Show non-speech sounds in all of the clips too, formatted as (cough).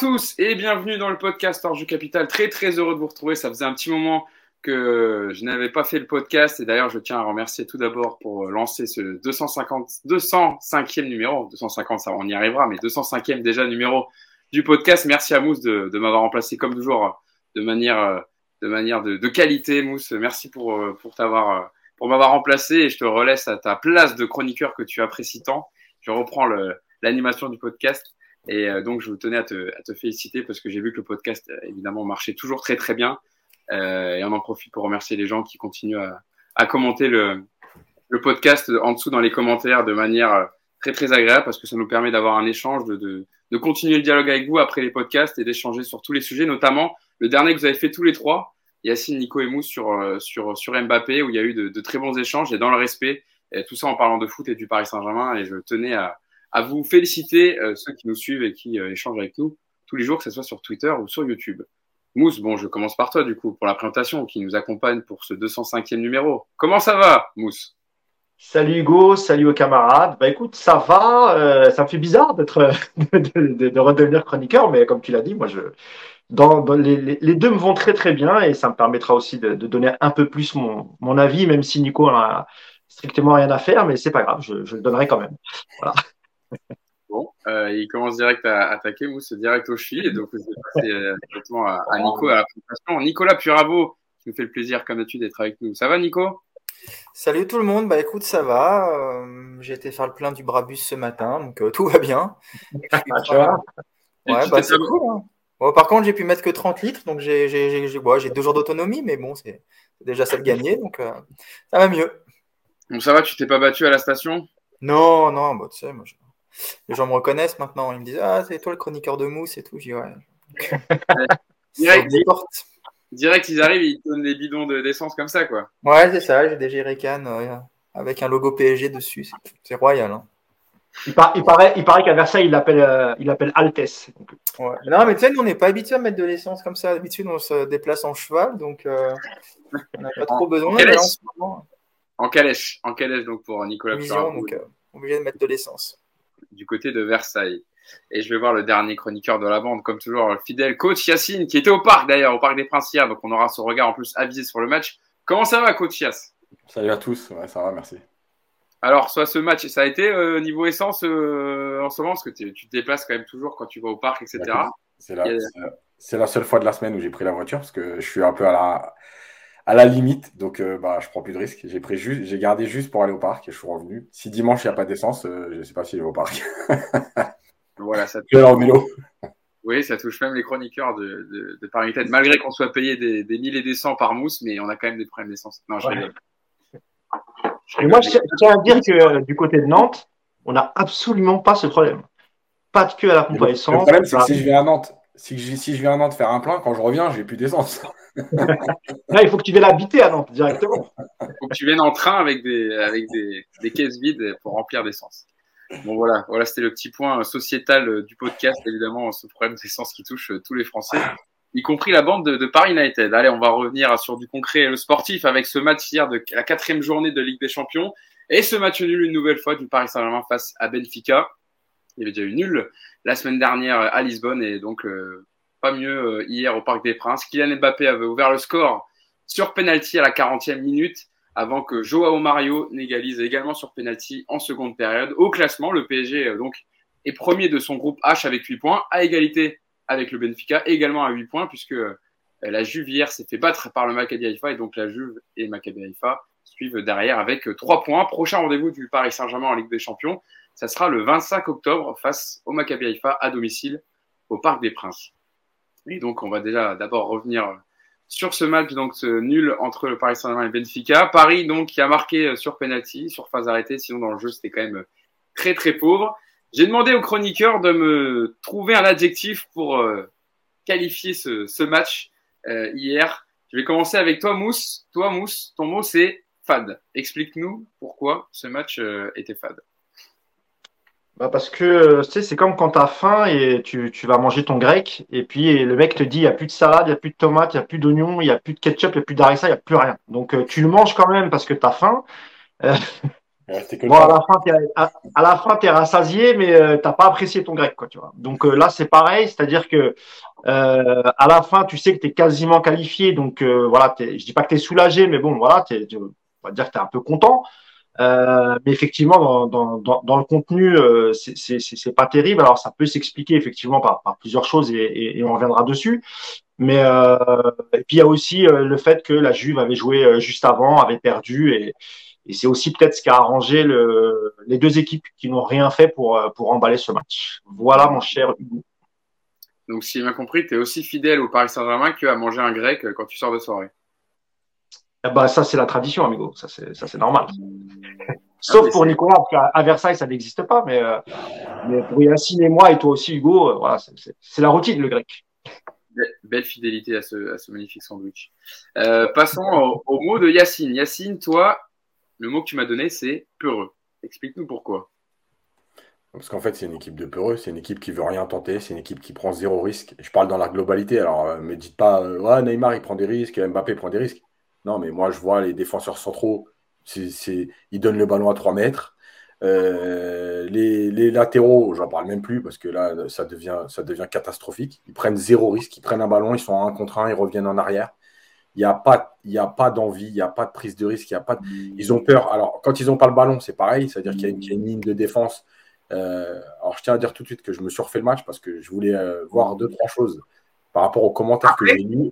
tous et bienvenue dans le podcast Orge Capital. Très très heureux de vous retrouver. Ça faisait un petit moment que je n'avais pas fait le podcast et d'ailleurs je tiens à remercier tout d'abord pour lancer ce 250, 205e numéro. 250, ça on y arrivera, mais 205e déjà numéro du podcast. Merci à Mousse de, m'avoir remplacé comme toujours de manière de manière de, de qualité. Mousse, merci pour pour t'avoir pour m'avoir remplacé et je te relaisse à ta place de chroniqueur que tu apprécies tant. Je reprends l'animation du podcast. Et euh, donc, je vous tenais à te, à te féliciter parce que j'ai vu que le podcast, euh, évidemment, marchait toujours très, très bien. Euh, et on en profite pour remercier les gens qui continuent à, à commenter le, le podcast en dessous dans les commentaires de manière très, très agréable parce que ça nous permet d'avoir un échange, de, de, de, continuer le dialogue avec vous après les podcasts et d'échanger sur tous les sujets, notamment le dernier que vous avez fait tous les trois, Yacine, Nico et Mousse sur, sur, sur Mbappé, où il y a eu de, de très bons échanges et dans le respect, tout ça en parlant de foot et du Paris Saint-Germain. Et je tenais à, à vous féliciter, euh, ceux qui nous suivent et qui euh, échangent avec nous tous les jours, que ce soit sur Twitter ou sur YouTube. Mousse, bon, je commence par toi du coup pour la présentation qui nous accompagne pour ce 205e numéro. Comment ça va, Mousse? Salut Hugo, salut aux camarades. Bah écoute, ça va. Euh, ça me fait bizarre d'être (laughs) de, de, de, redevenir chroniqueur, mais comme tu l'as dit, moi je dans, dans les, les, deux me vont très très bien et ça me permettra aussi de, de donner un peu plus mon, mon avis, même si Nico a strictement rien à faire, mais c'est pas grave, je, je le donnerai quand même. Voilà. Bon, euh, il commence direct à attaquer, Mousse direct au chevilles, et donc je vais passer euh, directement à, à, Nico à la présentation. Nicolas Puravo, qui nous fait le plaisir, comme d'habitude, d'être avec nous. Ça va, Nico? Salut tout le monde, bah écoute, ça va. Euh, J'ai été faire le plein du Brabus ce matin, donc euh, tout va bien. Ah, tu vois ouais, bah, c'est cool. Hein. Bon, par contre, j'ai pu mettre que 30 litres, donc j'ai deux jours d'autonomie, mais bon, c'est déjà ça de gagner, donc euh, ça va mieux. Bon, ça va, tu t'es pas battu à la station? Non, non, bah, tu sais, moi, je les gens me reconnaissent maintenant. Ils me disent Ah, c'est toi le chroniqueur de mousse et tout. Je dis Ouais. (laughs) direct, direct, ils arrivent, ils donnent des bidons d'essence comme ça, quoi. Ouais, c'est ça. J'ai des jerrycans euh, avec un logo PSG dessus. C'est royal. Hein. Il, par, il, paraît, il paraît qu'à Versailles, il l'appelle euh, il appelle Altesse. Ouais. Non, mais tu sais, nous, on n'est pas habitué à mettre de l'essence comme ça. D'habitude, on se déplace en cheval, donc euh, on n'a pas trop besoin. En calèche. En, en calèche, en calèche, donc pour Nicolas Vision, donc, euh, obligé de mettre de l'essence du côté de Versailles. Et je vais voir le dernier chroniqueur de la bande, comme toujours, le fidèle coach Yacine, qui était au parc d'ailleurs, au parc des Princes hier, donc on aura son regard en plus avisé sur le match. Comment ça va, coach Yass Salut à tous, ouais, ça va, merci. Alors, soit ce match, ça a été euh, niveau essence euh, en ce moment, parce que tu te déplaces quand même toujours quand tu vas au parc, etc. C'est la, a... la, seule fois de la semaine où j'ai pris la voiture, parce que je suis un peu à la, à la limite, donc euh, bah, je prends plus de risques. J'ai pris juste, j'ai gardé juste pour aller au parc et je suis revenu. Si dimanche il n'y a pas d'essence, euh, je ne sais pas si je vais au parc. (laughs) voilà, ça touche. En vélo. Oui, ça touche même les chroniqueurs de, de, de Paris Tête, malgré qu'on soit payé des, des milliers et des cents par mousse, mais on a quand même des problèmes d'essence. Non, je ouais. Et moi, je tiens à dire que euh, du côté de Nantes, on n'a absolument pas ce problème. Pas de queue à la pompe à essence. Le problème, c'est que si je vais à Nantes, si je, si je viens à Nantes faire un plein, quand je reviens, j'ai plus d'essence. (laughs) Là, il faut que tu viennes habiter à Nantes directement. Il faut que tu viennes en train avec des, avec des, des caisses vides pour remplir d'essence. Bon voilà, voilà c'était le petit point sociétal du podcast, évidemment, ce problème d'essence qui touche tous les Français, y compris la bande de, de, Paris United. Allez, on va revenir sur du concret le sportif avec ce match hier de la quatrième journée de Ligue des Champions et ce match nul une nouvelle fois du Paris Saint-Germain face à Benfica. Il y avait déjà eu nul la semaine dernière à Lisbonne et donc euh, pas mieux euh, hier au Parc des Princes. Kylian Mbappé avait ouvert le score sur penalty à la 40e minute avant que Joao Mario n'égalise également sur penalty en seconde période. Au classement, le PSG euh, donc est premier de son groupe H avec 8 points, à égalité avec le Benfica, également à 8 points puisque la Juve hier s'est fait battre par le Maccabi Haifa et donc la Juve et Maccabi Haifa suivent derrière avec 3 points. Prochain rendez-vous du Paris Saint-Germain en Ligue des Champions, ça sera le 25 octobre face au Maccabi Haifa à domicile au Parc des Princes. Et donc, on va déjà d'abord revenir sur ce match, donc ce nul entre le Paris Saint-Germain et Benfica. Paris, donc, qui a marqué sur penalty, sur phase arrêtée. Sinon, dans le jeu, c'était quand même très, très pauvre. J'ai demandé au chroniqueur de me trouver un adjectif pour euh, qualifier ce, ce match euh, hier. Je vais commencer avec toi, Mousse. Toi, Mousse, ton mot, c'est fade. Explique-nous pourquoi ce match euh, était fade. Bah parce que tu sais, c'est comme quand tu as faim et tu, tu, vas manger ton grec, et puis le mec te dit il n'y a plus de salade, il n'y a plus de tomates, il n'y a plus d'oignons, il n'y a plus de ketchup, il n'y a plus d'harissa, il n'y a plus rien. Donc tu le manges quand même parce que tu as faim. Euh, Bon, à la fin, t'es, à, la fin, t'es rassasié, mais tu t'as pas apprécié ton grec, quoi, tu vois. Donc là, c'est pareil, c'est-à-dire que à la fin, tu sais que tu es quasiment qualifié, donc voilà, je dis pas que tu es soulagé, mais bon, voilà, t'es, on va dire que tu es un peu content. Euh, mais effectivement, dans, dans, dans, dans le contenu, euh, c'est pas terrible. Alors, ça peut s'expliquer effectivement par, par, plusieurs choses et, et, on reviendra dessus. Mais euh, et puis il y a aussi euh, le fait que la Juve avait joué juste avant, avait perdu et, et c'est aussi peut-être ce qui a arrangé le, les deux équipes qui n'ont rien fait pour pour emballer ce match. Voilà, mon cher Hugo. Donc, si j'ai bien compris, tu es aussi fidèle au Paris Saint-Germain qu'à manger un grec quand tu sors de soirée. Ben, ça, c'est la tradition, amigo. Ça, c'est normal. Sauf ah, pour Nicolas, parce qu'à Versailles, ça n'existe pas. Mais, euh, mais pour Yacine et moi, et toi aussi, Hugo, euh, voilà, c'est, la routine, le grec. Belle fidélité à ce, à ce magnifique sandwich. Euh, passons au, au, mot de Yacine. Yacine, toi, le mot que tu m'as donné, c'est peureux. Explique-nous pourquoi. Parce qu'en fait, c'est une équipe de peureux, c'est une équipe qui veut rien tenter, c'est une équipe qui prend zéro risque. Je parle dans la globalité, alors ne me dites pas, ouais, Neymar il prend des risques, Mbappé prend des risques. Non, mais moi, je vois les défenseurs centraux, c'est, ils donnent le ballon à 3 mètres. Euh, les, les, latéraux, j'en parle même plus parce que là, ça devient, ça devient catastrophique. Ils prennent zéro risque, ils prennent un ballon, ils sont en 1 contre 1, ils reviennent en arrière. Il n'y a pas, il a pas d'envie, il n'y a pas de prise de risque, il y a pas ils ont peur. Alors, quand ils n'ont pas le ballon, c'est pareil, c'est-à-dire qu'il y, a une ligne de défense. Euh, alors, je tiens à dire tout de suite que je me suis refait le match parce que je voulais euh, voir deux, trois choses par rapport aux commentaires que j'ai lus.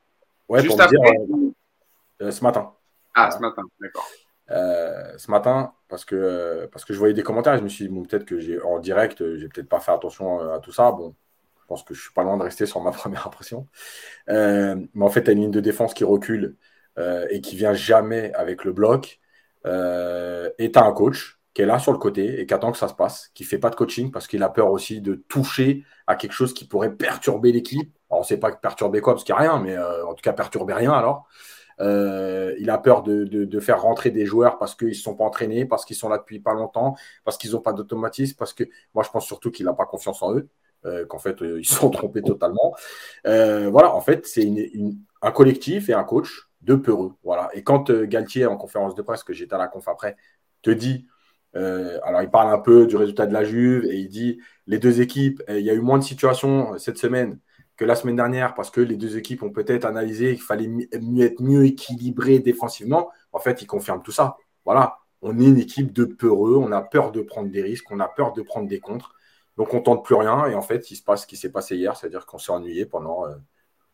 Ouais, pour me dire, ce matin. Ah, ce matin, d'accord. Euh, ce matin, parce que, euh, parce que je voyais des commentaires je me suis dit, peut-être que j'ai en direct, j'ai peut-être pas fait attention à tout ça. Bon, je pense que je suis pas loin de rester sur ma (laughs) première impression. mais en fait, tu as une ligne de défense qui recule et qui vient jamais avec le bloc. et tu as un coach qui est là sur le côté et qui attend que ça se passe, qui fait pas de coaching parce qu'il a peur aussi de toucher à quelque chose qui pourrait perturber l'équipe. Alors, on sait pas perturber quoi parce qu'il n'y a rien, mais en tout cas, perturber rien alors. Euh, il a peur de, faire rentrer des joueurs parce qu'ils ne sont pas entraînés, parce qu'ils sont là depuis pas longtemps, parce qu'ils n'ont pas d'automatisme, parce que moi je pense surtout qu'il n'a pas confiance en eux, euh, qu'en fait euh, ils sont (laughs) trompés totalement. voilà, en fait, c'est un collectif et un coach de peureux. Voilà. Et quand Galtier, en conférence de presse, que j'étais à la conf après, te dit alors, il parle un peu du résultat de la Juve et il dit les deux équipes, il y a eu moins de situations cette semaine que la semaine dernière parce que les deux équipes ont peut-être analysé qu'il fallait mieux être mieux équilibré défensivement. En fait, il confirme tout ça. Voilà, on est une équipe de peureux, on a peur de prendre des risques, on a peur de prendre des contres. Donc on tente plus rien et en fait, il se passe ce qui s'est passé hier, c'est-à-dire qu'on s'est ennuyé pendant euh,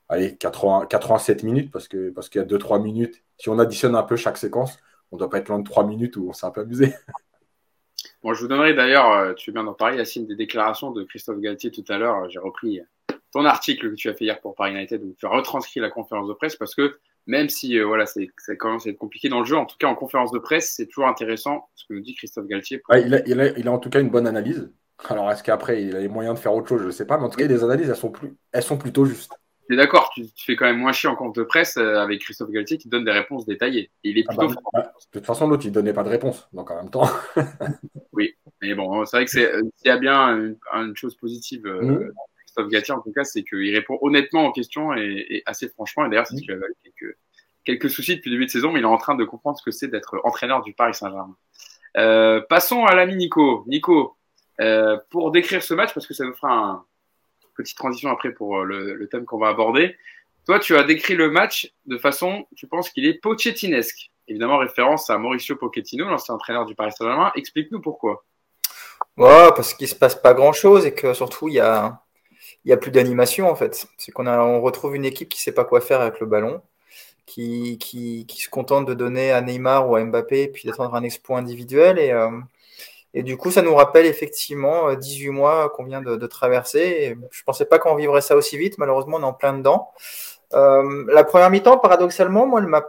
allez, 80, 87 minutes parce que parce qu'il y a 2-3 minutes. Si on additionne un peu chaque séquence, on doit pas être loin de 3 minutes où on s'est un peu amusé. (laughs) Bon, je vous donnerai d'ailleurs, euh, tu viens d'en parler, Yacine, des déclarations de Christophe Galtier tout à l'heure. J'ai repris ton article que tu as fait hier pour Paris United, où tu as retranscrit la conférence de presse, parce que même si euh, voilà, c'est, ça commence à être compliqué dans le jeu, en tout cas en conférence de presse, c'est toujours intéressant ce que nous dit Christophe Galtier. Ah, il, a, il, a, il, a, en tout cas une bonne analyse. Alors est-ce qu'après il a les moyens de faire autre chose? Je ne sais pas, mais en tout cas les analyses elles sont, plus, elles sont plutôt justes. es d'accord, tu, fais quand même moins chier en conférence de presse euh, avec Christophe Galtier qui donne des réponses détaillées. il est ah plutôt. Bah, bah, de toute façon, l'autre il donnait pas de réponse, donc en même temps. (laughs) oui, mais bon, c'est vrai que c'est euh, s'il y a bien une, chose positive. Mmh. Christophe Gatier, en tout cas, c'est qu'il répond honnêtement aux questions et, assez franchement. Et d'ailleurs, c'est ce qu'il a quelques, quelques soucis depuis le début de saison, mais il est en train de comprendre ce que c'est d'être entraîneur du Paris Saint-Germain. Euh, passons à l'ami Nico. Nico, euh, pour décrire ce match, parce que ça nous fera une petite transition après pour euh, le, thème qu'on va aborder. Toi, tu as décrit le match de façon, tu penses qu'il est pochettinesque. Évidemment, référence à Mauricio Pochettino, l'ancien entraîneur du Paris Saint-Germain. Explique-nous pourquoi. Ouais, parce qu'il se passe pas grand-chose et que surtout, il y a, il n'y a plus d'animation en fait. C'est qu'on on retrouve une équipe qui ne sait pas quoi faire avec le ballon, qui, se contente de donner à Neymar ou à Mbappé, puis d'attendre un exploit individuel. Et, euh, du coup, ça nous rappelle effectivement 18 euh, mois qu'on vient de, de traverser. je ne pensais pas qu'on vivrait ça aussi vite. Malheureusement, on est en plein dedans. Euh, la première mi-temps, paradoxalement, moi, elle m'a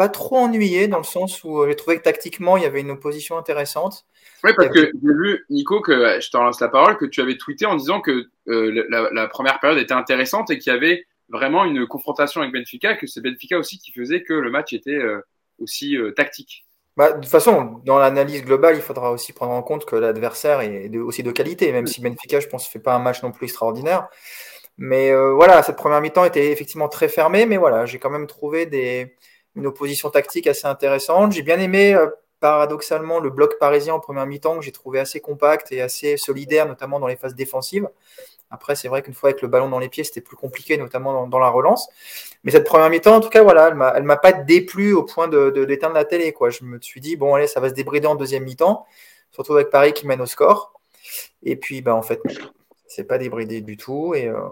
pas trop ennuyé dans le sens où j'ai trouvé que tactiquement, il y avait une opposition intéressante. Oui, parce que j'ai vu, Nico, que je te relance la parole, que tu avais tweeté en disant que euh, la, première période était intéressante et qu'il y avait vraiment une confrontation avec Benfica, que c'est Benfica aussi qui faisait que le match était euh, aussi euh, tactique. Bah, de toute façon, dans l'analyse globale, il faudra aussi prendre en compte que l'adversaire est aussi de qualité, même si Benfica, je pense, ne fait pas un match non plus extraordinaire. Mais voilà, cette première mi-temps était effectivement très fermée, mais voilà, j'ai quand même trouvé des, une opposition tactique assez intéressante. J'ai bien aimé paradoxalement le bloc parisien en première mi-temps que j'ai trouvé assez compact et assez solidaire, notamment dans les phases défensives. Après, c'est vrai qu'une fois avec le ballon dans les pieds, c'était plus compliqué, notamment dans, la relance. Mais cette première mi-temps, en tout cas, voilà, elle ne m'a pas déplu au point de, d'éteindre la télé. Quoi. Je me suis dit, bon, allez, ça va se débrider en deuxième mi-temps, surtout avec Paris qui mène au score. Et puis, bah, en fait, c'est pas débridé du tout. Et, euh,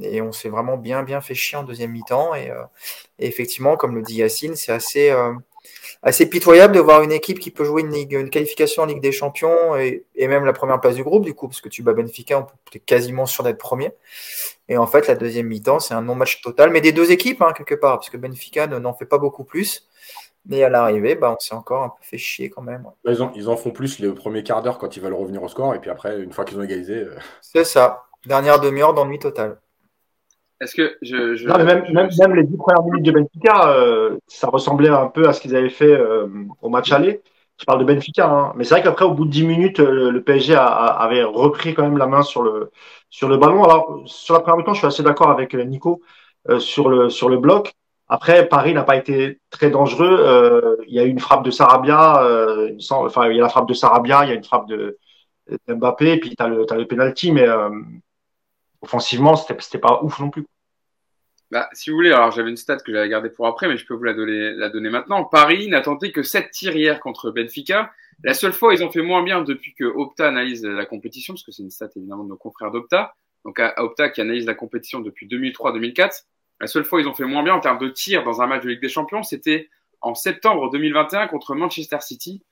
et on s'est vraiment bien, bien fait chier en deuxième mi-temps. Et, euh, effectivement, comme le dit Yacine, c'est assez. Euh, assez pitoyable de voir une équipe qui peut jouer une, qualification en Ligue des Champions et, même la première place du groupe, du coup, parce que tu bats Benfica, on peut quasiment sûr d'être premier. Et en fait, la deuxième mi-temps, c'est un non-match total, mais des deux équipes, hein, quelque part, parce que Benfica n'en fait pas beaucoup plus. Mais à l'arrivée, bah, on s'est encore un peu fait chier quand même. Ils, en, ils en font plus le premier quart d'heure quand ils veulent revenir au score, et puis après, une fois qu'ils ont égalisé. Euh, c'est ça. Dernière demi-heure d'ennui total. Est-ce que je, Non, mais même, même, les dix premières minutes de Benfica, euh, ça ressemblait un peu à ce qu'ils avaient fait euh, au match aller. Je parle de Benfica, hein. mais c'est vrai qu'après, au bout de dix minutes, le PSG avait repris quand même la main sur le sur le ballon. Alors sur la première mi-temps, je suis assez d'accord avec Nico sur le sur le bloc. Après, Paris n'a pas été très dangereux. il y a eu une frappe de Sarabia, enfin il y a la frappe de Sarabia, il y a une frappe de Mbappé, et puis tu as le penalty, mais offensivement, c'était pas ouf non plus. Bah, si vous voulez, alors j'avais une stat que j'avais gardée pour après, mais je peux vous la donner, la donner maintenant. Paris n'a tenté que 7 tirs hier contre Benfica. La seule fois ils ont fait moins bien depuis que Opta analyse la compétition, parce que c'est une stat évidemment de nos confrères d'Opta. Donc Opta qui analyse la compétition depuis 2003-2004. La seule fois ils ont fait moins bien en termes de tirs dans un match de Ligue des Champions, c'était en septembre 2021 contre Manchester City.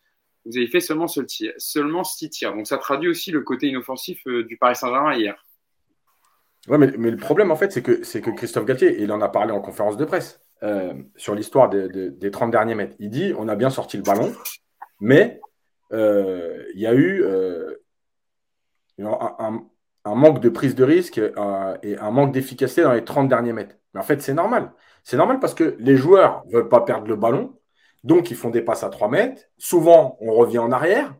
Vous avez fait seulement, ce tir, seulement 6 tirs. Donc ça traduit aussi le côté inoffensif euh, du Paris Saint-Germain hier. Ouais, mais, le problème, en fait, c'est que, que Christophe Galtier, il en a parlé en conférence de presse euh, sur l'histoire des 30 derniers mètres. Il dit on a bien sorti le ballon, mais euh, il y a eu un, manque de prise de risque et un manque d'efficacité dans les 30 derniers mètres. Mais en fait, c'est normal. C'est normal parce que les joueurs ne veulent pas perdre le ballon, donc ils font des passes à 3 mètres. Souvent, on revient en arrière,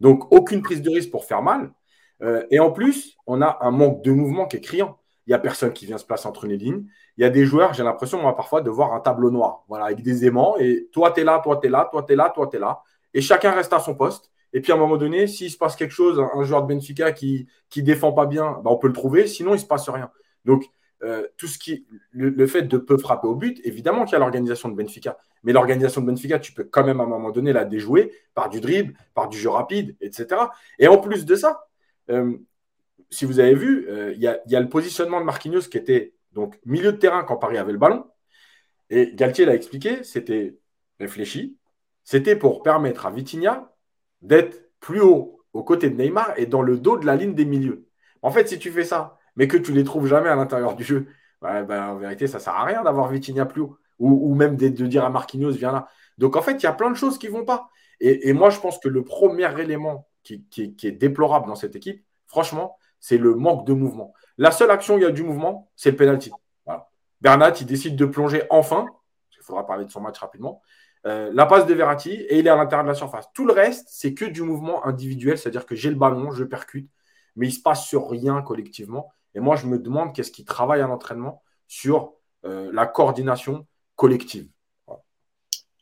donc aucune prise de risque pour faire mal. Euh, et en plus, on a un manque de mouvement qui est criant. Il n'y a personne qui vient se placer entre les lignes. Il y a des joueurs, j'ai l'impression, moi, parfois, de voir un tableau noir, voilà, avec des aimants. Et toi, tu là, toi, tu es là, toi, tu es là, toi, tu es là. Et chacun reste à son poste. Et puis, à un moment donné, s'il se passe quelque chose, un joueur de Benfica qui ne défend pas bien, bah, on peut le trouver. Sinon, il se passe rien. Donc, euh, tout ce qui, le, fait de peu frapper au but, évidemment qu'il y a l'organisation de Benfica. Mais l'organisation de Benfica, tu peux quand même à un moment donné la déjouer par du dribble, par du jeu rapide, etc. Et en plus de ça, euh, si vous avez vu, euh, il y, a le positionnement de Marquinhos qui était donc milieu de terrain quand Paris avait le ballon. Et Galtier l'a expliqué, c'était réfléchi. C'était pour permettre à Vitinha d'être plus haut aux côtés de Neymar et dans le dos de la ligne des milieux. En fait, si tu fais ça, mais que tu ne les trouves jamais à l'intérieur du jeu, bah, en vérité, ça ne sert à rien d'avoir Vitinha plus haut. Ou, même de, dire à Marquinhos, viens là. Donc en fait, il y a plein de choses qui ne vont pas. Et, moi, je pense que le premier élément qui est déplorable dans cette équipe, franchement, c'est le manque de mouvement. La seule action où il y a du mouvement, c'est le penalty. Bernat, il décide de plonger enfin, il faudra parler de son match rapidement, euh, la passe de Verratti et il est à l'intérieur de la surface. Tout le reste, c'est que du mouvement individuel, c'est-à-dire que j'ai le ballon, je percute, mais il ne se passe sur rien collectivement. Et moi, je me demande qu'est-ce qui travaille à l'entraînement sur euh, la coordination collective.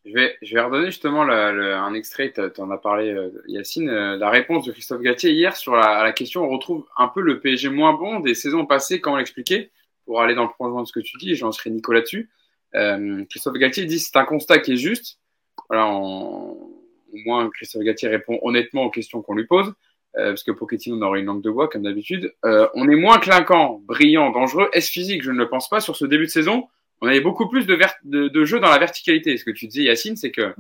Je vais, je vais redonner justement un extrait, tu en as parlé euh, Yacine, la réponse de Christophe Gatier hier sur la, la, question, on retrouve un peu le PSG moins bon des saisons passées, comment l'expliquer, pour aller dans le prolongement de ce que tu dis, j'en serai Nicolas dessus. Euh, Christophe Gatier dit c'est un constat qui est juste. Voilà, au moins Christophe Gatier répond honnêtement aux questions qu'on lui pose, euh, parce que Pochettino aurait une langue de bois comme d'habitude. Euh, on est moins clinquant, brillant, dangereux. Est-ce physique? Je ne le pense pas sur ce début de saison on avait beaucoup plus de, de, de jeux dans la verticalité. Ce que tu disais, Yacine, c'est que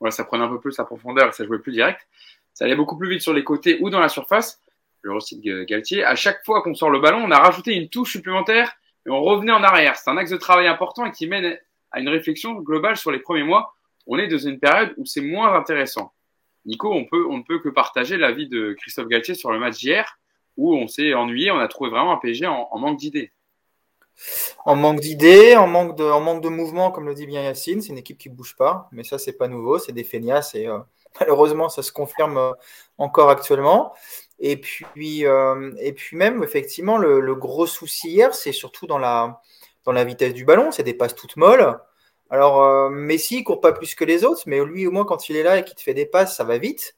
voilà, ça prenait un peu plus sa profondeur et ça jouait plus direct. Ça allait beaucoup plus vite sur les côtés ou dans la surface. Je recite Galtier. À chaque fois qu'on sort le ballon, on a rajouté une touche supplémentaire et on revenait en arrière. C'est un axe de travail important et qui mène à une réflexion globale sur les premiers mois. On est dans une période où c'est moins intéressant. Nico, on ne peut que partager l'avis de Christophe Galtier sur le match d'hier où on s'est ennuyé, on a trouvé vraiment un PSG en manque d'idées en manque d'idées, en manque de, en manque de mouvement, comme le dit bien Yacine. C'est une équipe qui ne bouge pas, mais ça, c'est pas nouveau. C'est des feignasses et euh, (laughs) malheureusement, ça se confirme euh, encore actuellement. Et puis, euh, et puis même, effectivement, le, gros souci hier, c'est surtout dans la, dans la vitesse du ballon. C'est des passes toutes molles. Alors, euh, Messi, il court pas plus que les autres, mais lui, au moins, quand il est là et qu'il te fait des passes, ça va vite.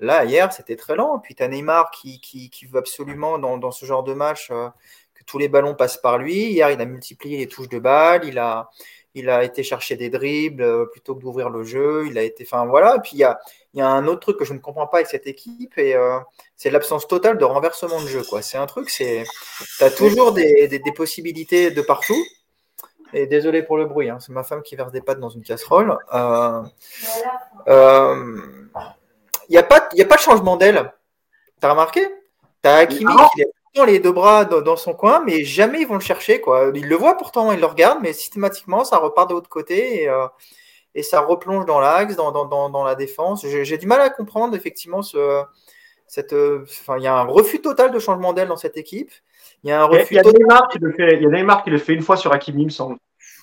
Là, hier, c'était très lent. Puis tu as Neymar qui, qui, veut absolument, dans, dans ce genre de match, euh, que tous les ballons passent par lui. Hier, il a multiplié les touches de balles. Il a, il a été chercher des dribbles euh, plutôt que d'ouvrir le jeu. Il a été, enfin voilà. Puis il y a, il y a un autre truc que je ne comprends pas avec cette équipe et euh, c'est l'absence totale de renversement de jeu. Quoi. C'est un truc, c'est, as toujours des, des, des, possibilités de partout. Et désolé pour le bruit, hein, c'est ma femme qui verse des pâtes dans une casserole. Euh, euh, il n'y a, pas, y a pas de changement d'aile. T'as remarqué? T'as Hakimi qui les deux bras dans son coin, mais jamais ils vont le chercher. Quoi. Ils le voient pourtant, ils le regardent, mais systématiquement, ça repart de l'autre côté et, euh, et, ça replonge dans l'axe, dans, dans, dans, dans, la défense. J'ai du mal à comprendre effectivement ce. Cette, enfin, il y a un refus total de changement d'aile dans cette équipe. Il y a un refus. Il y a, Neymar qui le fait. Il y a Neymar qui le fait une fois sur Hakimi, il me semble.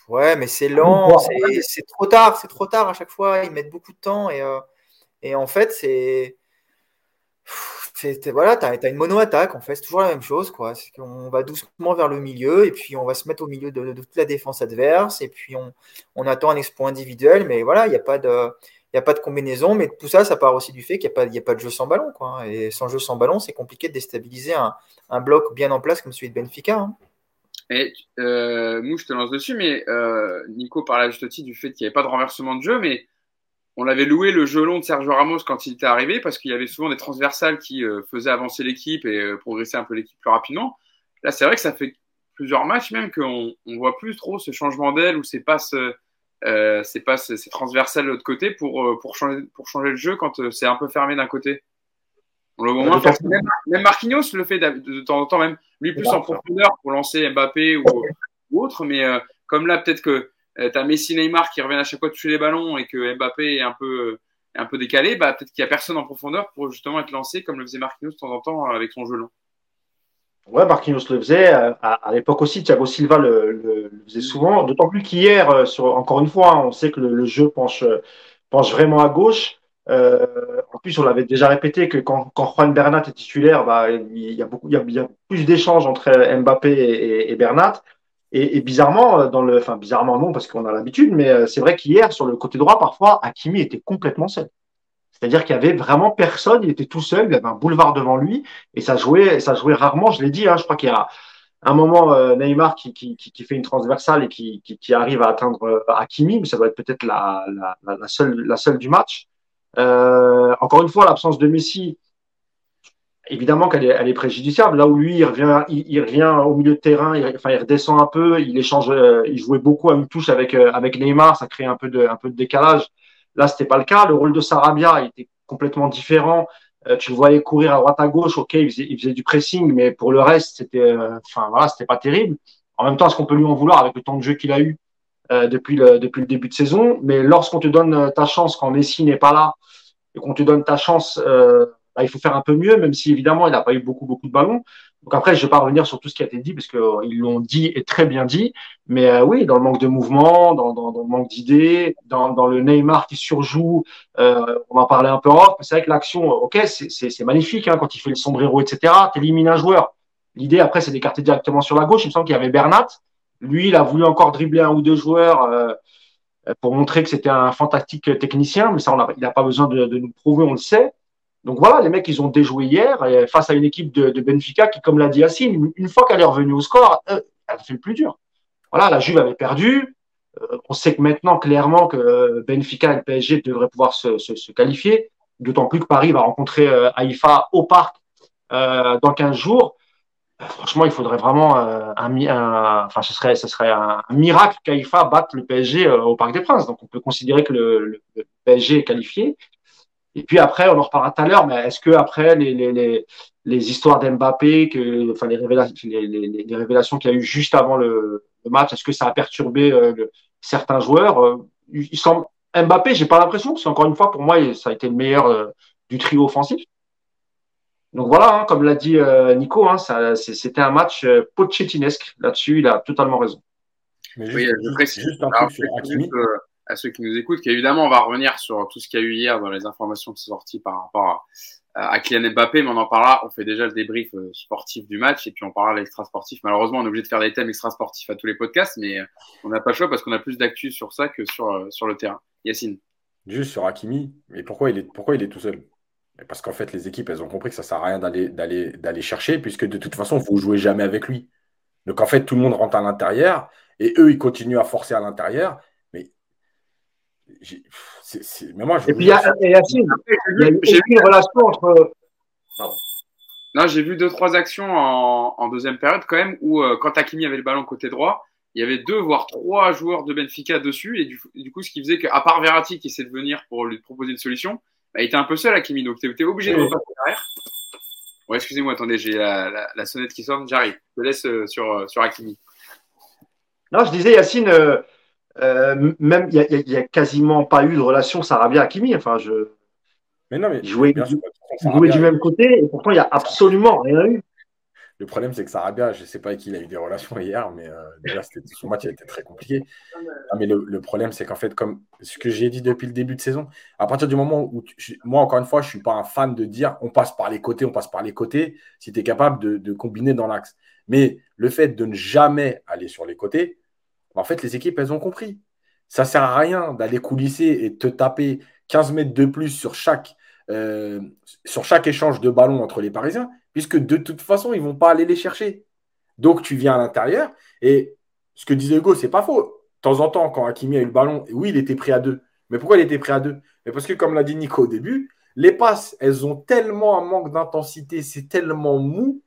Ouais, mais c'est lent, c'est trop tard, c'est trop tard à chaque fois. Ils mettent beaucoup de temps et, euh, et en fait, c'est. Voilà, tu as, une mono-attaque, en fait, c'est toujours la même chose. quoi. On va doucement vers le milieu et puis on va se mettre au milieu de, toute la défense adverse et puis on, on attend un exploit individuel, mais voilà, il n'y a pas de. A pas de combinaison, mais tout ça, ça part aussi du fait qu'il n'y a, a, pas de jeu sans ballon. Quoi. Et sans jeu sans ballon, c'est compliqué de déstabiliser un, un, bloc bien en place comme celui de Benfica. Hein. Et euh, Mou, je te lance dessus, mais euh, Nico parlait juste aussi du fait qu'il n'y avait pas de renversement de jeu, mais on l'avait loué le jeu long de Sergio Ramos quand il était arrivé parce qu'il y avait souvent des transversales qui euh, faisaient avancer l'équipe et euh, progresser un peu l'équipe plus rapidement. Là, c'est vrai que ça fait plusieurs matchs même qu'on on voit plus trop ce changement d'aile ou ces passes, euh, ces passes, ces transversales de l'autre côté pour euh, pour changer pour changer le jeu quand euh, c'est un peu fermé d'un côté. On le voit moins. Même, même Marquinhos le fait de, de, temps en temps, même lui plus en profondeur pour lancer Mbappé ou, ou autre, mais comme là peut-être que euh, tu as Messi Neymar qui reviennent à chaque fois toucher les ballons et que Mbappé est un peu, est un peu décalé, bah, peut-être qu'il n'y a personne en profondeur pour justement être lancé comme le faisait Marquinhos de temps en temps avec son jeu long. Ouais, Marquinhos le faisait. À, à l'époque aussi, Thiago Silva le, le, le faisait souvent. D'autant plus qu'hier, euh, sur, encore une fois, hein, on sait que le, le, jeu penche, penche vraiment à gauche. Euh, en plus, on l'avait déjà répété que quand, quand Juan Bernat est titulaire, bah, il y a beaucoup, il y a, il y a plus d'échanges entre Mbappé et Bernat. Et, et, bizarrement, dans le, enfin bizarrement non parce qu'on a l'habitude, mais c'est vrai qu'hier sur le côté droit, parfois Hakimi était complètement seul. C'est-à-dire qu'il y avait vraiment personne, il était tout seul, il avait un boulevard devant lui et ça jouait, ça jouait rarement. Je l'ai dit, hein, je crois qu'il y a un moment euh, Neymar qui, qui, qui, fait une transversale et qui, qui, arrive à atteindre euh, Hakimi, mais ça doit être peut-être la, la, la, seule, la seule du match. Euh, encore une fois, l'absence de Messi, évidemment qu'elle est, elle est préjudiciable. Là où lui, il revient, il, revient au milieu de terrain, il, enfin, il redescend un peu, il échange, euh, il jouait beaucoup à une touche avec, euh, avec Neymar, ça crée un peu de, un peu de décalage. Là, c'était pas le cas. Le rôle de Sarabia il était complètement différent. Euh, tu le voyais courir à droite à gauche, ok, il faisait, il faisait du pressing, mais pour le reste, c'était, euh, enfin voilà, c'était pas terrible. En même temps, est-ce qu'on peut lui en vouloir avec le temps de jeu qu'il a eu depuis le depuis le début de saison? Mais lorsqu'on te donne ta chance quand Messi n'est pas là et qu'on te donne ta chance bah, il faut faire un peu mieux, même si évidemment il n'a pas eu beaucoup beaucoup de ballons. Donc après, je ne vais pas revenir sur tout ce qui a été dit parce qu'ils euh, l'ont dit et très bien dit. Mais euh, oui, dans le manque de mouvement, dans, le manque d'idées, dans, le Neymar qui surjoue, euh, on en parlait un peu off. C'est vrai que l'action, ok, c'est magnifique hein, quand il fait le sombrero, etc. Tu élimines un joueur. L'idée après, c'est d'écarter directement sur la gauche. Il me semble qu'il y avait Bernat. Lui, il a voulu encore dribbler un ou deux joueurs. Euh, pour montrer que c'était un fantastique technicien, mais ça, il n'a pas besoin de nous prouver, on le sait. Donc voilà, les mecs, ils ont déjoué hier face à une équipe de, Benfica qui, comme l'a dit Yacine, une fois qu'elle est revenue au score, euh, elle a fait le plus dur. Voilà, la Juve avait perdu. Euh, on sait que maintenant, clairement, que Benfica et le PSG devraient pouvoir se, qualifier. D'autant plus que Paris va rencontrer euh, Haïfa au parc euh, dans 15 jours. Euh, franchement, il faudrait vraiment un, enfin, ce serait, un, miracle qu'Haïfa batte le PSG au Parc des Princes. Donc, on peut considérer que le PSG est qualifié. Et puis après, on en reparlera tout à l'heure, mais est-ce que après les, les, les, les histoires d'Mbappé, que, enfin les révélations, les, les, les révélations qu'il y a eu juste avant le, le match, est-ce que ça a perturbé euh, le, certains joueurs euh, il semble, Mbappé, j'ai pas l'impression, parce qu'encore une fois, pour moi, ça a été le meilleur euh, du trio offensif. Donc voilà, hein, comme l'a dit euh, Nico, hein, c'était un match euh, pochettinoesque. Là-dessus, il a totalement raison. Mais juste, oui, je précise, juste un truc sur Hakimi. À ceux qui nous écoutent qu'évidemment, on va revenir sur tout ce qu'il y a eu hier dans les informations qui sont sorties par rapport à, à Kylian Mbappé, mais on en parlera. On fait déjà le débrief euh, sportif du match et puis on parlera de l'extra sportif. Malheureusement, on est obligé de faire des thèmes extra sportifs à tous les podcasts, mais euh, on n'a pas le choix parce qu'on a plus d'actu sur ça que sur, euh, sur le terrain. Yacine. Juste sur Hakimi, mais pourquoi il est, pourquoi il est tout seul? Parce qu'en fait, les équipes, elles ont compris que ça ne sert à rien d'aller chercher, puisque de toute façon, vous ne jouez jamais avec lui. Donc en fait, tout le monde rentre à l'intérieur et eux, ils continuent à forcer à l'intérieur. Mais, mais moi, je et puis, il y a, Yacine, j'ai vu une relation entre. Non, j'ai vu deux, trois actions en, en, deuxième période quand même où euh, quand Hakimi avait le ballon côté droit, il y avait deux, voire trois joueurs de Benfica dessus. Et du, du coup, ce qui faisait qu'à part Verratti qui essaie de venir pour lui proposer une solution, bah, il était un peu seul, Hakimi. Donc, tu étais obligé de repasser derrière. Ouais, excusez-moi, attendez, j'ai la, la, la, sonnette qui sonne, j'arrive. Je te laisse euh, sur, euh, sur Hakimi. Non, je disais, Yacine, euh, même il n'y a, a, quasiment pas eu de relation Sarabia-Hakimi. Enfin, je. Mais non, mais. Jouer, du, du même côté, et pourtant, il n'y a absolument rien eu. Le problème, c'est que Sarabia, je ne sais pas avec qui il a eu des relations hier, mais euh, déjà, son match a été très compliqué. Non, mais le, le problème, c'est qu'en fait, comme ce que j'ai dit depuis le début de saison, à partir du moment où, tu, moi, encore une fois, je ne suis pas un fan de dire on passe par les côtés, on passe par les côtés, si tu es capable de, de, combiner dans l'axe. Mais le fait de ne jamais aller sur les côtés, en fait, les équipes, elles ont compris. Ça ne sert à rien d'aller coulisser et te taper 15 mètres de plus sur chaque, euh, sur chaque échange de ballon entre les Parisiens puisque de toute façon, ils ne vont pas aller les chercher. Donc, tu viens à l'intérieur, et ce que disait Hugo, c'est pas faux. De temps en temps, quand Hakimi a eu le ballon, oui, il était pris à deux. Mais pourquoi il était pris à deux? Mais parce que, comme l'a dit Nico au début, les passes, elles ont tellement un manque d'intensité, c'est tellement mou,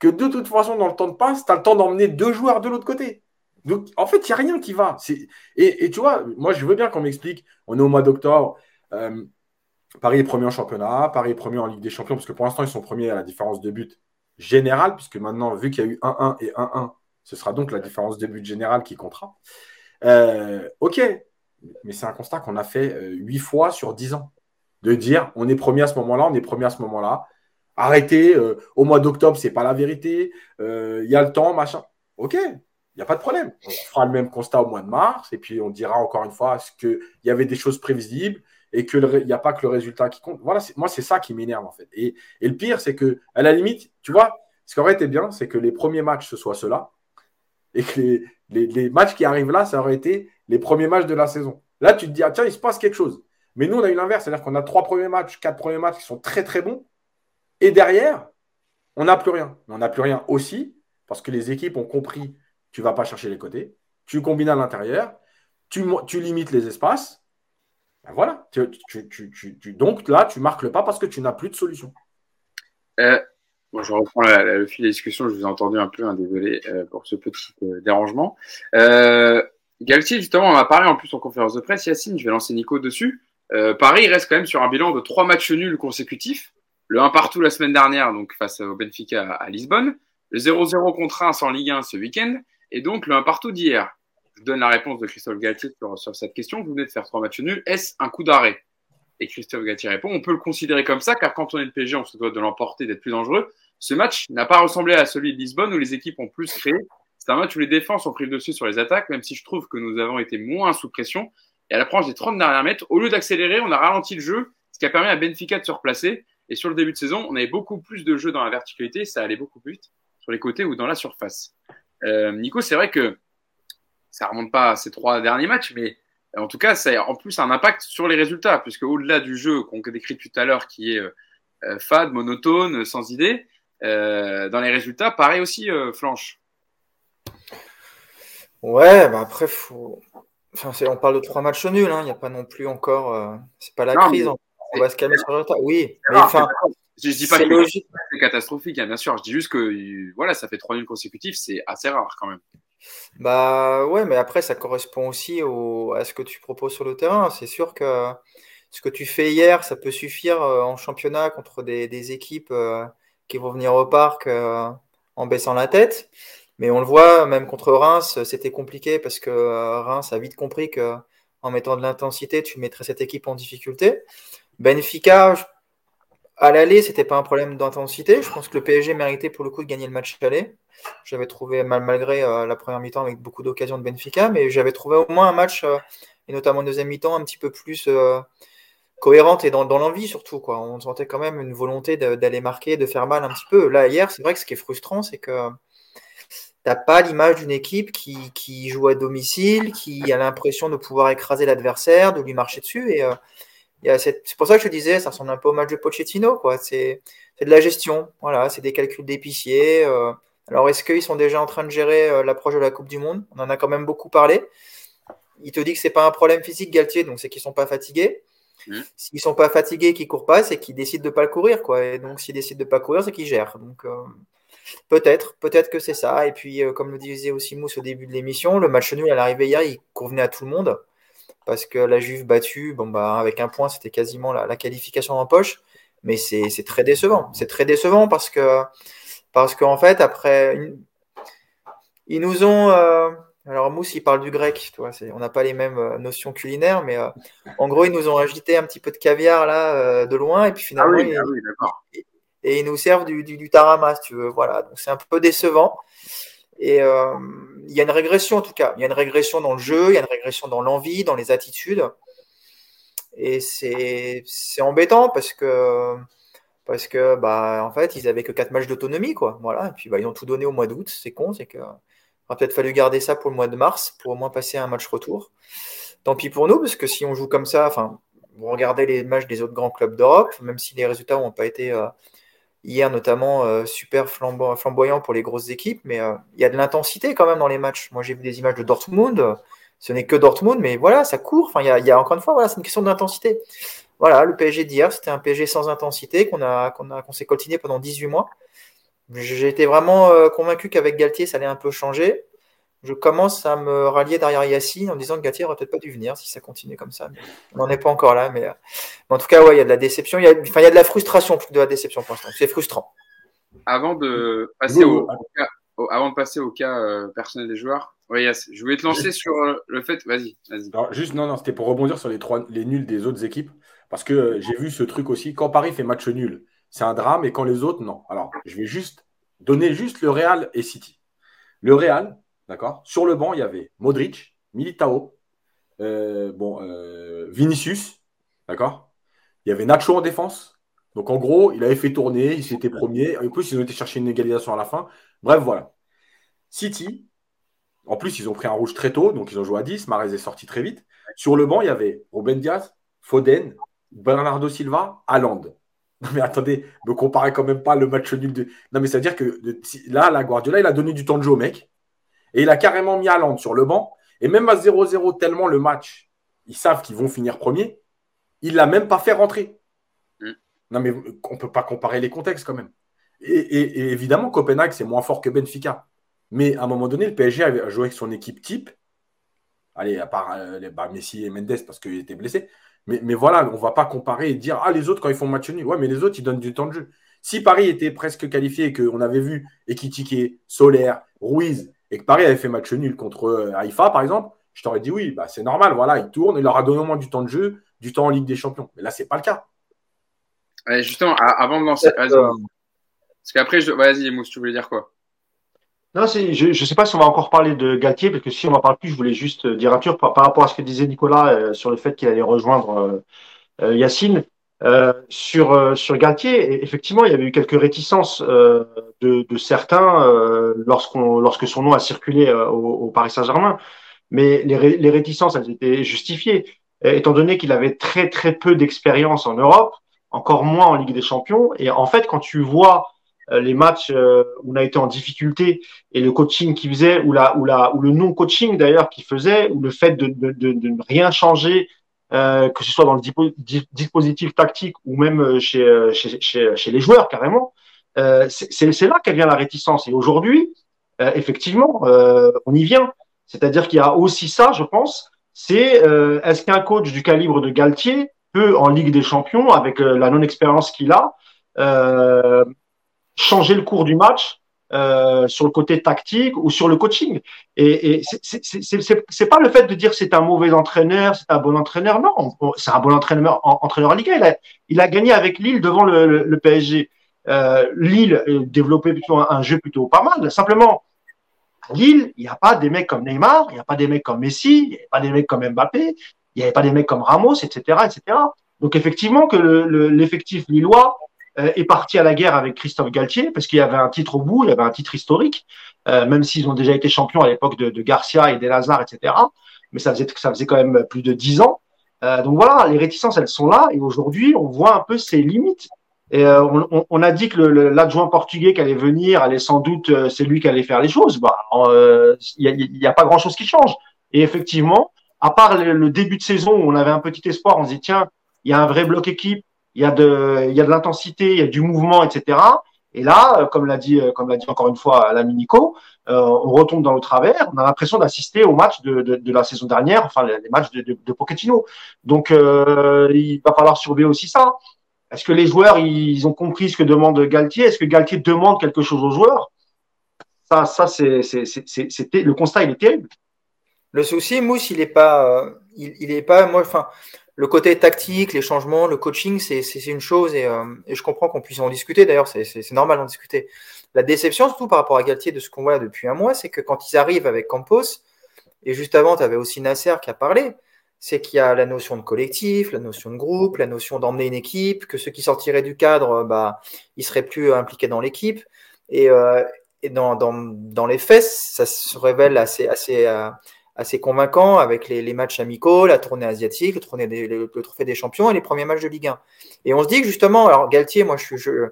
que de toute façon, dans le temps de passe, tu as le temps d'emmener deux joueurs de l'autre côté. Donc, en fait, il n'y a rien qui va. Et, tu vois, moi, je veux bien qu'on m'explique, on est au mois d'octobre, euh, Paris est premier en championnat, Paris est premier en Ligue des Champions, parce que pour l'instant, ils sont premiers à la différence de but générale, puisque maintenant, vu qu'il y a eu 1-1 et 1-1, ce sera donc la différence de but générale qui comptera. Euh, ok, mais c'est un constat qu'on a fait euh, huit fois sur 10 ans. De dire, on est premier à ce moment-là, on est premier à ce moment-là. Arrêtez, au mois d'octobre, c'est pas la vérité. Il y a le temps, machin. Ok, n'y a pas de problème. On fera le même constat au mois de mars, et puis on dira encore une fois, qu'il y avait des choses prévisibles et qu'il n'y a pas que le résultat qui compte. Voilà, moi, c'est ça qui m'énerve, en fait. Et, et, le pire, c'est que, à la limite, tu vois, ce qui aurait été bien, c'est que les premiers matchs, ce soit ceux-là, et que les, les, matchs qui arrivent là, ça aurait été les premiers matchs de la saison. Là, tu te dis, ah, tiens, il se passe quelque chose. Mais nous, on a eu l'inverse, c'est-à-dire qu'on a trois premiers matchs, quatre premiers matchs qui sont très, très bons, et derrière, on n'a plus rien. On n'a plus rien aussi, parce que les équipes ont compris, tu ne vas pas chercher les côtés, tu combines à l'intérieur, tu, limites les espaces, ben voilà. donc là, tu marques le pas parce que tu n'as plus de solution. Euh, je reprends le fil des discussions. Je vous ai entendu un peu, hein, désolé euh, pour ce petit euh, dérangement. Galtier, justement, on a parlé en plus en conférence de presse. Yacine, je vais lancer Nico dessus. Paris reste quand même sur un bilan de trois matchs nuls consécutifs. Le 1 partout la semaine dernière, donc face au Benfica à Lisbonne. Le 0-0 contre 1 sans Ligue 1 ce week-end. Et donc le 1 partout d'hier je donne la réponse de Christophe Galtier sur, cette question. Vous venez de faire trois matchs nuls. Est-ce un coup d'arrêt? Et Christophe Galtier répond on peut le considérer comme ça, car quand on est le PSG, on se doit de l'emporter, d'être plus dangereux. Ce match n'a pas ressemblé à celui de Lisbonne où les équipes ont plus créé. C'est un match où les défenses ont pris le dessus sur les attaques, même si je trouve que nous avons été moins sous pression. Et à l'approche des 30 derniers mètres, au lieu d'accélérer, on a ralenti le jeu, ce qui a permis à Benfica de se replacer. Et sur le début de saison, on avait beaucoup plus de jeux dans la verticalité, ça allait beaucoup plus vite sur les côtés ou dans la surface. Euh, Nico, c'est vrai que ça remonte pas à ces trois derniers matchs, mais en tout cas, ça a en plus un impact sur les résultats, puisque au-delà du jeu qu'on décrit tout à l'heure, qui est euh, fade, monotone, sans idée, euh, dans les résultats, pareil aussi, euh, flanche. Ouais, bah après, faut... enfin, on parle de trois matchs nuls, hein. il n'y a pas non plus encore. C'est pas la crise, on va se calmer sur le résultat. Oui, mais enfin. Je, dis pas que c'est catastrophique, hein, bien sûr. Je dis juste que voilà, ça fait trois nuls consécutifs, c'est assez rare quand même. Bah ouais, mais après, ça correspond aussi au, à ce que tu proposes sur le terrain. C'est sûr que ce que tu fais hier, ça peut suffire euh, en championnat contre des, des équipes euh, qui vont venir au parc euh, en baissant la tête. Mais on le voit, même contre Reims, c'était compliqué parce que Reims a vite compris que en mettant de l'intensité, tu mettrais cette équipe en difficulté. Benfica, à l'aller, c'était pas un problème d'intensité. Je pense que le PSG méritait pour le coup de gagner le match aller. J'avais trouvé, mal, malgré euh, la première mi-temps avec beaucoup d'occasions de Benfica, mais j'avais trouvé au moins un match euh, et notamment en deuxième mi-temps, un petit peu plus cohérente et dans, l'envie surtout. Quoi. On sentait quand même une volonté d'aller marquer, de faire mal un petit peu. Là, hier, c'est vrai que ce qui est frustrant, c'est que t'as pas l'image d'une équipe qui, joue à domicile, qui a l'impression de pouvoir écraser l'adversaire, de lui marcher dessus. Et euh, c'est pour ça que je disais, ça ressemble un peu au match de Pochettino. Quoi. C'est, de la gestion. Voilà, c'est des calculs d'épicier. Euh. alors, est-ce qu'ils sont déjà en train de gérer euh, l'approche de la Coupe du Monde? On en a quand même beaucoup parlé. Il te dit que c'est pas un problème physique, Galtier, donc c'est qu'ils sont pas fatigués. Mmh. S'ils sont pas fatigués, qu'ils courent pas, c'est qu'ils décident de pas le courir, quoi. Et donc, s'ils décident de pas courir, c'est qu'ils gèrent. Donc, Peut-être, peut-être que c'est ça. Et puis, euh, comme le disait aussi Mousse au début de l'émission, le match nul à l'arrivée hier, il convenait à tout le monde. Parce que la Juve battue, bon, bah, avec un point, c'était quasiment la, qualification en poche. Mais c'est très décevant. C'est très décevant parce que, parce qu'en fait, après, ils nous ont. Euh, alors, Mousse, il parle du grec, tu vois, on n'a pas les mêmes euh, notions culinaires, mais en gros, ils nous ont agité un petit peu de caviar là, de loin, et puis finalement, ah oui, ah et ils nous servent du, du, tarama, si tu veux. Voilà, donc c'est un peu décevant. Et euh, il y a une régression en tout cas. Il y a une régression dans le jeu, il y a une régression dans l'envie, dans les attitudes. Et c'est embêtant parce que, parce que bah, en fait, ils avaient que 4 matchs d'autonomie. quoi. Voilà. Et puis bah, ils ont tout donné au mois d'août. C'est con, c'est que. Aurait peut-être fallu garder ça pour le mois de mars, pour au moins passer un match retour. Tant pis pour nous, parce que si on joue comme ça, enfin, vous regardez les matchs des autres grands clubs d'Europe, même si les résultats n'ont pas été euh, hier notamment euh, super flamboyant pour les grosses équipes, mais euh, il y a de l'intensité quand même dans les matchs. Moi j'ai vu des images de Dortmund, ce n'est que Dortmund, mais voilà, ça court. Enfin, il y a, encore une fois, voilà, c'est une question d'intensité. Voilà, le PSG d'hier, c'était un PSG sans intensité qu'on a, qu'on a, qu'on s'est coltiné pendant 18 mois. Été vraiment euh, convaincu qu'avec Galtier, ça allait un peu changer je commence à me rallier derrière Yacine en disant que Gatier n'aurait peut-être pas dû venir si ça continue comme ça. on n'en est pas encore là, mais, euh, en tout cas, ouais, il y a de la déception. Il y a, enfin, il y a de la frustration plus que de la déception pour l'instant. C'est frustrant. Avant de passer au, cas, avant de passer au cas euh, personnel des joueurs, je voulais te lancer sur euh, le fait. Vas-y, vas-y. Juste, non, non, c'était pour rebondir sur les trois, les nuls des autres équipes, parce que j'ai vu ce truc aussi. Quand Paris fait match nul, c'est un drame, et quand les autres, non. Alors, je vais juste donner juste le Real et City. Le Real, D'accord? Sur le banc, il y avait Modric, Militao, euh, bon, euh, Vinicius. D'accord? Il y avait Nacho en défense. Donc en gros, il avait fait tourner, il s'était premier. En plus, ils ont été chercher une égalisation à la fin. Bref, voilà. City, en plus, ils ont pris un rouge très tôt, donc ils ont joué à 10. Marez est sorti très vite. Sur le banc, il y avait Ruben Diaz, Foden, Bernardo Silva, Haaland. (laughs) Non mais attendez, me comparez quand même pas le match nul de. Non mais c'est à dire que là, la Guardiola, il a donné du temps de jeu au mec. Et il a carrément mis Haaland sur le banc. Et même à 0-0, tellement le match, ils savent qu'ils vont finir premier, il l'a même pas fait rentrer. Mm. Non, mais on ne peut pas comparer les contextes quand même. Et, évidemment, Copenhague, c'est moins fort que Benfica. Mais à un moment donné, le PSG a joué avec son équipe type. Allez, à part euh, bah, Messi et Mendes parce qu'il était blessé. Mais, mais, voilà, on ne va pas comparer et dire Ah, les autres, quand ils font match nul. Ouais, mais les autres, ils donnent du temps de jeu. Si Paris était presque qualifié et qu'on avait vu Ekitike, Solaire, Ruiz, et que Paris avait fait match nul contre euh, Haïfa, par exemple, je t'aurais dit oui, bah, c'est normal, voilà, il tourne, il leur a donné au moins du temps de jeu, du temps en Ligue des Champions. Mais là, c'est pas le cas. justement, avant de lancer, vas-y. Parce qu'après, je... vas-y, Mousse, tu voulais dire quoi? Non, je ne sais pas si on va encore parler de Galtier, parce que si on en parle plus, je voulais juste dire un tour par, rapport à ce que disait Nicolas euh, sur le fait qu'il allait rejoindre euh, Yacine. Euh, sur euh, sur Galtier, effectivement, il y avait eu quelques réticences euh, de, de, certains euh, lorsqu'on lorsque son nom a circulé au, au, Paris Saint-Germain. Mais les, réticences, elles étaient justifiées, étant donné qu'il avait très très peu d'expérience en Europe, encore moins en Ligue des Champions. Et en fait, quand tu vois les matchs où on a été en difficulté et le coaching qu'il faisait, ou la ou la ou le non coaching d'ailleurs qu'il faisait, ou le fait de, de, de ne rien changer euh, que ce soit dans le dispositif tactique ou même euh, chez, euh, chez, chez, chez les joueurs carrément, euh, c'est là qu'elle vient la réticence. Et aujourd'hui, euh, effectivement, on y vient. C'est-à-dire qu'il y a aussi ça, je pense, c'est est-ce qu'un coach du calibre de Galtier peut, en Ligue des Champions, avec la non-expérience qu'il a, changer le cours du match euh, sur le côté tactique ou sur le coaching. Et, et c'est pas le fait de dire c'est un mauvais entraîneur, c'est un bon entraîneur. Non, c'est un bon entraîneur, entraîneur en Ligue 1. Il a, il a gagné avec Lille devant le, PSG. Euh, Lille développait plutôt un, jeu plutôt pas mal. Simplement, Lille, il n'y a pas des mecs comme Neymar, il n'y a pas des mecs comme Messi, il n'y a pas des mecs comme Mbappé. il n'y avait pas des mecs comme Ramos, etc., etc. Donc effectivement que l'effectif lillois euh, est parti à la guerre avec Christophe Galtier parce qu'il y avait un titre au bout, il y avait un titre historique, euh, même s'ils ont déjà été champions à l'époque de, Garcia et des Lazare, etc. Mais ça faisait, ça faisait quand même plus de dix ans. Euh, donc voilà, les réticences, elles sont là. Et aujourd'hui, on voit un peu ses limites. Et euh, on, a dit que l'adjoint portugais qui allait venir allait sans doute, euh, c'est lui qui allait faire les choses. Bah, il n'y a, a, pas grand-chose qui change. Et effectivement, à part le, début de saison où on avait un petit espoir, on se dit tiens, il y a un vrai bloc équipe, il y a de, il y a de l'intensité, il y a du mouvement, etc. Et là, comme l'a dit, comme l'a dit encore une fois Nico, euh, on retombe dans le travers. On a l'impression d'assister au match de, de, la saison dernière, enfin les, matchs de, de, Pochettino. Donc, euh, il va falloir surveiller aussi ça. Est-ce que les joueurs, ils ont compris ce que demande Galtier? Est-ce que Galtier demande quelque chose aux joueurs? Ça, ça c'est, c'était le constat, il est terrible. Le souci, Mousse, il est pas, euh, il, il est pas, moi, enfin, le côté tactique, les changements, le coaching, c'est une chose et, et, je comprends qu'on puisse en discuter. D'ailleurs, c'est normal d'en discuter. La déception, surtout par rapport à Galtier, de ce qu'on voit depuis un mois, c'est que quand ils arrivent avec Campos, et juste avant, tu avais aussi Nasser qui a parlé, c'est qu'il y a la notion de collectif, la notion de groupe, la notion d'emmener une équipe, que ceux qui sortiraient du cadre, bah, ils seraient plus impliqués dans l'équipe. Et, euh, dans, les faits, ça se révèle assez, assez, euh, assez convaincant avec les, les, matchs amicaux, la tournée asiatique, le, des, le, trophée des champions et les premiers matchs de Ligue 1. Et on se dit que justement, alors Galtier, moi je, je,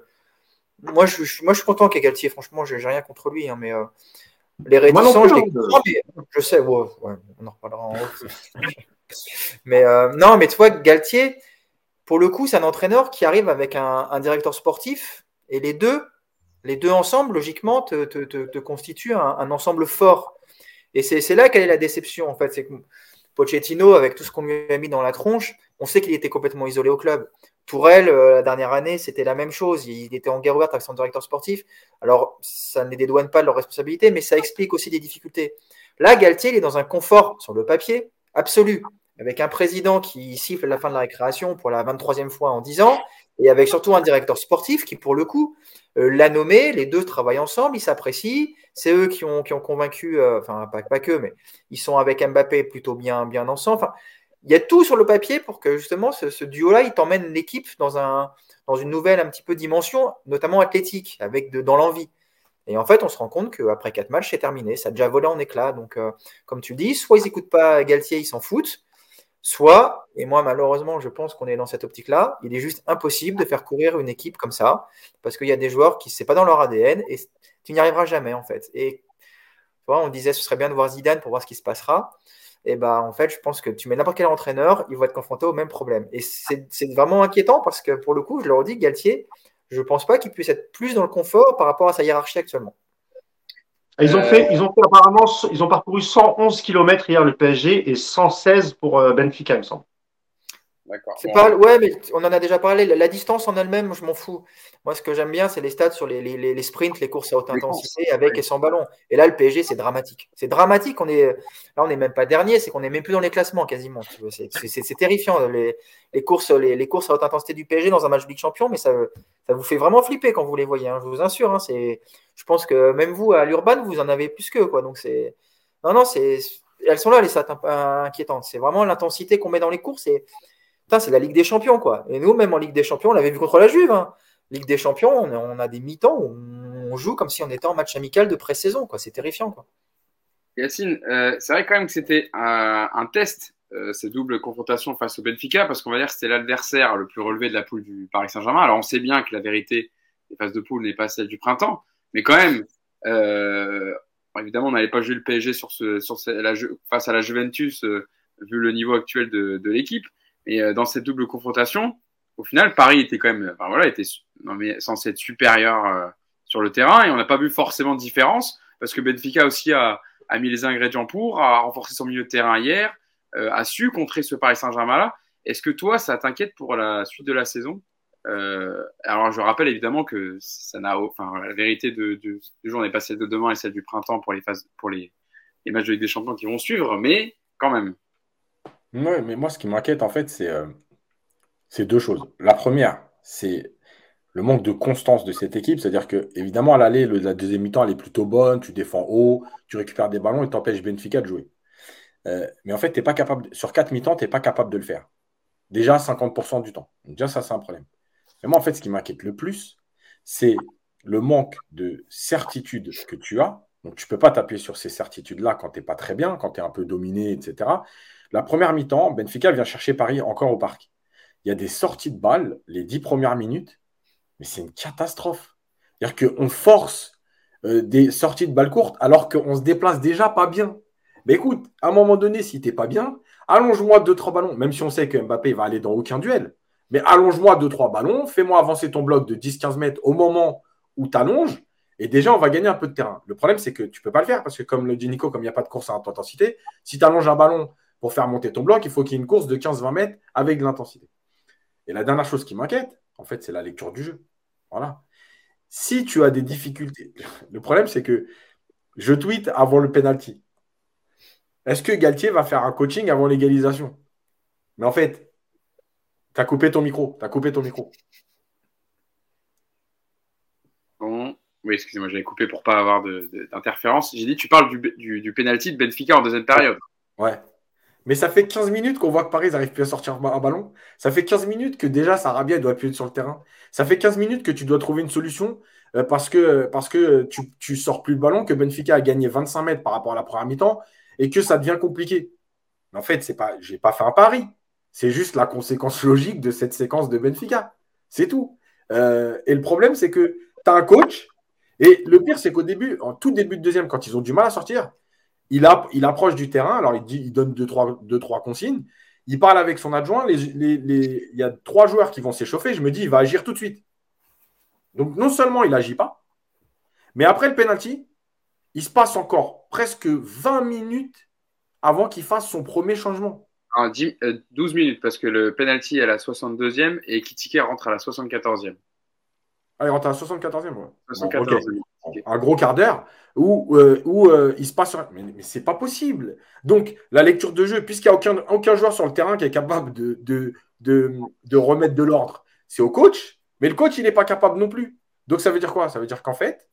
moi, je, moi, je suis content qu'est Galtier. Franchement, j'ai rien contre lui. Hein, mais euh, les réticents, je les comprends. je sais, on en reparlera en haut. (laughs) mais euh, non, mais tu vois, Galtier, pour le coup, c'est un entraîneur qui arrive avec un, un, directeur sportif et les deux, les deux ensemble, logiquement, te, te, te, constituent un, un, ensemble fort. Et c'est là quelle est la déception, en fait. C'est que Pochettino, avec tout ce qu'on lui a mis dans la tronche, on sait qu'il était complètement isolé au club. Tourelle, euh, la dernière année, c'était la même chose. Il était en guerre ouverte avec son directeur sportif. Alors, ça ne les dédouane pas de leur responsabilité, mais ça explique aussi des difficultés. Là, Galtier, il est dans un confort sur le papier absolu, avec un président qui siffle la fin de la récréation pour la 23e fois en 10 ans, et avec surtout un directeur sportif qui, pour le coup, euh, l'a nommé. Les deux travaillent ensemble, ils s'apprécient. C'est eux qui ont, convaincu, euh, enfin, pas, pas que, mais ils sont avec Mbappé plutôt bien, ensemble. Il y a tout sur le papier pour que justement ce, duo-là, il t'emmène l'équipe dans, un, dans une nouvelle dimension, notamment athlétique, avec de, dans l'envie. Et en fait, on se rend compte qu'après quatre matchs, c'est terminé. Ça a déjà volé en éclats. Donc, euh, comme tu dis, soit ils n'écoutent pas Galtier, ils s'en foutent. Soit, et moi malheureusement, je pense qu'on est dans cette optique-là, il est juste impossible de faire courir une équipe comme ça, parce qu'il y a des joueurs qui, c'est pas dans leur ADN, et tu n'y arriveras jamais en fait. Et on disait ce serait bien de voir Zidane pour voir ce qui se passera et bah en fait, je pense que tu mets n'importe quel entraîneur, il va être confronté au même problème. Et c'est vraiment inquiétant parce que pour le coup, je leur dis, Galtier, je ne pense pas qu'il puisse être plus dans le confort par rapport à sa hiérarchie actuellement. Ils ont fait, ils ont fait apparemment, ils ont parcouru 111 km hier le PSG et 116 pour euh, Benfica, il me semble. C'est pas, ouais, mais on en a déjà parlé. La, distance en elle-même, je m'en fous. Moi, ce que j'aime bien, c'est les stats sur les, les, les, sprints, les courses à haute intensité, avec et sans ballon. Et là, le PSG, c'est dramatique. C'est dramatique. On est, là, on n'est même pas dernier, c'est qu'on n'est même plus dans les classements quasiment. C'est terrifiant les, les, courses, les, courses à haute intensité du PSG dans un match de Ligue Champion, mais ça, ça vous fait vraiment flipper quand vous les voyez. Hein, je vous assure. Hein, je pense que même vous à l'urban, vous en avez plus que quoi. Donc c'est, non, non, c'est, elles sont là les stats inquiétantes. C'est vraiment l'intensité qu'on met dans les courses et c'est la Ligue des Champions, quoi. Et nous, même en Ligue des Champions, on l'avait vu contre la Juve. Hein. Ligue des Champions, on a, des mi-temps où on joue comme si on était en match amical de pré-saison. C'est terrifiant, quoi. Yacine, euh, c'est vrai quand même que c'était un, test, euh, cette double confrontation face au Benfica, parce qu'on va dire que c'était l'adversaire le plus relevé de la poule du Paris Saint-Germain. Alors on sait bien que la vérité des phases de poule n'est pas celle du printemps, mais quand même, euh, évidemment, on n'allait pas jouer le PSG face à la Juventus, vu le niveau actuel de l'équipe. Et euh, dans cette double confrontation, au final, Paris était quand même, enfin, voilà, était non, mais, censé être supérieur euh, sur le terrain et on n'a pas vu forcément de différence parce que Benfica aussi a, mis les ingrédients pour, a renforcé son milieu de terrain hier, euh, a su contrer ce Paris Saint-Germain-là. Est-ce que toi, ça t'inquiète pour la suite de la saison? Euh, Alors, je rappelle évidemment que ça n'a, enfin, la vérité de, du jour n'est pas celle de demain et celle du printemps pour les phases, pour les, les matchs de Ligue des Champions qui vont suivre, mais quand même. Oui, mais moi, ce qui m'inquiète, en fait, c'est euh, deux choses. La première, c'est le manque de constance de cette équipe. C'est-à-dire que, évidemment, à l'aller, la deuxième mi-temps, elle est plutôt bonne. Tu défends haut, tu récupères des ballons et t'empêches Benfica de jouer. Euh, mais en fait, t'es pas capable, sur 4 mi-temps, tu n'es pas capable de le faire. Déjà 50% du temps. déjà, ça, c'est un problème. Mais moi, en fait, ce qui m'inquiète le plus, c'est le manque de certitude que tu as. Donc, tu ne peux pas t'appuyer sur ces certitudes-là quand tu n'es pas très bien, quand tu es un peu dominé, etc. La première mi-temps, Benfica vient chercher Paris encore au parc. Il y a des sorties de balles, les 10 premières minutes, mais c'est une catastrophe. C'est-à-dire qu'on force euh, des sorties de balles courtes alors qu'on se déplace déjà pas bien. Mais écoute, à un moment donné, si tu n'es pas bien, allonge-moi deux, trois ballons, même si on sait que Mbappé va aller dans aucun duel. Mais allonge-moi deux, trois ballons, fais-moi avancer ton bloc de 10-15 mètres au moment où tu allonges, et déjà, on va gagner un peu de terrain. Le problème, c'est que tu ne peux pas le faire, parce que comme le dit Nico, comme il n'y a pas de course à intensité, si tu allonges un ballon pour faire monter ton bloc, il faut qu'il y ait une course de 15-20 mètres avec de l'intensité. Et la dernière chose qui m'inquiète, en fait, c'est la lecture du jeu. Voilà. Si tu as des difficultés, (laughs) le problème, c'est que je tweete avant le penalty. Est-ce que Galtier va faire un coaching avant l'égalisation? Mais en fait, tu as coupé ton micro. Tu as coupé ton micro. Bon. Oui, excusez-moi, j'avais coupé pour pas avoir d'interférence. J'ai dit, tu parles du, du, du penalty de Benfica en deuxième période. Ouais. Mais ça fait 15 minutes qu'on voit que Paris n'arrive plus à sortir un ballon. Ça fait 15 minutes que déjà Sarabia doit appuyer sur le terrain. Ça fait 15 minutes que tu dois trouver une solution euh, parce que, parce que tu, tu sors plus le ballon, que Benfica a gagné 25 mètres par rapport à la première mi-temps et que ça devient compliqué. Mais en fait, c'est pas, j'ai pas fait un pari. C'est juste la conséquence logique de cette séquence de Benfica. C'est tout. Euh, et le problème, c'est que tu as un coach. Et le pire, c'est qu'au début, en tout début de deuxième, quand ils ont du mal à sortir, il, approche du terrain. Alors, il, donne deux trois, consignes. Il parle avec son adjoint. il y a trois joueurs qui vont s'échauffer. Je me dis, il va agir tout de suite. Donc, non seulement il n'agit pas, mais après le penalty, il se passe encore presque 20 minutes avant qu'il fasse son premier changement. 12 euh, minutes, parce que le penalty est à la 62e et Kitike rentre à la 74e. Ah, il rentre à la 74e, ouais. Un gros quart d'heure où, euh, où euh, il se passe. Mais, mais c'est pas possible. Donc, la lecture de jeu, puisqu'il n'y a aucun, aucun joueur sur le terrain qui est capable de, de, de, de remettre de l'ordre, c'est au coach. Mais le coach, il n'est pas capable non plus. Donc, ça veut dire quoi? Ça veut dire qu'en fait,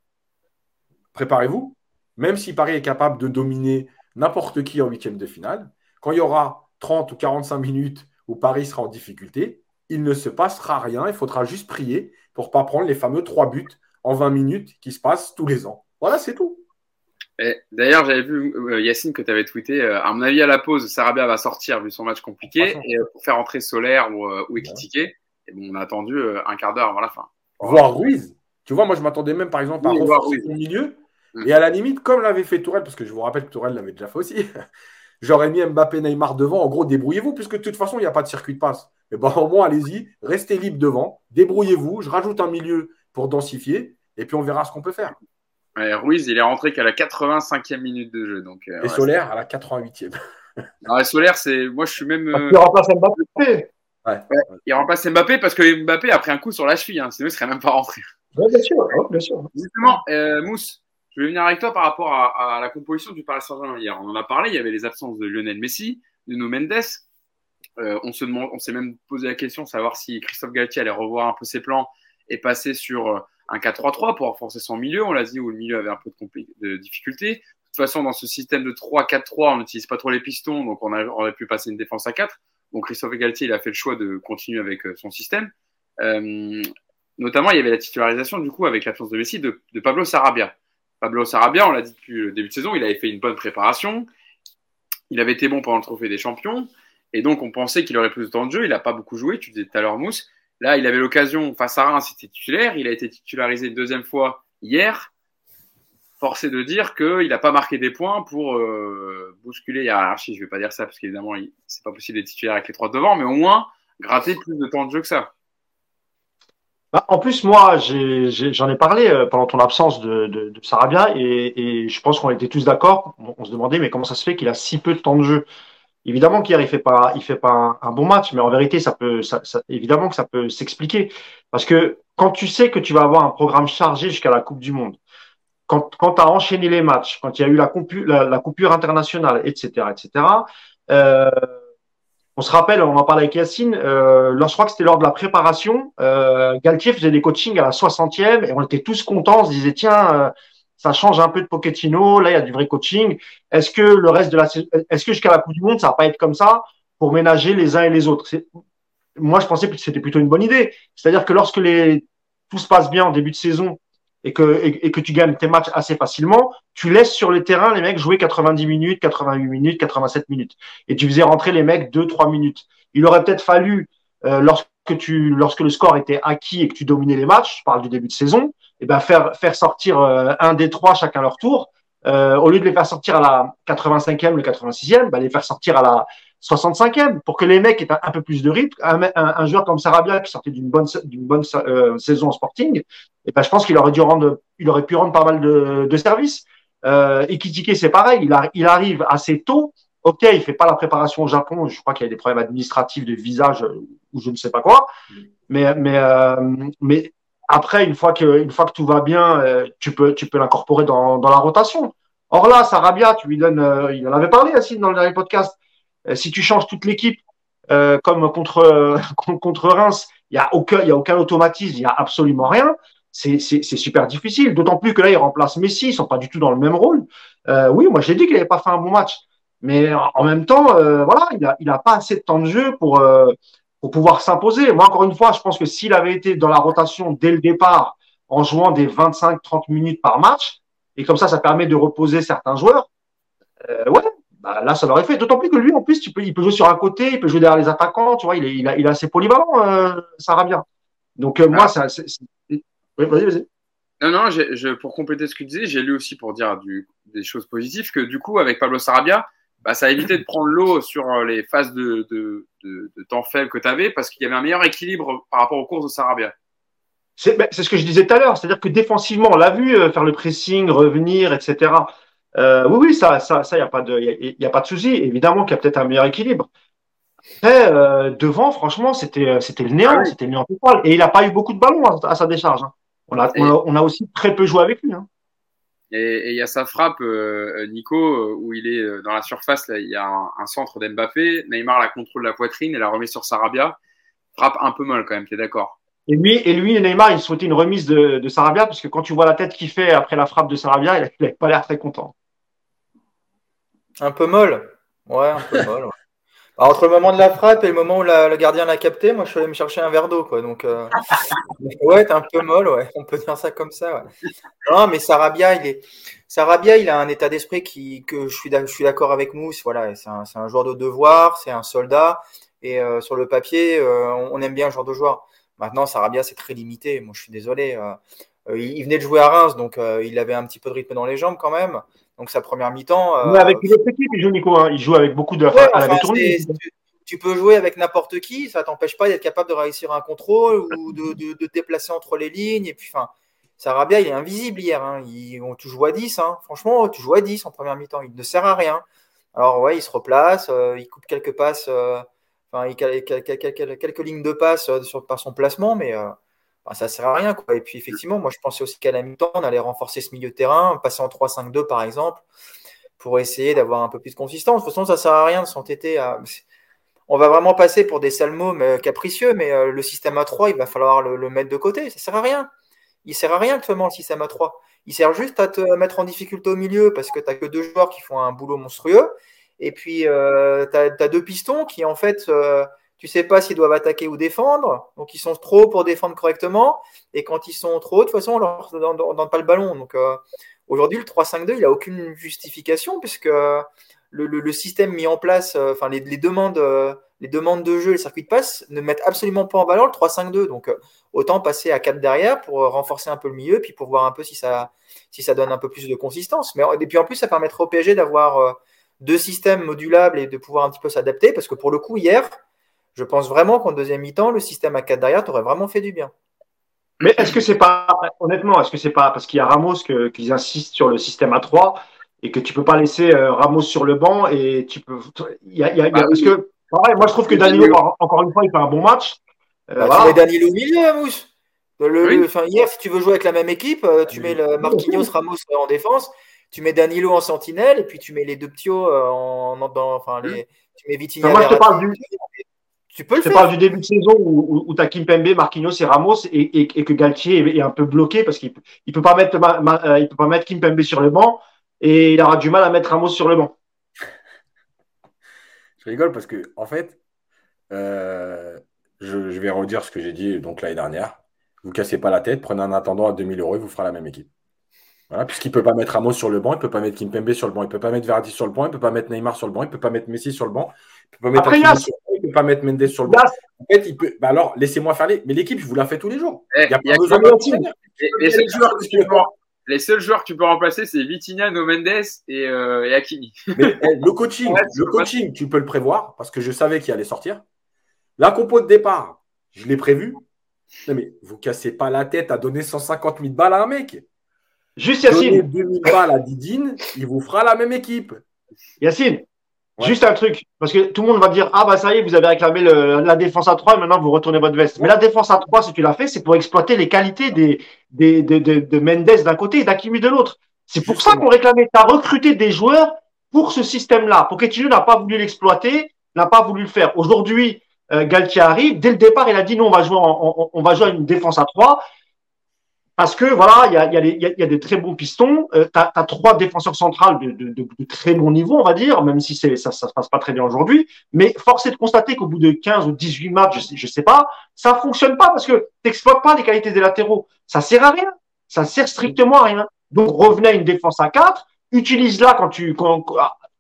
préparez-vous, même si Paris est capable de dominer n'importe qui en huitième de finale, quand il y aura 30 ou 45 minutes où Paris sera en difficulté, il ne se passera rien. Il faudra juste prier pour ne pas prendre les fameux trois buts en 20 minutes qui se passent tous les ans. Voilà, c'est tout. D'ailleurs, j'avais vu euh, Yacine que tu avais tweeté. Euh, à mon avis, à la pause, Sarabia va sortir vu son match compliqué et euh, pour faire entrer Solaire ou, ou Et bon, on a attendu un quart d'heure avant la fin. Voir Ruiz. Tu vois, moi, je m'attendais même par exemple à renforcer au milieu Mm. Et à la limite, comme l'avait fait Tourelle, parce que je vous rappelle que Tourelle l'avait déjà fait aussi, (laughs) j'aurais mis Mbappé Neymar devant. En gros, débrouillez-vous, puisque de toute façon, il n'y a pas de circuit de passe. Et ben, au moins, allez-y, restez libre devant, débrouillez-vous. Je rajoute un milieu pour densifier, et puis on verra ce qu'on peut faire. Ruiz, il est rentré qu'à la 85e minute de jeu. Donc, euh, et Solaire à la 88e. (laughs) Solaire, c'est. Moi, je suis même. Euh, il remplace Mbappé. Ouais. il remplace Mbappé parce que Mbappé a pris un coup sur la cheville, hein, sinon il ne serait même pas rentré. bien sûr, bien sûr. Justement, euh, Mousse, je vais venir avec toi par rapport à, la composition du Paris Saint-Germain hier. On en a parlé, il y avait les absences de Lionel Messi, de Nuno Mendes. Euh, on se demande, on s'est même posé la question, savoir si Christophe Galtier allait revoir un peu ses plans et passer sur euh, un 4-3-3 pour renforcer son milieu. On l'a dit où le milieu avait un peu de, de difficulté. De toute façon, dans ce système de 3-4-3, on n'utilise pas trop les pistons, donc on, aurait pu passer une défense à 4. Donc Christophe Galtier, il a fait le choix de continuer avec euh, son système. Notamment, il y avait la titularisation du coup avec l'absence de Messi de, de Pablo Sarabia. Pablo Sarabia, on l'a dit depuis le début de saison, il avait fait une bonne préparation. Il avait été bon pendant le trophée des champions. Et donc, on pensait qu'il aurait plus de temps de jeu. Il n'a pas beaucoup joué. Tu disais tout à l'heure, Mousse. Là, il avait l'occasion face à Reims, c'était titulaire. Il a été titularisé une deuxième fois hier. Forcé de dire qu'il n'a pas marqué des points pour euh, bousculer hiérarchie. Je ne vais pas dire ça parce qu'évidemment, c'est pas possible d'être titulaire avec les trois devant, mais au moins gratter plus de temps de jeu que ça. Bah, en plus, moi, j'en ai, parlé euh, pendant ton absence de, de, de Sarabia et, je pense qu'on était tous d'accord. On, se demandait, mais comment ça se fait qu'il a si peu de temps de jeu? Évidemment qu'hier, il fait pas, il fait pas un, bon match, mais en vérité, ça peut, évidemment que ça peut s'expliquer. Parce que quand tu sais que tu vas avoir un programme chargé jusqu'à la Coupe du Monde, quand, quand tu as enchaîné les matchs, quand il y a eu la, coupure internationale, etc., etc., on se rappelle, on en parlait avec Yacine, euh, je crois que c'était lors de la préparation, euh, Galtier faisait des coachings à la 60e et on était tous contents, on se disait tiens, euh, ça change un peu de Pochettino. Là, il y a du vrai coaching. Est-ce que le reste de la, est-ce que jusqu'à la Coupe du Monde, ça va pas être comme ça pour ménager les uns et les autres? Moi, je pensais que c'était plutôt une bonne idée. C'est-à-dire que lorsque les, tout se passe bien en début de saison et que, et, que tu gagnes tes matchs assez facilement, tu laisses sur le terrain les mecs jouer 90 minutes, 88 minutes, 87 minutes. Et tu faisais rentrer les mecs 2-3 minutes. Il aurait peut-être fallu, euh, lorsque, tu, lorsque le score était acquis et que tu dominais les matchs, je parle du début de saison, et eh ben faire, faire sortir euh, un des trois chacun leur tour. Euh, au lieu de les faire sortir à la 85e, le 86e, ben les faire sortir à la 65e pour que les mecs aient un, peu plus de rythme. Un, un, joueur comme Sarabia qui sortait d'une bonne, d'une bonne euh, saison en sporting, et ben, je pense qu'il aurait dû rendre, il aurait pu rendre pas mal de, de services. Euh, Ikitike, c'est pareil, il, arrive assez tôt. Ok, il fait pas la préparation au Japon. Je crois qu'il y a des problèmes administratifs de visage ou je ne sais pas quoi. Mais, mais, euh, mais après, une fois que, une fois que tout va bien, euh, tu peux, tu peux l'incorporer dans, dans la rotation. Or là, Sarabia, tu lui donnes, euh, il en avait parlé, Yacine, dans le dernier podcast. Euh, si tu changes toute l'équipe, euh, comme contre (laughs) contre Reims, il y a aucun il y a aucun automatisme, il y a absolument rien. C'est super difficile. D'autant plus que là il remplace Messi, ils sont pas du tout dans le même rôle. Euh, oui, moi j'ai dit qu'il n'avait pas fait un bon match, mais en même temps, euh, voilà, il a il a pas assez de temps de jeu pour euh, pour pouvoir s'imposer. Moi encore une fois, je pense que s'il avait été dans la rotation dès le départ en jouant des 25-30 minutes par match, et comme ça, ça permet de reposer certains joueurs. Euh, ouais, bah, là, ça l'aurait fait. D'autant plus que lui, en plus, tu peux, il peut jouer sur un côté, il peut jouer derrière les attaquants, tu vois, il est, il a, il est assez polyvalent, bien. Donc, moi, ça, c'est, oui, vas-y, vas-y. Non, non, je, pour compléter ce que tu disais, j'ai lu aussi pour dire du, des choses positives que du coup, avec Pablo Sarabia, bah, ça a évité de prendre l'eau sur euh, les phases de, de, de, de temps faible que tu avais parce qu'il y avait un meilleur équilibre par rapport aux courses de Sarabia. Ben, c'est ce que je disais tout à l'heure, c'est-à-dire que défensivement, on l'a vu euh, faire le pressing, revenir, etc. Euh, oui, oui, ça, ça, ça, y a pas de, y y a pas de souci. Évidemment qu'il y a peut-être un meilleur équilibre. Après, euh, devant, franchement, c'était, c'était le néant, ah c'était le néant total. Et il n'a pas eu beaucoup de ballons à, sa décharge. Hein. On, a, on, a, on, a, aussi très peu joué avec lui. Hein. Et il y a sa frappe, euh, Nico, où il est dans la surface. Là, il y a un, un centre d'Mbappé. Neymar la contrôle la poitrine et la remet sur Sarabia. Frappe un peu mal quand même. T'es d'accord? Et lui, et lui, Neymar, il souhaitait une remise de, de Sarabia parce que quand tu vois la tête qu'il fait après la frappe de Sarabia, il n'a pas l'air très content. Un peu molle. Ouais, un peu molle. Entre le moment de la frappe et le moment où le gardien l'a capté, moi je suis allé me chercher un verre d'eau. Quoi. Donc, euh... (laughs) un peu molle, on peut dire ça comme ça. Ouais. Non, mais Sarabia, il. Sarabia, il a un état d'esprit qui que je suis d'accord avec Mousse. Voilà, c'est un, joueur de devoir, c'est un soldat. Et euh, sur le papier, euh, on aime bien ce genre de joueur. Maintenant, Sarabia, c'est très limité. Moi, je suis désolé. Il venait de jouer à Reims, donc il avait un petit peu de rythme dans les jambes quand même. Donc sa première mi-temps. Mais avec une autre équipe, il joue Nico. Hein. Il joue avec beaucoup de. tu, peux jouer avec n'importe qui, ça t'empêche pas d'être capable de réussir un contrôle ou de, de, de, déplacer entre les lignes. Et puis, enfin, Sarabia, il est invisible hier. Hein. Il, on, tu joues à 10. Hein. Franchement, tu joues à 10 en première mi-temps. Il ne sert à rien. Alors, ouais, il se replace, il coupe quelques passes Enfin, il a quelques, quelques, lignes de passe euh, sur, par son placement, mais euh, ça sert à rien. Quoi. Et puis effectivement, moi je pensais aussi qu'à la mi-temps, on allait renforcer ce milieu de terrain, passer en 3-5-2 par exemple, pour essayer d'avoir un peu plus de consistance. De toute façon, ça sert à rien de s'entêter à. On va vraiment passer pour des salmos capricieux, mais euh, le système A3, il va falloir le, mettre de côté. Ça ne sert à rien. Il sert à rien actuellement le système A3. Il sert juste à te mettre en difficulté au milieu parce que tu n'as que deux joueurs qui font un boulot monstrueux. Et puis, euh, tu as, deux pistons qui, en fait, euh, tu sais pas s'ils doivent attaquer ou défendre. Donc, ils sont trop pour défendre correctement. Et quand ils sont trop, de toute façon, on leur donne pas le ballon. Donc, euh, aujourd'hui, le 3-5-2, il n'a aucune justification puisque le, le, système mis en place, euh, enfin, les, demandes, euh, les demandes de jeu, les circuits de passe ne mettent absolument pas en valeur le 3-5-2. Donc, autant passer à 4 derrière pour renforcer un peu le milieu, puis pour voir un peu si ça, si ça donne un peu plus de consistance. Mais, et puis, en plus, ça permettra au PSG d'avoir deux systèmes modulables et de pouvoir un petit peu s'adapter. Parce que pour le coup, hier, je pense vraiment qu'en deuxième mi-temps, le système à 4 derrière t'aurait vraiment fait du bien. Mais est-ce que c'est pas, honnêtement, est-ce que c'est pas parce qu'il y a Ramos qu'ils insistent sur le système à 3 et que tu peux pas laisser euh, Ramos sur le banc et tu peux. Il y a, bah parce que, moi je trouve que Danilo, encore une fois, il fait un bon match. Euh, bah, Tu mets Danilo au milieu, Mousse. Le, hier, si tu veux jouer avec la même équipe, euh, tu mets le Marquinhos Ramos en défense tu mets Danilo en sentinelle et puis tu mets les deux ptios en, dans, enfin, les, tu mets Vitinha. moi, je te parle du. Tu peux le Je faire. parle du début de saison où, où, tu as Kimpembe, Marquinhos et Ramos et, et, et que Galtier est, est un peu bloqué parce qu'il ne peut, pas mettre, ma, ma, euh, il peut pas mettre Kimpembe sur le banc et il aura du mal à mettre Ramos sur le banc. (laughs) Je rigole parce que, en fait, euh, je, je, vais redire ce que j'ai dit donc l'année dernière. Vous cassez pas la tête, prenez un attendant à 2000 euros et vous fera la même équipe. Voilà, puisqu'il ne peut pas mettre Ramos sur le banc, il ne peut pas mettre Kimpembe sur le banc, il ne peut pas mettre Verdi sur le banc, il ne peut pas mettre Neymar sur le banc, il ne peut pas mettre Messi sur le banc, il ne peut pas mettre Après, Hakimi sur le banc, il ne peut pas mettre Mendes sur le banc. En fait, il peut. Bah alors, laissez-moi faire les. Mais l'équipe, je vous la fais tous les jours. Eh, Il n'y a il y a pas besoin d'entraîneur. Les, les seuls joueurs que tu peux, les seuls joueurs que tu peux remplacer, c'est Vitinha, No Mendes et, euh, et Hakimi. Mais eh, le coaching, Ouais, le coaching, tu peux le prévoir parce que je savais qu'il allait sortir. La compo de départ, je l'ai prévu. Non mais vous cassez pas la tête à donner 150 000 balles à un mec. Juste Donnez Yacine, 2000 balles à Didine, il vous fera la même équipe. Yacine, Ouais. juste un truc. Parce que tout le monde va dire Ah, bah ça y est, vous avez réclamé le- la défense à 3 et maintenant vous retournez votre veste. Mais la défense à 3, si tu l'as fait, c'est pour exploiter les qualités des, des, des- de, de Mendes d'un côté et d'Akimi de l'autre. C'est pour ça qu'on réclamait. Tu as recruté des joueurs pour ce système-là. Pochettino n'a pas voulu l'exploiter, n'a pas voulu le faire. Aujourd'hui, euh, Galtier arrive. Dès le départ, il a dit non, on va jouer, en- on, on va jouer à une défense à 3. Parce que voilà, il y a, y, a y a- y a des très bons pistons. Euh, tu as, trois défenseurs centrales de, de, de, de très bon niveau, on va dire, même si ça ne se passe pas très bien aujourd'hui. Mais force est de constater qu'au bout de 15 ou 18 matchs, je sais, sais pas, ça fonctionne pas parce que tu pas les qualités des latéraux. Ça sert à rien. Ça sert strictement à rien. Donc revenez à une défense à 4, utilise-la quand tu, quand-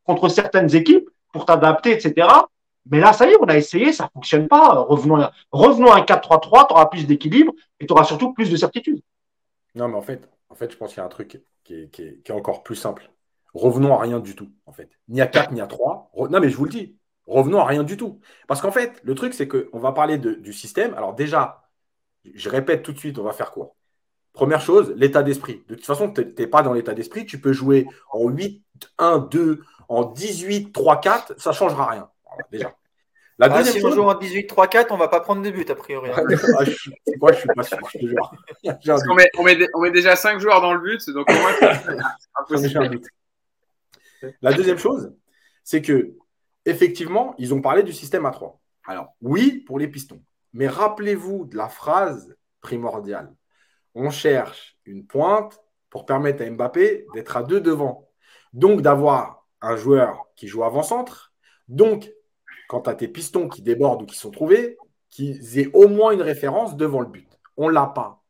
contre certaines équipes pour t'adapter, etc. Mais là, ça y est, on a essayé, ça fonctionne pas. Revenons, revenons à un 4-3-3, tu auras plus d'équilibre et tu auras surtout plus de certitude. Non, mais en fait, en fait, je pense qu'il y a un truc qui est, encore plus simple. Revenons à rien du tout, en fait. Ni à 4, ni à 3. Re- Non, mais je vous le dis, revenons à rien du tout. Parce qu'en fait, le truc, c'est qu'on va parler du système. Alors déjà, je répète tout de suite, on va faire court. Première chose, l'état d'esprit. De toute façon, tu n'es pas dans l'état d'esprit. Tu peux jouer en 8, 1, 2, en 18, 3, 4. Ça ne changera rien. Déjà. La Ah, deuxième si on chose. joue en 18-3-4, on va pas prendre de but a priori. hein. (laughs) Ah, je suis- c'est quoi, je suis pas sûr, je te jure. J'ai (laughs) un Parce qu'on met, on met, dé- on met déjà 5 joueurs dans le but, donc au moins, c'est (laughs) impossible. La deuxième chose, c'est que effectivement, ils ont parlé du système A3. Alors, oui, pour les pistons. Mais rappelez-vous de la phrase primordiale. On cherche une pointe pour permettre à Mbappé d'être à deux devant. Donc, d'avoir un joueur qui joue avant-centre. Donc, quand tu tes pistons qui débordent ou qui sont trouvés, qu'ils aient au moins une référence devant le but. On ne l'a pas.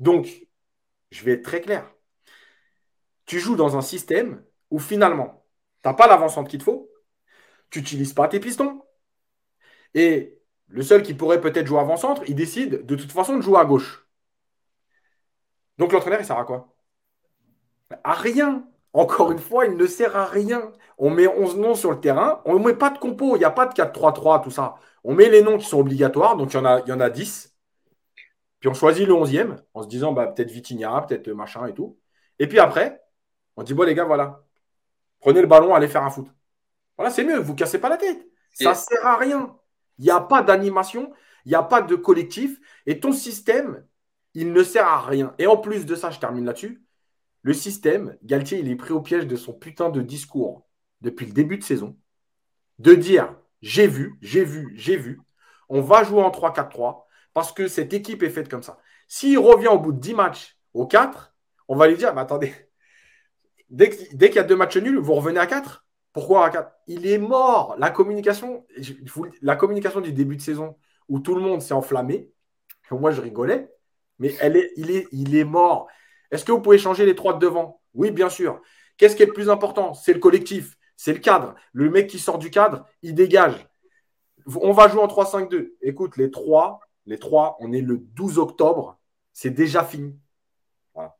Donc, je vais être très clair tu joues dans un système où finalement, tu n'as pas l'avancante qu'il te faut, tu n'utilises pas tes pistons, et le seul qui pourrait peut-être jouer avant-centre, il décide de toute façon de jouer à gauche. Donc l'entraîneur, il sert à quoi? À rien. Encore une fois, il ne sert à rien. On met 11 noms sur le terrain, on ne met pas de compo, il n'y a pas de 4-3-3, tout ça. On met les noms qui sont obligatoires, donc il y en a, il y en a 10. Puis on choisit le 11e en se disant bah, peut-être Vitinha, peut-être machin et tout. Et puis après, on dit, bon, les gars, voilà. Prenez le ballon, allez faire un foot. Voilà, c'est mieux, vous cassez pas la tête. Ça Et- sert à rien. Il n'y a pas d'animation, il n'y a pas de collectif. Et ton système, il ne sert à rien. Et en plus de ça, je termine là-dessus. Le système, Galtier, il est pris au piège de son putain de discours depuis le début de saison. De dire, j'ai vu, j'ai vu, j'ai vu. On va jouer en 3-4-3 parce que cette équipe est faite comme ça. S'il revient au bout de 10 matchs au 4, on va lui dire, mais attendez, dès qu'il y a deux matchs nuls, vous revenez à 4 Pourquoi à 4 Il est mort. La communication, la communication du début de saison où tout le monde s'est enflammé, moi je rigolais, mais il est mort. Est-ce que vous pouvez changer les trois de devant? Oui, bien sûr. Qu'est-ce qui est le plus important? C'est le collectif, c'est le cadre. Le mec qui sort du cadre, il dégage. On va jouer en 3-5-2. Écoute, les trois, les trois, on est le 12 octobre, c'est déjà fini. Voilà.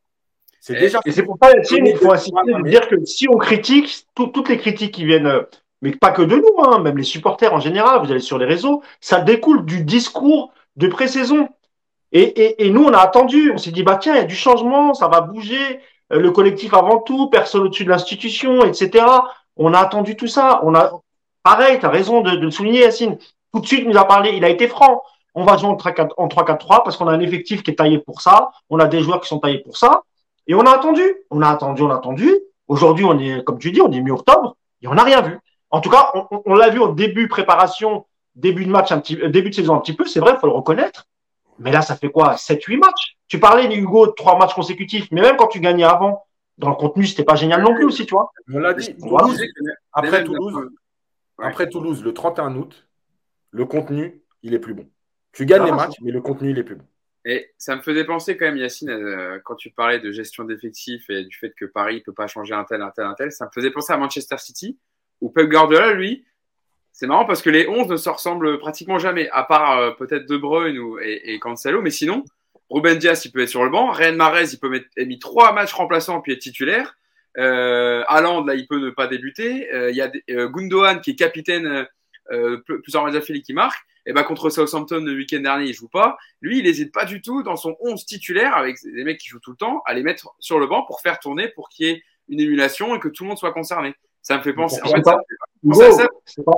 C'est déjà Et c'est pour ça, Yacine, il faut insister de dire que si on critique, tout- toutes les critiques qui viennent, euh, mais pas que de nous, hein, même les supporters en général, vous allez sur les réseaux, ça découle du discours de pré-saison. Et, nous, on a attendu, on s'est dit, bah tiens, il y a du changement, ça va bouger, euh, le collectif avant tout, personne au-dessus de l'institution, etc. On a attendu tout ça. On a, pareil, tu as raison de, le souligner, Yacine. Tout de suite, il nous a parlé, il a été franc. On va jouer en 3-4 en 3-4-3 parce qu'on a un effectif qui est taillé pour ça. On a des joueurs qui sont taillés pour ça. Et on a attendu, on a attendu, on a attendu. Aujourd'hui, on est, comme tu dis, on est mi-octobre et on n'a rien vu. En tout cas, on, on- l'a vu au début préparation début de match un petit, euh, début de saison un petit peu, c'est vrai, faut le reconnaître. Mais là, ça fait quoi? 7-8 matchs? Tu parlais, Hugo, de trois matchs consécutifs, mais même quand tu gagnais avant, dans le contenu, c'était pas génial non plus aussi, tu vois. On l'a dit. Voilà. Toulouse, après Toulouse, après Toulouse, le 31 août, le contenu, il est plus bon. Tu gagnes Ah, les matchs, mais le contenu, il est plus bon. Et ça me faisait penser quand même, Yacine, euh, quand tu parlais de gestion d'effectifs et du fait que Paris ne peut pas changer un tel, un tel, un tel, ça me faisait penser à Manchester City, où Pep Guardiola, lui, c'est marrant parce que les 11 ne se ressemblent pratiquement jamais, à part euh, peut-être De Bruyne ou, et, Cancelo, mais sinon, Ruben Dias, il peut être sur le banc, Ryan Mahrez, il peut mettre, mis trois matchs remplaçants puis être titulaire, euh, là, il peut ne pas débuter, Euh, il y a euh, Gundogan qui est capitaine, euh, plusieurs matchs d'affilée qui marque, et ben contre Southampton le week-end dernier, il joue pas, lui, il n'hésite pas du tout dans son 11 titulaire avec des mecs qui jouent tout le temps à les mettre sur le banc pour faire tourner, pour qu'il y ait une émulation et que tout le monde soit concerné. Ça me fait penser. En fait, ça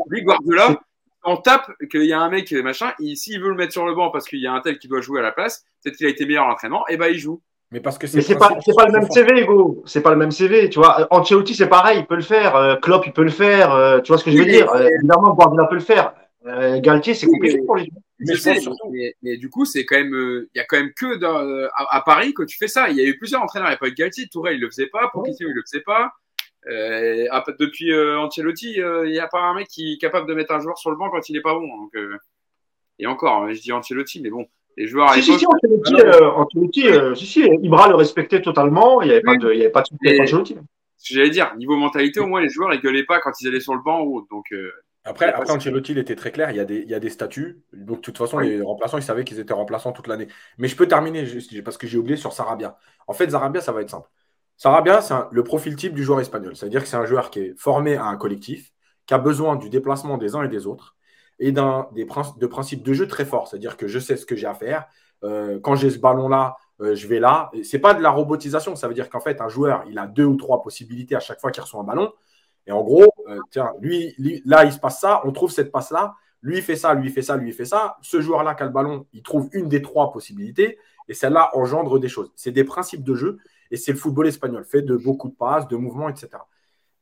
Lui, Guardiola, on tape qu'il y a un mec machin, et s'il veut le mettre sur le banc parce qu'il y a un tel qui doit jouer à la place, peut-être qu'il a été meilleur à l'entraînement, et ben il joue. Mais parce que Mais c'est pas, c'est pas le même CV, Hugo. C'est pas le même CV, tu vois. Ancelotti, c'est pareil, il peut le faire. Euh, Klopp, il peut le faire. Euh, tu vois ce que je veux Oui, mais- dire euh, Évidemment, Guardiola peut le faire. Euh, Galtier, c'est compliqué mais- pour les Mais Je je sais, mais, mais du coup, c'est quand même, euh, il y a quand même que dans, euh, à, à Paris que tu fais ça. Il y a eu plusieurs entraîneurs. Il n'y a pas eu Galtier, Tourelle, il le faisait pas, Pochettino, il le faisait pas. Euh, ah, depuis euh, Ancelotti, euh, il n'y a pas un mec qui est capable de mettre un joueur sur le banc quand il est pas bon. Donc, euh, et encore, hein, je dis Ancelotti, mais bon, les joueurs Si, si, si, Ancelotti, Ah euh, Ancelotti euh, si, si, Ibra le respectait totalement. Il n'y avait pas de, il y avait pas de souci avec Ancelotti. ce que j'allais dire, niveau mentalité, au moins les joueurs ils gueulaient pas quand ils allaient sur le banc ou autre. Donc, euh, Après, après Ancelotti, il était très clair. Il y a des, il y a des statuts. Donc, de toute façon, Oui. les remplaçants, ils savaient qu'ils étaient remplaçants toute l'année. Mais je peux terminer parce que j'ai oublié sur Sarabia. En fait, Sarabia, ça va être simple. Sarabia, c'est le profil type du joueur espagnol. C'est-à-dire que c'est un joueur qui est formé à un collectif, qui a besoin du déplacement des uns et des autres et d'un des de principes de jeu très forts. C'est-à-dire que je sais ce que j'ai à faire. Euh, quand j'ai ce ballon-là, euh, je vais là. Et C'est pas de la robotisation. Ça veut dire qu'en fait, un joueur, il a deux ou trois possibilités à chaque fois qu'il reçoit un ballon. Et en gros, euh, tiens, lui, lui- là, il se passe ça, on trouve cette passe-là, lui il fait ça, lui il fait ça, lui il fait ça. Ce joueur-là qui a le ballon, il trouve une des trois possibilités, et celle-là engendre des choses. C'est des principes de jeu, et c'est le football espagnol, fait de beaucoup de passes, de mouvements, etc.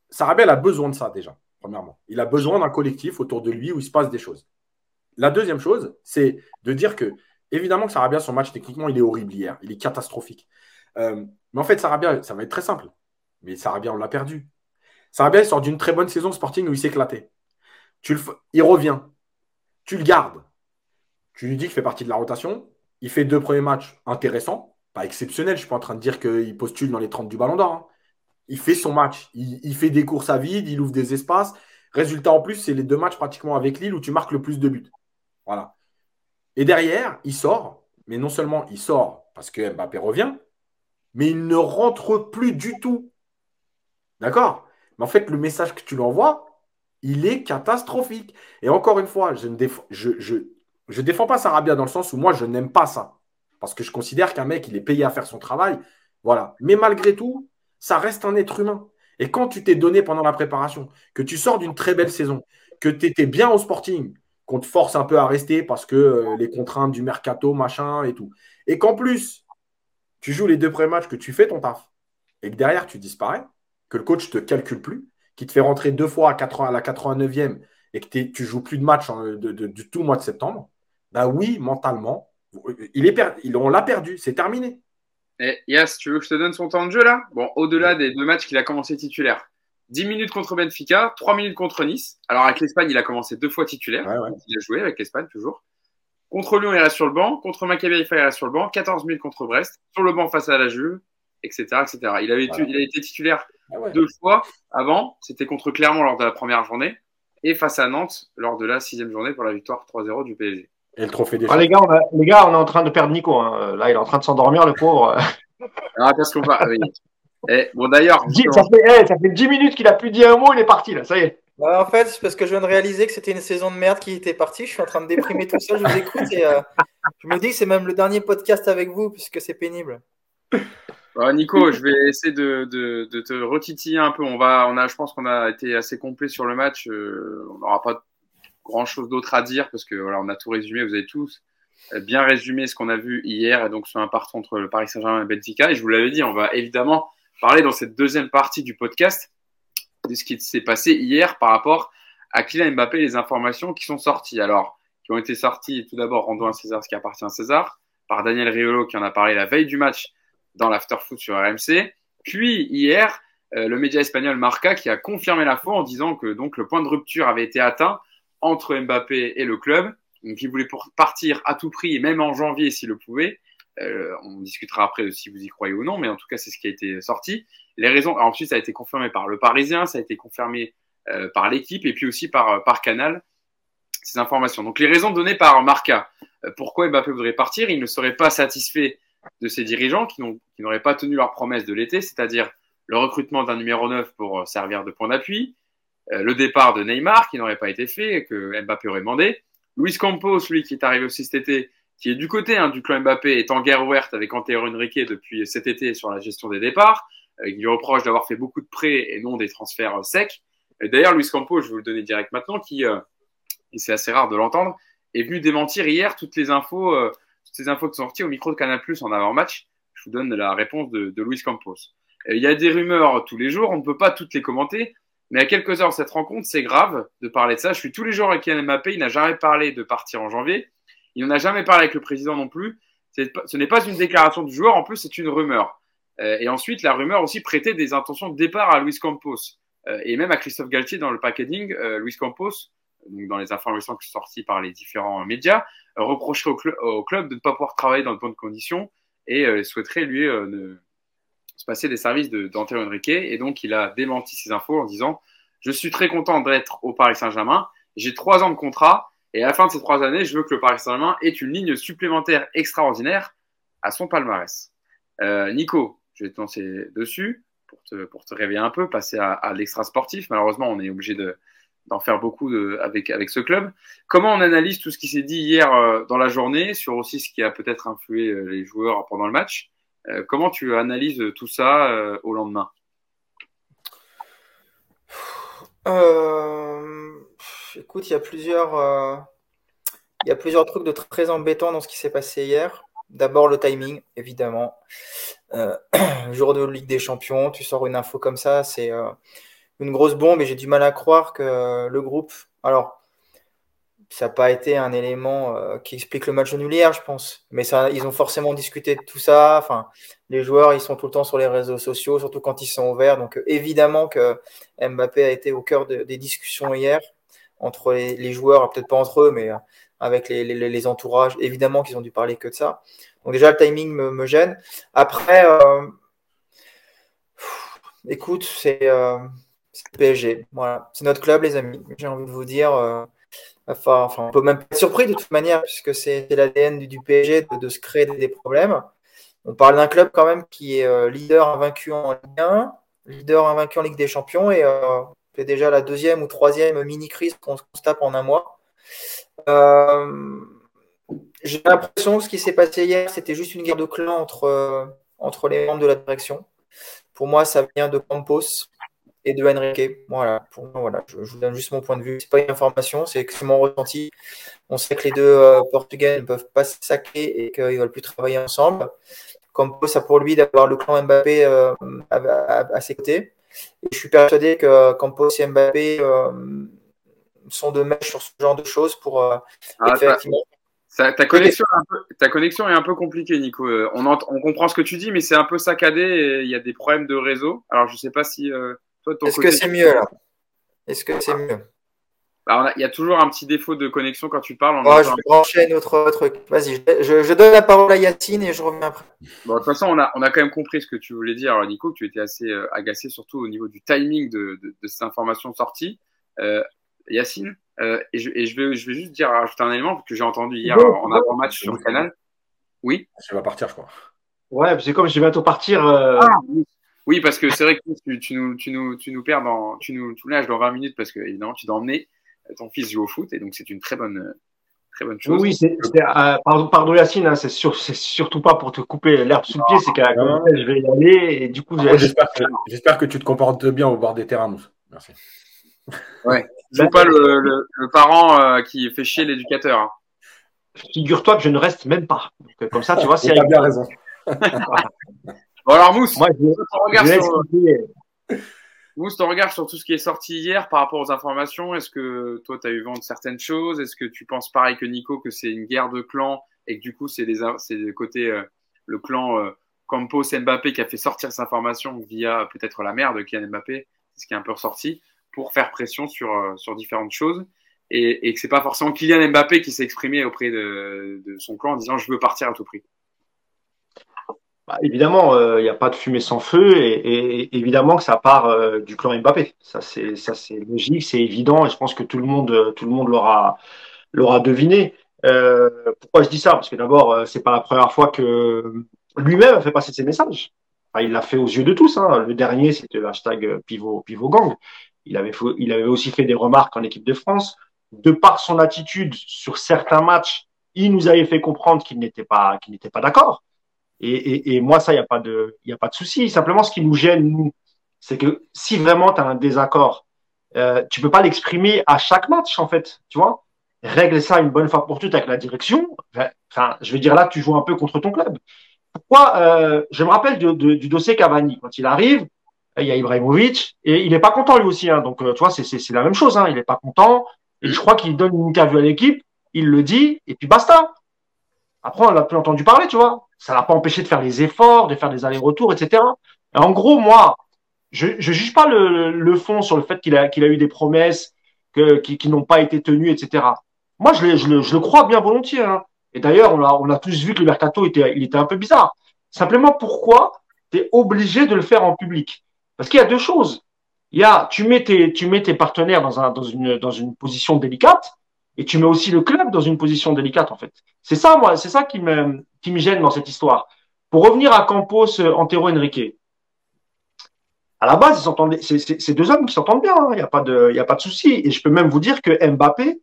Sarabia a besoin de ça déjà, premièrement. Il a besoin d'un collectif autour de lui où il se passe des choses. La deuxième chose, c'est de dire que, évidemment que Sarabia, son match techniquement, il est horrible hier, il est catastrophique. Euh, mais en fait, Sarabia, ça va être très simple. Mais Sarabia, on l'a perdu. Sarabia sort d'une très bonne saison Sporting où il s'éclatait. Tu Il revient. Tu le gardes. Tu lui dis qu'il fait partie de la rotation. Il fait deux premiers matchs intéressants, pas exceptionnels. Je suis pas en train de dire qu'il postule dans les 30 du Ballon d'Or. hein. Il fait son match. Il, fait des courses à vide, il ouvre des espaces. Résultat en plus, c'est les deux matchs pratiquement avec Lille où tu marques le plus de buts. Voilà. Et derrière, il sort. Mais non seulement il sort parce que Mbappé revient, mais il ne rentre plus du tout. D'accord? Mais en fait, le message que tu lui envoies, il est catastrophique. Et encore une fois, je ne déf- je, je, je défends pas Sarabia dans le sens où moi, je n'aime pas ça. Parce que je considère qu'un mec, il est payé à faire son travail. Voilà. Mais malgré tout, ça reste un être humain. Et quand tu t'es donné pendant la préparation, que tu sors d'une très belle saison, que tu étais bien au sporting, qu'on te force un peu à rester parce que euh, les contraintes du mercato, machin et tout. Et qu'en plus, tu joues les deux pré-matchs, que tu fais ton taf, et que derrière, tu disparais, que le coach te calcule plus, qui te fait rentrer deux fois à, 80 à la 89e et que tu joues plus de matchs de- du tout mois de septembre, bah oui, mentalement, il est on l'a perdu, c'est terminé. Et Yas, tu veux que je te donne son temps de jeu là? Bon, au-delà des deux matchs qu'il a commencé titulaire. 10 minutes contre Benfica, 3 minutes contre Nice. Alors avec l'Espagne, il a commencé deux fois titulaire. Ouais, ouais. Il a joué avec l'Espagne toujours. Contre Lyon, il reste sur le banc. Contre Maccabi il reste sur le banc. 14 minutes contre Brest. Sur le banc face à la Juve, etc. etc. Il, avait Voilà. il a été titulaire Ah ouais. deux fois avant. C'était contre Clermont lors de la première journée. Et face à Nantes lors de la sixième journée pour la victoire 3-0 du PSG. Et le trophée des Ah, les, gars, on a- les gars, on est en train de perdre Nico. hein. Là, il est en train de s'endormir, le pauvre. Alors, parce qu'on va. oui. Eh, bon, d'ailleurs, Dix- ça, fait, eh, ça fait 10 minutes qu'il a plus dit un mot, il est parti, là. Ça y est. Ouais, en fait, c'est parce que je viens de réaliser que c'était une saison de merde qui était partie. Je suis en train de déprimer tout ça. Je vous écoute et euh, je me dis que c'est même le dernier podcast avec vous puisque c'est pénible. Euh, Nico, je vais essayer de, de, de te retitiller un peu. On va, on a, je pense qu'on a été assez complet sur le match. Euh, on n'aura pas grand chose d'autre à dire parce que voilà, on a tout résumé. Vous avez tous bien résumé ce qu'on a vu hier et donc sur un partant entre le Paris Saint-Germain et Benfica. Et je vous l'avais dit, on va évidemment parler dans cette deuxième partie du podcast de ce qui s'est passé hier par rapport à Kylian Mbappé les informations qui sont sorties. Alors, qui ont été sorties tout d'abord, rendons à César ce qui appartient à César, par Daniel Riolo qui en a parlé la veille du match dans l'afterfoot sur RMC. Puis hier, euh, le média espagnol Marca qui a confirmé la foi en disant que donc le point de rupture avait été atteint entre Mbappé et le club. Donc il voulait partir à tout prix, même en janvier s'il le pouvait. Euh, on discutera après de si vous y croyez ou non, mais en tout cas c'est ce qui a été sorti. Les raisons, ensuite ça a été confirmé par le Parisien, ça a été confirmé euh, par l'équipe et puis aussi par, par Canal ces informations. Donc les raisons données par Marca, euh, pourquoi Mbappé voudrait partir, il ne serait pas satisfait de ses dirigeants qui n'auraient pas tenu leur promesse de l'été, c'est-à-dire le recrutement d'un numéro 9 pour euh, servir de point d'appui, euh, le départ de Neymar qui n'aurait pas été fait que Mbappé aurait demandé, Luis Campos, celui qui est arrivé aussi cet été, qui est du côté hein, du clan Mbappé, est en guerre ouverte avec Antero Henrique depuis cet été sur la gestion des départs. il lui reproche d'avoir fait beaucoup de prêts et non des transferts secs. D'ailleurs, Luis Campos, je vais vous le donner direct maintenant, qui, et c'est assez rare de l'entendre, est venu démentir hier toutes les infos, euh, toutes ces infos qui sont sorties au micro de Canal Plus en avant-match. Je vous donne la réponse de, de Luis Campos. Euh, il y a des rumeurs tous les jours, on ne peut pas toutes les commenter, mais à quelques heures de cette rencontre, c'est grave de parler de ça. Je suis tous les jours avec Kylian Mbappé, il n'a jamais parlé de partir en janvier, il n'en a jamais parlé avec le président non plus. Ce n'est pas une déclaration du joueur, en plus c'est une rumeur. Euh, et ensuite, la rumeur aussi prêtait des intentions de départ à Luis Campos et même à Christophe Galtier dans le packaging. Luis Campos dans les informations sorties par les différents médias, euh, reprocherait au, club de ne pas pouvoir travailler dans de bonnes conditions et euh, souhaiterait lui euh, se passer des services d'Antero de, Henrique. Et donc, il a démenti ces infos en disant Je suis très content d'être au Paris Saint-Germain. J'ai trois ans de contrat et à la fin de ces trois années, je veux que le Paris Saint-Germain ait une ligne supplémentaire extraordinaire à son palmarès. Nico, je vais te lancer dessus pour te, pour te réveiller un peu, passer à, à l'extra sportif. Malheureusement, on est obligé de, d'en faire beaucoup de, avec, avec ce club. Comment on analyse tout ce qui s'est dit hier euh, dans la journée sur aussi ce qui a peut-être influé euh, les joueurs pendant le match? euh, Comment tu analyses tout ça au lendemain? Écoute, il y a plusieurs, il y a plusieurs trucs de très embêtants dans ce qui s'est passé hier. D'abord le timing, évidemment. (clears throat) jour de Ligue des Champions, tu sors une info comme ça, c'est une grosse bombe et j'ai du mal à croire que le groupe. Alors, ça n'a pas été un élément euh, qui explique le match nul hier, je pense. Mais ils ont forcément discuté de tout ça. Enfin, les joueurs, ils sont tout le temps sur les réseaux sociaux, surtout quand ils sont ouverts. Donc, évidemment que Mbappé a été au cœur des discussions hier entre les, joueurs, peut-être pas entre eux, mais euh, avec les, entourages. Évidemment qu'ils ont dû parler que de ça. Donc, déjà, le timing me, gêne. Après, euh, écoute, c'est PSG. Voilà. C'est notre club, les amis. J'ai envie de vous dire. Euh, enfin, on peut même pas être surpris de toute manière, puisque c'est l'ADN du, PSG de, se créer des, problèmes. On parle d'un club quand même qui est euh, leader invaincu en Ligue 1, leader invaincu en Ligue des Champions, et euh, c'est déjà la deuxième ou troisième mini-crise qu'on se tape en un mois. J'ai l'impression que ce qui s'est passé hier, c'était juste une guerre de clans entre, entre les membres de la direction. Pour moi, ça vient de Campos, et de Henrique. Voilà, pour moi, voilà, je, vous donne juste mon point de vue. C'est pas une information, c'est mon ressenti. On sait que les deux euh, Portugais ne peuvent pas se saquer et qu'ils ne veulent plus travailler ensemble. Campos ça pour lui d'avoir le clan Mbappé euh, à, ses côtés. Et je suis persuadé que Campos et Mbappé euh, sont de mèche sur ce genre de choses pour ah, effectivement. ta, connexion ta connexion est un peu compliquée, Nico. On, on comprend ce que tu dis, mais c'est un peu saccadé et il y a des problèmes de réseau. Alors, je ne sais pas si. Est-ce que c'est mieux là Est-ce que c'est mieux bah, Il y a toujours un petit défaut de connexion quand tu parles. Oh, je vais brancher un autre truc. Vas-y, je, donne la parole à Yacine et je reviens après. Bon, de toute façon, on a, on a quand même compris ce que tu voulais dire, Alors, Nico. Tu étais assez euh, agacé, surtout au niveau du timing de, de, ces informations sorties. Euh, Yacine, euh, et, je, et je, vais, je vais juste dire, rajouter un élément que j'ai entendu hier en avant-match sur le canal. Oui Ça va partir, je crois. Ouais, c'est comme je vais bientôt partir. Ah, oui, parce que c'est vrai que tu, tu, nous, tu, nous, tu nous perds dans, tu nous, tu dans 20 minutes parce que évidemment tu dois emmener ton fils jouer au foot et donc c'est une très bonne, très bonne chose. Oui, c'est, euh, pardon, pardon Yacine, hein, c'est, sur, c'est surtout pas pour te couper l'herbe sous le pied, c'est qu'à la je vais y aller et du coup. j'espère, que, j'espère que tu te comportes bien au bord des terrains, Mousse. Merci. Ouais. (laughs) Je pas le, le, parent euh, qui fait chier l'éducateur. Hein. Figure-toi que je ne reste même pas. Donc, comme ça, tu vois, si. Tu as bien raison. (laughs) (laughs) Bon alors Mousse, Moi, je, sur... Vous, ton regard sur tout ce qui est sorti hier par rapport aux informations, est-ce que toi, tu as eu vent de certaines choses? Est-ce que tu penses pareil que Nico, que c'est une guerre de clans et que du coup, c'est des, c'est des côtés, euh, le clan euh, Campos Mbappé qui a fait sortir cette information via peut-être la mère de Kylian Mbappé, ce qui est un peu ressorti, pour faire pression sur, euh, sur différentes choses. Et, et que c'est pas forcément Kylian Mbappé qui s'est exprimé auprès de, de son clan en disant je veux partir à tout prix. Bah, évidemment, il n'y a pas de fumée sans feu et, et évidemment que ça part euh, du clan Mbappé. Ça c'est logique, c'est évident et je pense que tout le monde tout le monde l'aura deviné. Euh, pourquoi je dis ça? Parce que d'abord, c'est pas la première fois que lui-même a fait passer ses messages. Il l'a fait aux yeux de tous. Hein. Le dernier, c'était le hashtag pivot pivot gang. Il avait il avait aussi fait des remarques en équipe de France. De par son attitude sur certains matchs, il nous avait fait comprendre qu'il n'était pas qu'il n'était pas d'accord. Et, moi, ça, il n'y a pas de, a pas de souci. Simplement, ce qui nous gêne, nous, c'est que si vraiment tu as un désaccord, euh, tu peux pas l'exprimer à chaque match, en fait. Tu vois Règle ça une bonne fois pour toutes avec la direction. Enfin, je veux dire là, tu joues un peu contre ton club. Pourquoi euh, Je me rappelle du dossier Cavani. Quand il arrive, il y a Ibrahimovic et il n'est pas content lui aussi. Hein. Donc, euh, tu vois, c'est la même chose. Hein. Il n'est pas content. Et je crois qu'il donne une interview à l'équipe, il le dit, et puis basta. Après, on l'a plus entendu parler, tu vois ça l'a pas empêché de faire les efforts, de faire des allers-retours, etc. Et en gros, moi, je, je juge pas le, le fond sur le fait qu'il a, qu'il a eu des promesses que, qui, qui n'ont pas été tenues, etc. Moi, je, je, le, je le crois bien volontiers. Hein. Et d'ailleurs, on a, on a tous vu que le mercato était, il était un peu bizarre. Simplement, pourquoi tu es obligé de le faire en public? Parce qu'il y a deux choses. Il y a, tu mets tes, tu mets tes partenaires dans, un, dans, une, dans une position délicate et tu mets aussi le club dans une position délicate en fait. C'est ça moi, c'est ça qui me qui me gêne dans cette histoire. Pour revenir à Campos, euh, Antero, Enrique. À la base, ils c'est deux hommes qui s'entendent bien. Hein. Il n'y a pas de, il souci. Et je peux même vous dire que Mbappé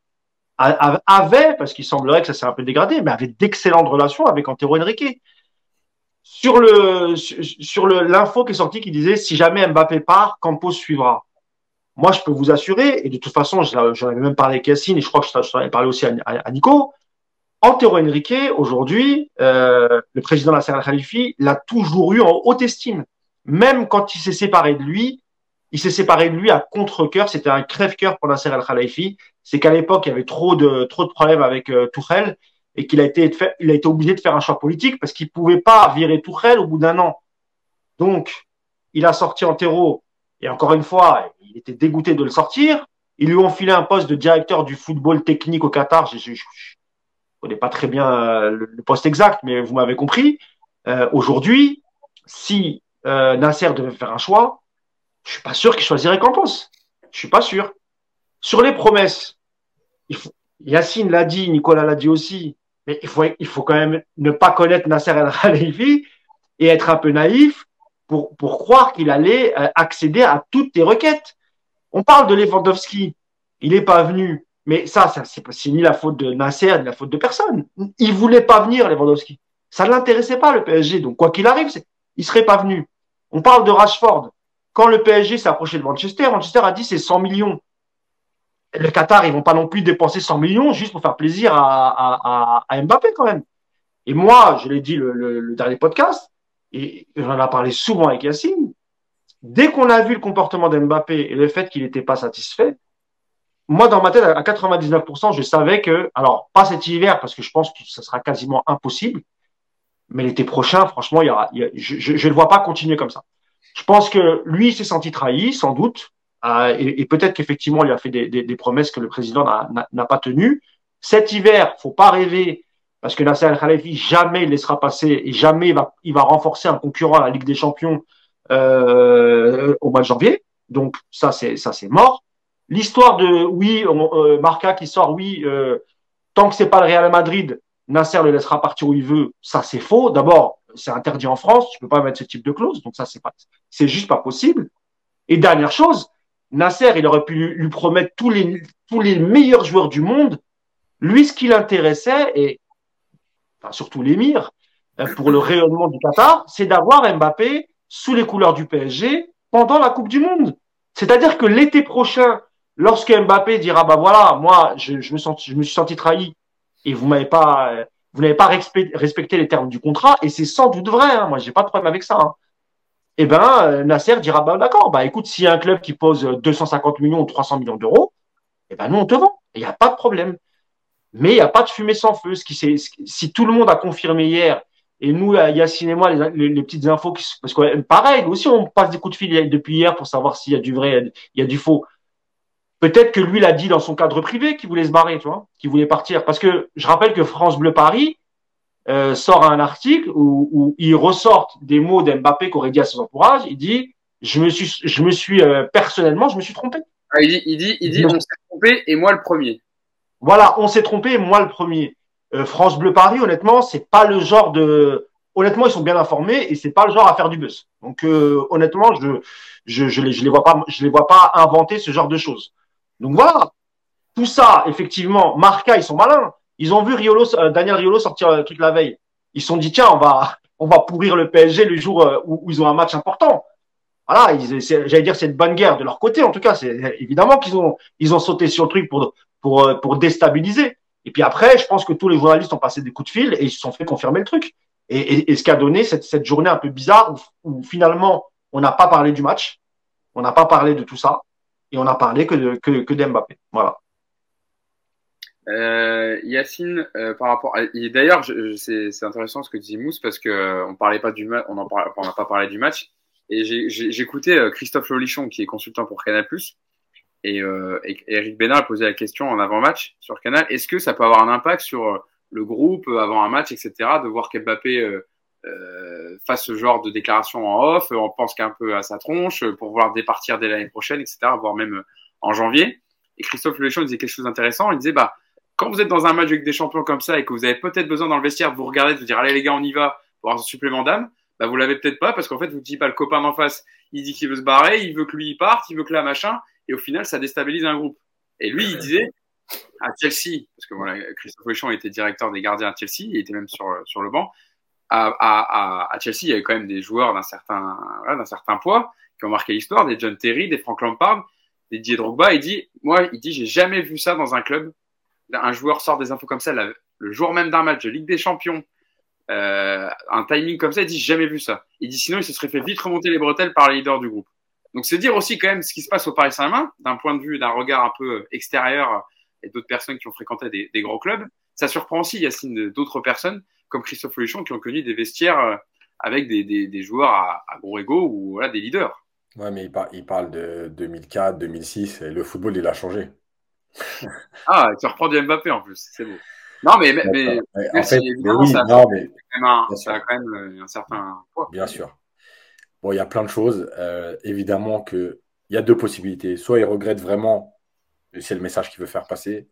avait, parce qu'il semblerait que ça s'est un peu dégradé, mais avait d'excellentes relations avec Antero Enrique. Sur l'info qui est sortie qui disait si jamais Mbappé part, Campos suivra. Moi, je peux vous assurer, et de toute façon, j'en avais même parlé avec Yassine, et je crois que je t'en avais parlé aussi à, Nico, Antero Henrique, aujourd'hui, euh, le président de la Serre Khalifi, l'a toujours eu en haute estime. Même quand il s'est séparé de lui, il s'est séparé de lui à contre-cœur. C'était un crève-cœur pour Nasser Al Khalifi. C'est qu'à l'époque, il y avait trop de, trop de problèmes avec euh, et qu'il a été, il a été obligé de faire un choix politique parce qu'il pouvait pas virer Tourelle au bout d'un an. Donc, il a sorti Antero. Et encore une fois, il était dégoûté de le sortir. Ils lui ont filé un poste de directeur du football technique au Qatar. Je ne connais pas très bien euh, le, poste exact, mais vous m'avez compris. Euh, Aujourd'hui, si euh, Nasser devait faire un choix, je suis pas sûr qu'il choisirait Campos. Je suis pas sûr. Sur les promesses, Yacine l'a dit, Nicolas l'a dit aussi, mais il faut, quand même ne pas connaître Nasser El Khalifi et être un peu naïf pour, pour croire qu'il allait accéder à toutes tes requêtes. On parle de Lewandowski, il n'est pas venu, mais ça, ça c'est ni la faute de Nasser ni la faute de personne. Il voulait pas venir Lewandowski, ça ne l'intéressait pas le PSG, donc quoi qu'il arrive, il serait pas venu. On parle de Rashford. Quand le PSG s'est approché de Manchester, Manchester a dit c'est 100 millions. Le Qatar, ils vont pas non plus dépenser 100 millions juste pour faire plaisir à, à, Mbappé quand même. Et moi, je l'ai dit le, le dernier podcast, et j'en ai parlé souvent avec Yacine, dès qu'on a vu le comportement d'Mbappé et le fait qu'il n'était pas satisfait, moi, dans ma tête, à 99%, je savais que, alors, pas cet hiver, parce que je pense que ça sera quasiment impossible, mais l'été prochain, franchement, il y aura, je ne vois pas continuer comme ça. Je pense que lui, il s'est senti trahi, sans doute, euh, et, peut-être qu'effectivement, il a fait des, promesses que le président n'a pas tenues. Cet hiver, faut pas rêver parce que Nasser Al-Khalifi, jamais il laissera passer et jamais il il va renforcer un concurrent à la Ligue des Champions euh, au mois de janvier. Donc ça, c'est ça, c'est mort. L'histoire de oui, euh, Marca qui sort oui, euh, tant que c'est pas le Real Madrid, Nasser le laissera partir où il veut. Ça, c'est faux. D'abord, c'est interdit en France. Tu peux pas mettre ce type de clause. Donc ça, c'est pas, c'est juste pas possible. Et dernière chose, Nasser, il aurait pu lui, promettre tous les tous les meilleurs joueurs du monde. Lui, ce qui l'intéressait, et enfin, surtout l'émir, pour le rayonnement du Qatar, c'est d'avoir Mbappé sous les couleurs du PSG pendant la Coupe du Monde. C'est-à-dire que l'été prochain, lorsque Mbappé dira bah voilà, moi je, me, suis senti trahi et vous m'avez pas euh, vous n'avez pas respecté les termes du contrat et c'est sans doute vrai. Hein, moi j'ai pas de problème avec ça. Hein. eh ben, Nasser dira, bah, d'accord, bah, écoute, s'il y a un club qui pose 250 millions ou 300 millions d'euros, eh ben, nous, on te vend. Il n'y a pas de problème. Mais il n'y a pas de fumée sans feu. Ce qui, si tout le monde a confirmé hier, et nous, Yacine et moi, les, les, petites infos, qui, parce que pareil, aussi, on passe des coups de fil depuis hier pour savoir s'il y a du vrai, il y a du faux. Peut-être que lui l'a dit dans son cadre privé qu'il voulait se barrer, tu vois, qu'il voulait partir. Parce que je rappelle que France Bleu Paris, euh, sort un article où, où il ressortent des mots d'Mbappé qu'aurait dit à son entourage. Il dit Je me suis, je me suis euh, personnellement, je me suis trompé. Ah, il dit, il dit, il dit On s'est trompé et moi le premier. Voilà, on s'est trompé et moi le premier. Euh, France Bleu Paris, honnêtement, c'est pas le genre de. Honnêtement, ils sont bien informés et c'est pas le genre à faire du buzz. Donc, euh, honnêtement, je, je, les, je les vois pas, je les vois pas inventer ce genre de choses. Donc voilà. Tout ça, effectivement, Marca, ils sont malins. Ils ont vu Riolo, euh, Daniel Riolo sortir le truc la veille. Ils se sont dit, tiens, on va, on va pourrir le PSG le jour où, ils ont un match important. Voilà, j'allais dire, c'est une bonne guerre de leur côté, en tout cas. C'est évidemment qu'ils ont, ils ont sauté sur le truc pour, pour, pour déstabiliser. Et puis après, je pense que tous les journalistes ont passé des coups de fil et ils se sont fait confirmer le truc. Et, et, et ce qui a donné cette, cette journée un peu bizarre où, où finalement, on n'a pas parlé du match, on n'a pas parlé de tout ça, et on n'a parlé que de, que, que d'Mbappé. Voilà. Euh, Yacine, euh, par rapport, d'ailleurs, c'est intéressant ce que dit Mousse parce que euh, on parlait pas du match, on n'a pas parlé du match. Et j'ai écouté euh, Christophe Lolichon qui est consultant pour Canal+. Et, euh, Eric Bénard a posé la question en avant-match sur Canal. Est-ce que ça peut avoir un impact sur le groupe avant un match, etc., de voir qu'Mbappé euh, fasse ce genre de déclaration en off, on pense qu'un peu à sa tronche pour vouloir départir dès l'année prochaine, etc., voire même en janvier. Et Christophe Lolichon disait quelque chose d'intéressant. Il disait bah quand vous êtes dans un match avec des champions comme ça et que vous avez peut-être besoin dans le vestiaire vous regarder, de vous dire allez les gars on y va pour avoir un supplément d'âme, bah vous l'avez peut-être pas parce qu'en fait vous dites pas le copain d'en face, il dit qu'il veut se barrer, il veut que lui il parte, il veut que là machin, et au final ça déstabilise un groupe. Et lui il disait à Chelsea, parce que voilà Christophe Richon était directeur des gardiens à Chelsea, il était même sur sur le banc. À, à, à, Chelsea, il y avait quand même des joueurs d'un certain, voilà, d'un certain poids qui ont marqué l'histoire, des John Terry, des Frank Lampard, des Didier Drogba. Il dit, moi, il dit, j'ai jamais vu ça dans un club un joueur sort des infos comme ça le jour même d'un match de Ligue des Champions, euh, un timing comme ça, il dit jamais vu ça. Il dit sinon il se serait fait vite remonter les bretelles par les leaders du groupe. Donc c'est dire aussi quand même ce qui se passe au Paris Saint-Germain d'un point de vue d'un regard un peu extérieur et d'autres personnes qui ont fréquenté des, des grands clubs. Ça surprend aussi Yacine d'autres personnes comme Christophe Luchon qui ont connu des vestiaires euh, avec des, des, des joueurs à, à, gros ego ou voilà, des leaders. Ouais, mais il, par, il parle de 2004, 2006 et le football il a changé ah, tu reprends du Mbappé en plus, c'est beau. Non, mais, mais, en fait, oui, ça, non, mais, ça a quand même euh, un certain poids. Bien sûr. Bon, il y a plein de choses. Euh, évidemment qu'il y a deux possibilités. Soit il regrette vraiment, et c'est le message qu'il veut faire passer,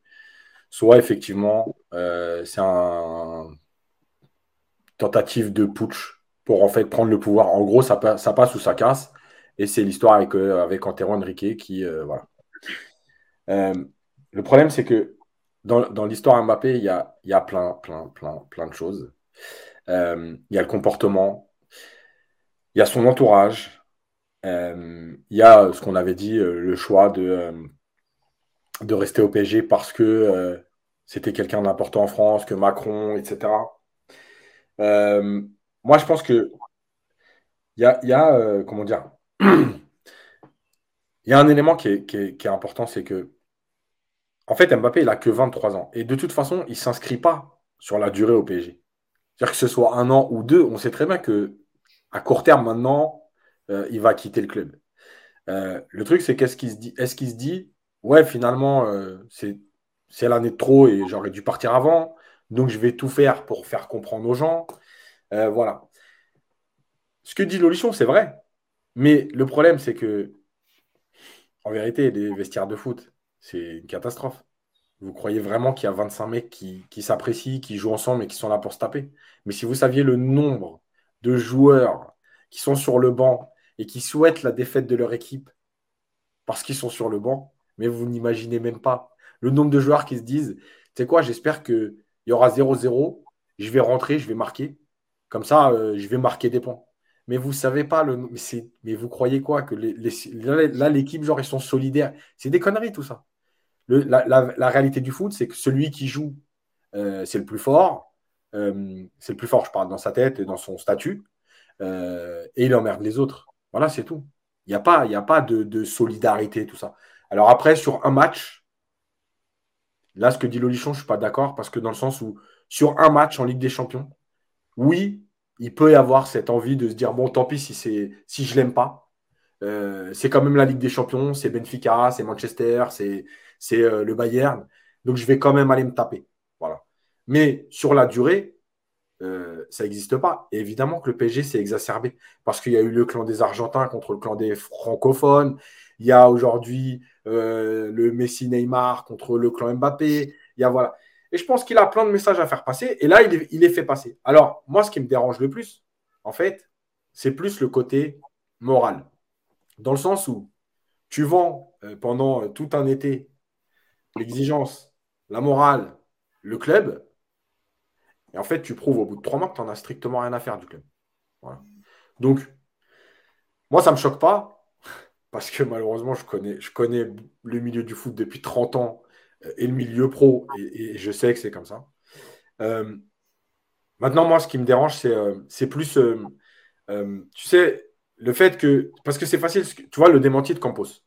soit effectivement, euh, c'est un tentative de putsch pour en fait prendre le pouvoir. En gros, ça, ça passe ou ça casse. Et c'est l'histoire avec, euh, avec Antero Henrique qui, euh, voilà. Le problème, c'est que dans, dans l'histoire Mbappé, il y a, y a plein, plein, plein, plein de choses. Il y a le comportement, il y a son entourage, euh, il y a ce qu'on avait dit, euh, le choix de, euh, de rester au PSG parce que euh, c'était quelqu'un d'important en France, que Macron, etc. moi, je pense que il y a, y a comment dire, il (clears throat) y a un élément qui est, qui est, qui est important, c'est que en fait, Mbappé, il a que 23 ans. Et de toute façon, il ne s'inscrit pas sur la durée au PSG. C'est-à-dire que ce soit un an ou deux, on sait très bien que à court terme maintenant, euh, il va quitter le club. Euh, le truc, c'est qu'est-ce qu'il se dit Est-ce qu'il se dit, ouais, finalement, euh, c'est, l'année de trop et j'aurais dû partir avant, donc je vais tout faire pour faire comprendre aux gens. Euh, voilà. Ce que dit Lolichon, c'est vrai. Mais le problème, c'est que, en vérité, les vestiaires de foot, c'est une catastrophe. Vous croyez vraiment qu'il y a 25 mecs qui, s'apprécient, qui jouent ensemble et qui sont là pour se taper. Mais si vous saviez le nombre de joueurs qui sont sur le banc et qui souhaitent la défaite de leur équipe parce qu'ils sont sur le banc, mais vous n'imaginez même pas le nombre de joueurs qui se disent, tu sais quoi, j'espère qu'il y aura 0-0, je vais rentrer, je vais marquer. Comme ça, euh, je vais marquer des points. Mais vous savez pas le. Mais, mais vous croyez quoi Que là, l'équipe, genre, ils sont solidaires. C'est des conneries, tout ça. La, réalité du foot, c'est que celui qui joue, euh, c'est le plus fort. Euh, c'est le plus fort, je parle, dans sa tête et dans son statut. Euh, et il emmerde les autres. Voilà, c'est tout. Il n'y a pas, y a pas de, solidarité, tout ça. Alors après, sur un match, là, ce que dit Lolichon, je ne suis pas d'accord, parce que dans le sens où, sur un match en Ligue des Champions, oui, il peut y avoir cette envie de se dire, bon, tant pis si, si je ne l'aime pas. Euh, c'est quand même la Ligue des Champions, c'est Benfica, c'est Manchester, c'est le Bayern. Donc, je vais quand même aller me taper. Mais sur la durée, euh, ça n'existe pas. Et évidemment que le PSG s'est exacerbé parce qu'il y a eu le clan des Argentins contre le clan des francophones. Il y a aujourd'hui euh, le Messi Neymar contre le clan Mbappé. Il y a voilà. Et je pense qu'il a plein de messages à faire passer. Et là, il est fait passer. Alors, moi, ce qui me dérange le plus, en fait, c'est plus le côté moral. Dans le sens où tu vends euh, pendant tout un été l'exigence, la morale, le club, et en fait, tu prouves au bout de trois mois que tu n'en as strictement rien à faire du club. Donc, moi, ça ne me choque pas, parce que malheureusement, je connais, je connais le milieu du foot depuis 30 ans euh, et le milieu pro, et, je sais que c'est comme ça. Euh, maintenant, moi, ce qui me dérange, c'est euh, plus, tu sais, le fait que, parce que c'est facile, tu vois, le démenti de Campos.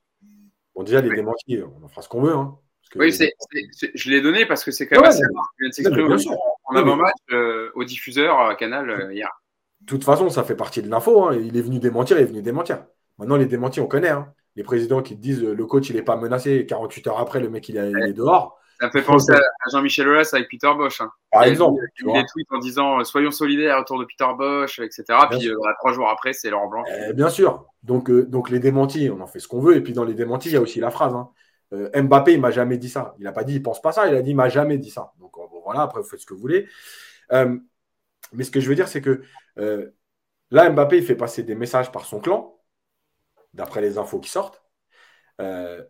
Bon, déjà, les démentis, on en fera ce qu'on veut. Hein, oui, je l'ai donné parce que c'est quand même assez on a un match euh, au diffuseur à Canal euh, hier. De toute façon, ça fait partie de l'info. Hein. Il est venu démentir, il est venu démentir. Maintenant, les démentis, on connaît. Hein. Les présidents qui disent euh, le coach, il n'est pas menacé. 48 heures après, le mec, il, est dehors. Ça me fait penser à Jean-Michel Aulas avec Peter Bosch. Hein. Par exemple. Il y a des tweets en disant soyons solidaires autour de Peter Bosch, etc. puis trois jours après, c'est Laurent Blanc. Eh, bien sûr. Donc, donc les démentis, on en fait ce qu'on veut. Et puis dans les démentis, il y a aussi la phrase. Mbappé, il m'a jamais dit ça. Il n'a pas dit, il pense pas ça. Il a dit, il m'a jamais dit ça. Voilà, après, vous faites ce que vous voulez. Euh, mais ce que je veux dire, c'est que euh, là, Mbappé, il fait passer des messages par son clan, d'après les infos qui sortent. Euh,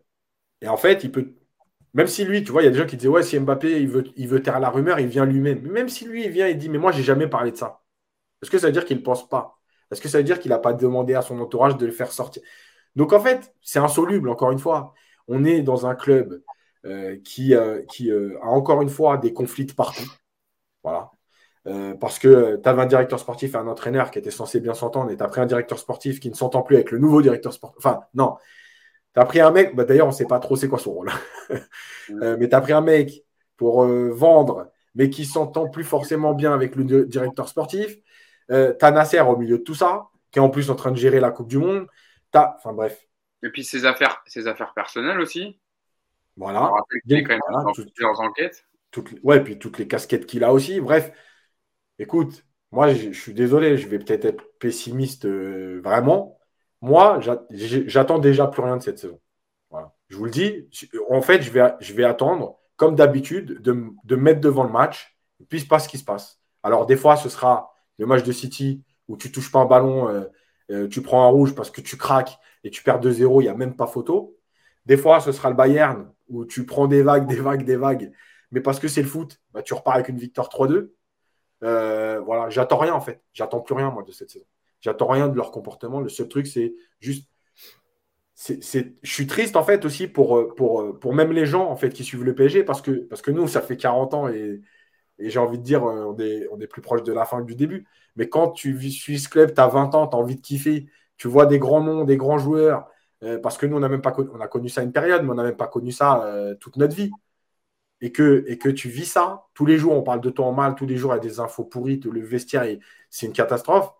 et en fait, il peut. Même si lui, tu vois, il y a des gens qui disaient Ouais, si Mbappé, il veut, il veut taire la rumeur, il vient lui-même. Même si lui, il vient et dit Mais moi, j'ai jamais parlé de ça. Est-ce que ça veut dire qu'il ne pense pas? Est-ce que ça veut dire qu'il n'a pas demandé à son entourage de le faire sortir? Donc, en fait, c'est insoluble, encore une fois. On est dans un club qui, qui a encore une fois des conflits de partout. Voilà. Euh, parce que tu avais un directeur sportif et un entraîneur qui étaient censés bien s'entendre et tu as pris un directeur sportif qui ne s'entend plus avec le nouveau directeur sportif. Enfin, non. Tu as pris un mec, bah, d'ailleurs, on ne sait pas trop c'est quoi son rôle. (laughs) Euh, mais tu as pris un mec pour euh, vendre, mais qui s'entend plus forcément bien avec le directeur sportif. tu as Nasser au milieu de tout ça, qui est en plus en train de gérer la Coupe du Monde. As... Enfin, bref. Et puis ses affaires, ses affaires personnelles aussi. Voilà. Il quand même dans plusieurs enquêtes. Toutes, ouais, puis toutes les casquettes qu'il a aussi. Bref, Écoute, moi, je, suis désolé, je vais peut-être être pessimiste euh, vraiment. Moi, j'attends déjà plus rien de cette saison. Je vous le dis, en fait, je vais, je vais attendre, comme d'habitude, de, de mettre devant le match, et puis il se passe ce qui se passe. Alors, des fois, ce sera le match de City où tu touches pas un ballon, euh, euh, tu prends un rouge parce que tu craques et tu perds 2-0, il n'y a même pas photo. Des fois, ce sera le Bayern où tu prends des vagues, des vagues, des vagues, mais parce que c'est le foot, bah, tu repars avec une victoire 3-2. Euh, voilà, j'attends rien en fait. J'attends plus rien moi de cette saison. J'attends rien de leur comportement. Le seul truc, c'est juste. Je suis triste en fait aussi pour, euh, euh, pour même les gens en fait qui suivent le PSG parce que, parce nous, ça fait 40 ans et, et j'ai envie de dire, on est, on est plus proche de la fin que du début. Mais quand tu suis ce club, tu as 20 ans, tu as envie de kiffer, tu vois des grands noms, des grands joueurs, parce que nous, on a, même pas connu, on a connu ça une période, mais on n'a même pas connu ça toute notre vie et que, et que tu vis ça, tous les jours on parle de toi en mal, tous les jours il y a des infos pourries, le vestiaire c'est une catastrophe.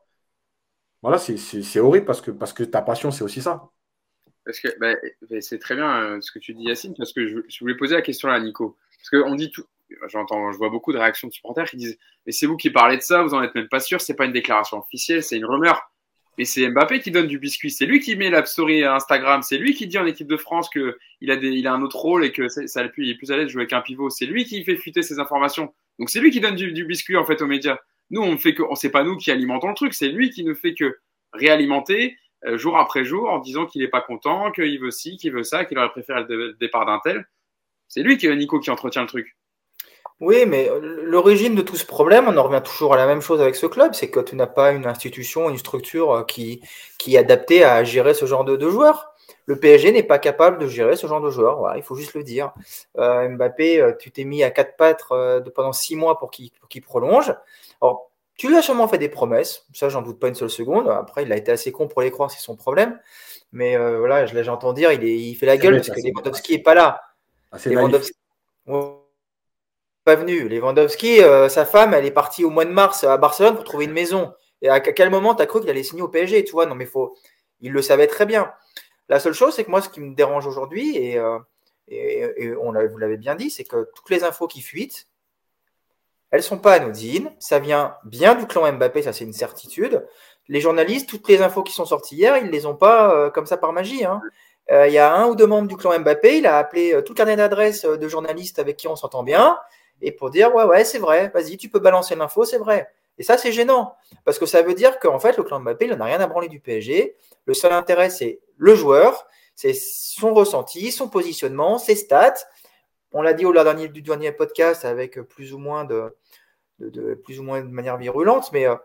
Voilà, c'est horrible parce que, parce que ta passion c'est aussi ça. Parce que bah, bah, c'est très bien euh, ce que tu dis Yacine, parce que je, voulais poser la question à Nico. Parce qu'on dit tout, j'entends, je vois beaucoup de réactions de supporters qui disent Mais c'est vous qui parlez de ça, vous en êtes même pas sûr, c'est pas une déclaration officielle, c'est une rumeur. Mais c'est Mbappé qui donne du biscuit. C'est lui qui met la story à Instagram. C'est lui qui dit en équipe de France qu'il a, il a un autre rôle et que ça, il est plus à l'aise de jouer avec un pivot. C'est lui qui fait fuiter ces informations. Donc c'est lui qui donne du, biscuit en fait aux médias. Nous, on fait que, on sait pas nous qui alimentons le truc. C'est lui qui ne fait que réalimenter euh, jour après jour en disant qu'il n'est pas content, qu'il veut ci, qu'il veut ça, qu'il aurait préféré le départ d'un tel. C'est lui qui, Nico, qui entretient le truc. Oui, mais euh, l'origine de tout ce problème, on en revient toujours à la même chose avec ce club, c'est que tu n'as pas une institution, une structure euh, qui, qui est adaptée à gérer ce genre de, joueurs. Le PSG n'est pas capable de gérer ce genre de joueurs, voilà, il faut juste le dire. Euh, Mbappé, tu t'es mis à quatre pattes pendant six mois pour qu'il prolonge. Alors, Tu lui as sûrement fait des promesses, ça j'en doute pas une seule seconde. Après, il a été assez con pour les croire, c'est son problème. Mais euh, voilà, je j'entends dire, il, est, il fait la gueule parce que Lewandowski n'est pas là. Lewandowski pas venu. Lewandowski, euh, sa femme, elle est partie au mois de mars à Barcelone pour trouver une maison. Et à quel moment tu as cru qu'il allait signer au PSG Tu vois, non mais il le savait très bien. La seule chose, c'est que moi, ce qui me dérange aujourd'hui, et, euh, on vous l'avez bien dit, c'est que toutes les infos qui fuitent, elles sont pas anodines. Ça vient bien du clan Mbappé, ça c'est une certitude. Les journalistes, toutes les infos qui sont sorties hier, ils ne les ont pas euh, comme ça par magie. Hein. Euh, il y a un ou deux membres du clan Mbappé, il a appelé tout carnet d'adresses de journalistes avec qui on s'entend bien, et pour dire ouais ouais c'est vrai, vas-y tu peux balancer l'info, c'est vrai. Et ça c'est gênant parce que ça veut dire qu'en fait le clan Mbappé il n'a rien à branler du PSG. Le seul intérêt c'est le joueur, c'est son ressenti, son positionnement, ses stats. On l'a dit au dernier, du dernier podcast avec plus ou moins de, plus ou moins de manière virulente, mais euh,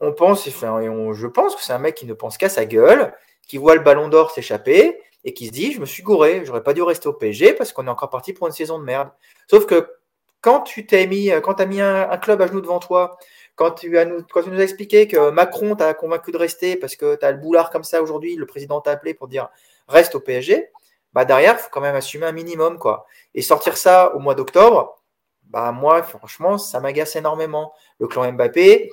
on pense, enfin, je pense que c'est un mec qui ne pense qu'à sa gueule, qui voit le ballon d'or s'échapper et qui se dit je me suis gouré, j'aurais pas dû rester au PSG parce qu'on est encore parti pour une saison de merde. Sauf que quand tu t'es mis, quand as mis un, club à genoux devant toi, quand tu, as nous, as expliqué que Macron t'a convaincu de rester parce que tu as le boulard comme ça aujourd'hui, le président t'a appelé pour dire reste au PSG, bah derrière, faut quand même assumer un minimum. quoi. Et sortir ça au mois d'octobre, bah moi, franchement, ça m'agace énormément. Le clan Mbappé,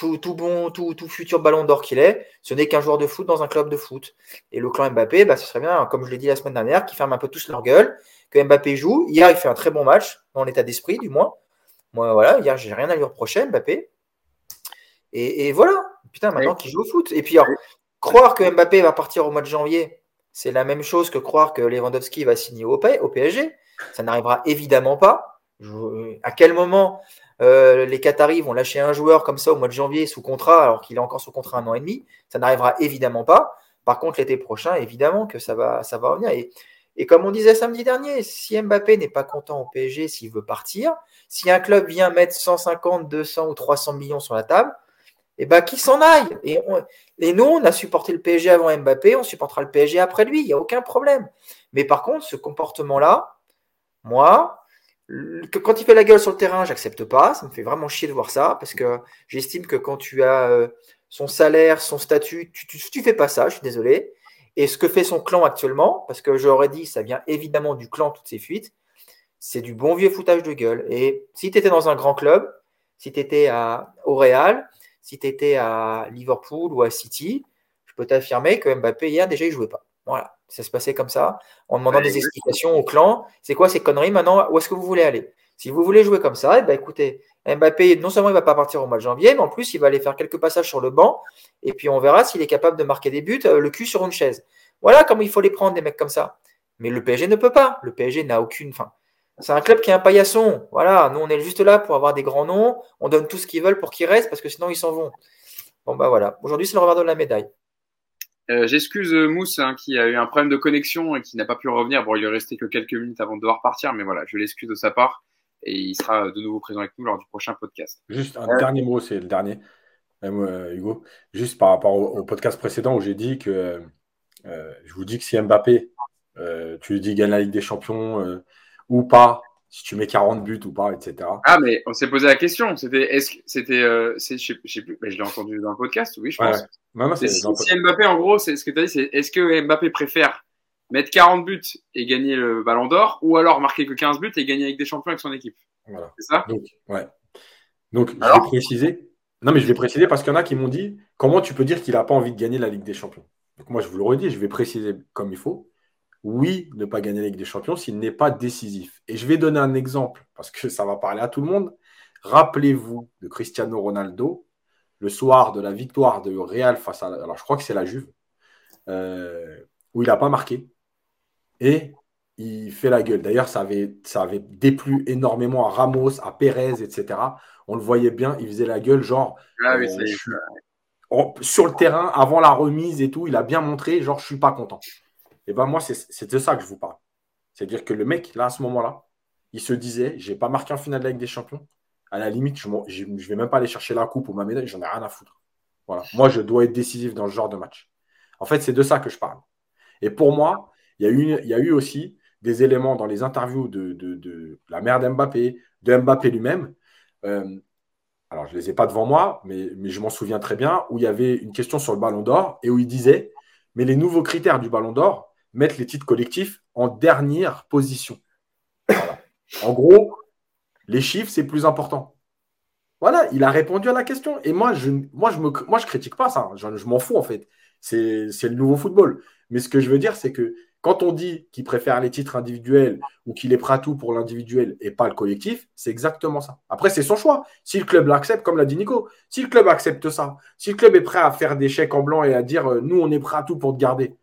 tout, tout bon, tout, tout futur ballon d'or qu'il est, ce n'est qu'un joueur de foot dans un club de foot. Et le clan Mbappé, bah, ce serait bien, comme je l'ai dit la semaine dernière, qu'ils ferment un peu tous leur gueule, que Mbappé joue. Hier, il fait un très bon match, dans l'état d'esprit, du moins. Moi, voilà, hier, j'ai rien à lui reprocher, Mbappé. Et, voilà. Putain, maintenant qu'il joue au foot. Et puis, croire que Mbappé va partir au mois de janvier, c'est la même chose que croire que Lewandowski va signer au, au PSG. Ça n'arrivera évidemment pas. à quel moment euh, les Qataris vont lâcher un joueur comme ça au mois de janvier sous contrat alors qu'il est encore sous contrat un an et demi Ça n'arrivera évidemment pas. Par contre, l'été prochain, évidemment que ça va, ça va revenir. Et, comme on disait samedi dernier, si Mbappé n'est pas content au PSG, s'il veut partir, si un club vient mettre 150, 200 ou 300 millions sur la table, eh ben, qu'il s'en aille. Et, et, nous, on a supporté le PSG avant Mbappé, on supportera le PSG après lui, il n'y a aucun problème. Mais par contre, ce comportement-là, moi, quand il fait la gueule sur le terrain, j'accepte pas. Ça me fait vraiment chier de voir ça, parce que j'estime que quand tu as euh, son salaire, son statut, tu, tu, fais pas ça, je suis désolé. Et ce que fait son clan actuellement, parce que j'aurais dit, ça vient évidemment du clan, toutes ces fuites, c'est du bon vieux foutage de gueule. Et si tu étais dans un grand club, si tu étais à, au Real, si tu étais à Liverpool ou à City, je peux t'affirmer que Mbappé, hier, déjà, il jouait pas. Voilà, ça se passait comme ça, en demandant des explications au clan. C'est quoi ces conneries maintenant? Où est-ce que vous voulez aller? Si vous voulez jouer comme ça, eh ben, écoutez, Mbappé, non seulement il ne va pas partir au mois de janvier, mais en plus, il va aller faire quelques passages sur le banc. Et puis, on verra s'il est capable de marquer des buts, euh, le cul sur une chaise. Voilà comment il faut les prendre, des mecs comme ça. Mais le PSG ne peut pas. Le PSG n'a aucune. fin. c'est un club qui est un paillasson. Voilà, nous, on est juste là pour avoir des grands noms. On donne tout ce qu'ils veulent pour qu'ils restent parce que sinon, ils s'en vont. Bon, bah voilà. Aujourd'hui, c'est le revers de la médaille. Euh, j'excuse euh, Mousse hein, qui a eu un problème de connexion et qui n'a pas pu revenir. Bon, il est resté que quelques minutes avant de devoir partir, mais voilà, je l'excuse de sa part et il sera de nouveau présent avec nous lors du prochain podcast. Juste un dernier mot, c'est le dernier, euh, Hugo. Juste par rapport au, podcast précédent où j'ai dit que je vous dis que si Mbappé, tu lui dis gagne la Ligue des Champions ou pas, si tu mets 40 buts ou pas, etc. Ah, mais on s'est posé la question. C'était, est-ce que c'était, je sais, plus, mais je l'ai entendu dans le podcast, oui, je pense. si, Mbappé, en gros, c'est ce que tu as dit, c'est est-ce que Mbappé préfère mettre 40 buts et gagner le ballon d'or, ou alors marquer que 15 buts et gagner avec des champions avec son équipe? Voilà. C'est ça? Donc, ouais. Donc, je vais préciser. Non, mais je vais préciser parce qu'il y en a qui m'ont dit comment tu peux dire qu'il n'a pas envie de gagner la Ligue des Champions? Donc, moi, je vous le redis, je vais préciser comme il faut. Oui, ne pas gagner la Ligue des Champions s'il n'est pas décisif. Et je vais donner un exemple parce que ça va parler à tout le monde. Rappelez-vous de Cristiano Ronaldo le soir de la victoire de Real face à. Alors, je crois que c'est la Juve, euh, où il n'a pas marqué et il fait la gueule. D'ailleurs, ça avait, ça avait déplu énormément à Ramos, à Pérez, etc. On le voyait bien, il faisait la gueule, genre. Ah euh, sur le terrain, avant la remise et tout, il a bien montré, genre, je suis pas content. Et ben moi, c'est de ça que je vous parle. C'est-à-dire que le mec, là, à ce moment-là, il se disait, j'ai pas marqué en finale de la Ligue des Champions. À la limite, je ne vais même pas aller chercher la coupe ou ma médaille, j'en ai rien à foutre. Voilà. Moi, je dois être décisif dans ce genre de match. En fait, c'est de ça que je parle. Et pour moi, il y a eu, aussi des éléments dans les interviews de, la mère d'Mbappé, de Mbappé lui-même. Euh, alors je ne les ai pas devant moi, mais je m'en souviens très bien, où il y avait une question sur le ballon d'or et où il disait, mais les nouveaux critères du ballon d'or mettent les titres collectifs en dernière position. En gros, les chiffres, c'est plus important. Voilà, il a répondu à la question. Et moi, je ne moi, je critique pas ça. Je, je m'en fous, en fait. C'est le nouveau football. Mais ce que je veux dire, c'est que quand on dit qu'il préfère les titres individuels ou qu'il est prêt à tout pour l'individuel et pas le collectif, c'est exactement ça. Après, c'est son choix. Si le club l'accepte, comme l'a dit Nico, si le club accepte ça, si le club est prêt à faire des chèques en blanc et à dire euh, nous, on est prêt à tout pour te garder,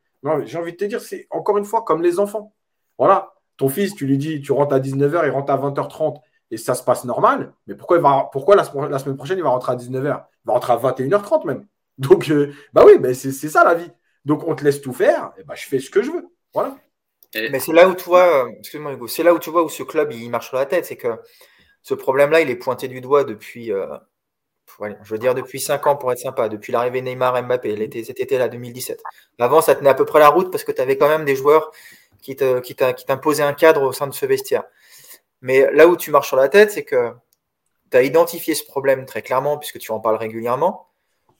j'ai envie de te dire, c'est encore une fois comme les enfants. Voilà, ton fils, tu lui dis, tu rentres à 19h, il rentre à 20h30 et ça se passe normal. Mais pourquoi, il va, pourquoi la, semaine prochaine, il va rentrer à 19h Il va rentrer à 21h30 même. Donc, euh, bah oui, mais c'est ça la vie. Donc, on te laisse tout faire, et bah, je fais ce que je veux. Voilà. Mais c'est là où tu vois, excuse-moi Hugo, c'est là où tu vois où ce club il marche sur la tête, c'est que ce problème-là, il est pointé du doigt depuis, euh, je veux dire depuis 5 ans pour être sympa, depuis l'arrivée Neymar Mbappé, cet été-là, 2017. Avant, ça tenait à peu près la route parce que tu avais quand même des joueurs qui t'imposaient un cadre au sein de ce vestiaire. Mais là où tu marches sur la tête, c'est que tu as identifié ce problème très clairement, puisque tu en parles régulièrement.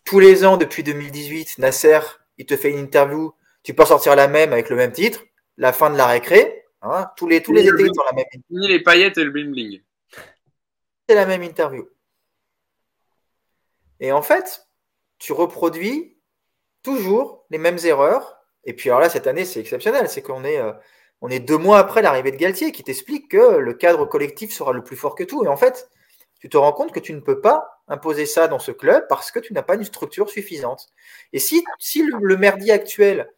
Tous les ans, depuis 2018, Nasser, il te fait une interview tu peux sortir la même avec le même titre, la fin de la récré. Hein, tous les, tous les étés, la même. Ni les paillettes et le bling bling. C'est la même interview. Et en fait, tu reproduis toujours les mêmes erreurs. Et puis alors là, cette année, c'est exceptionnel. C'est qu'on est, euh, on est deux mois après l'arrivée de Galtier qui t'explique que le cadre collectif sera le plus fort que tout. Et en fait, tu te rends compte que tu ne peux pas imposer ça dans ce club parce que tu n'as pas une structure suffisante. Et si, si le merdier actuel,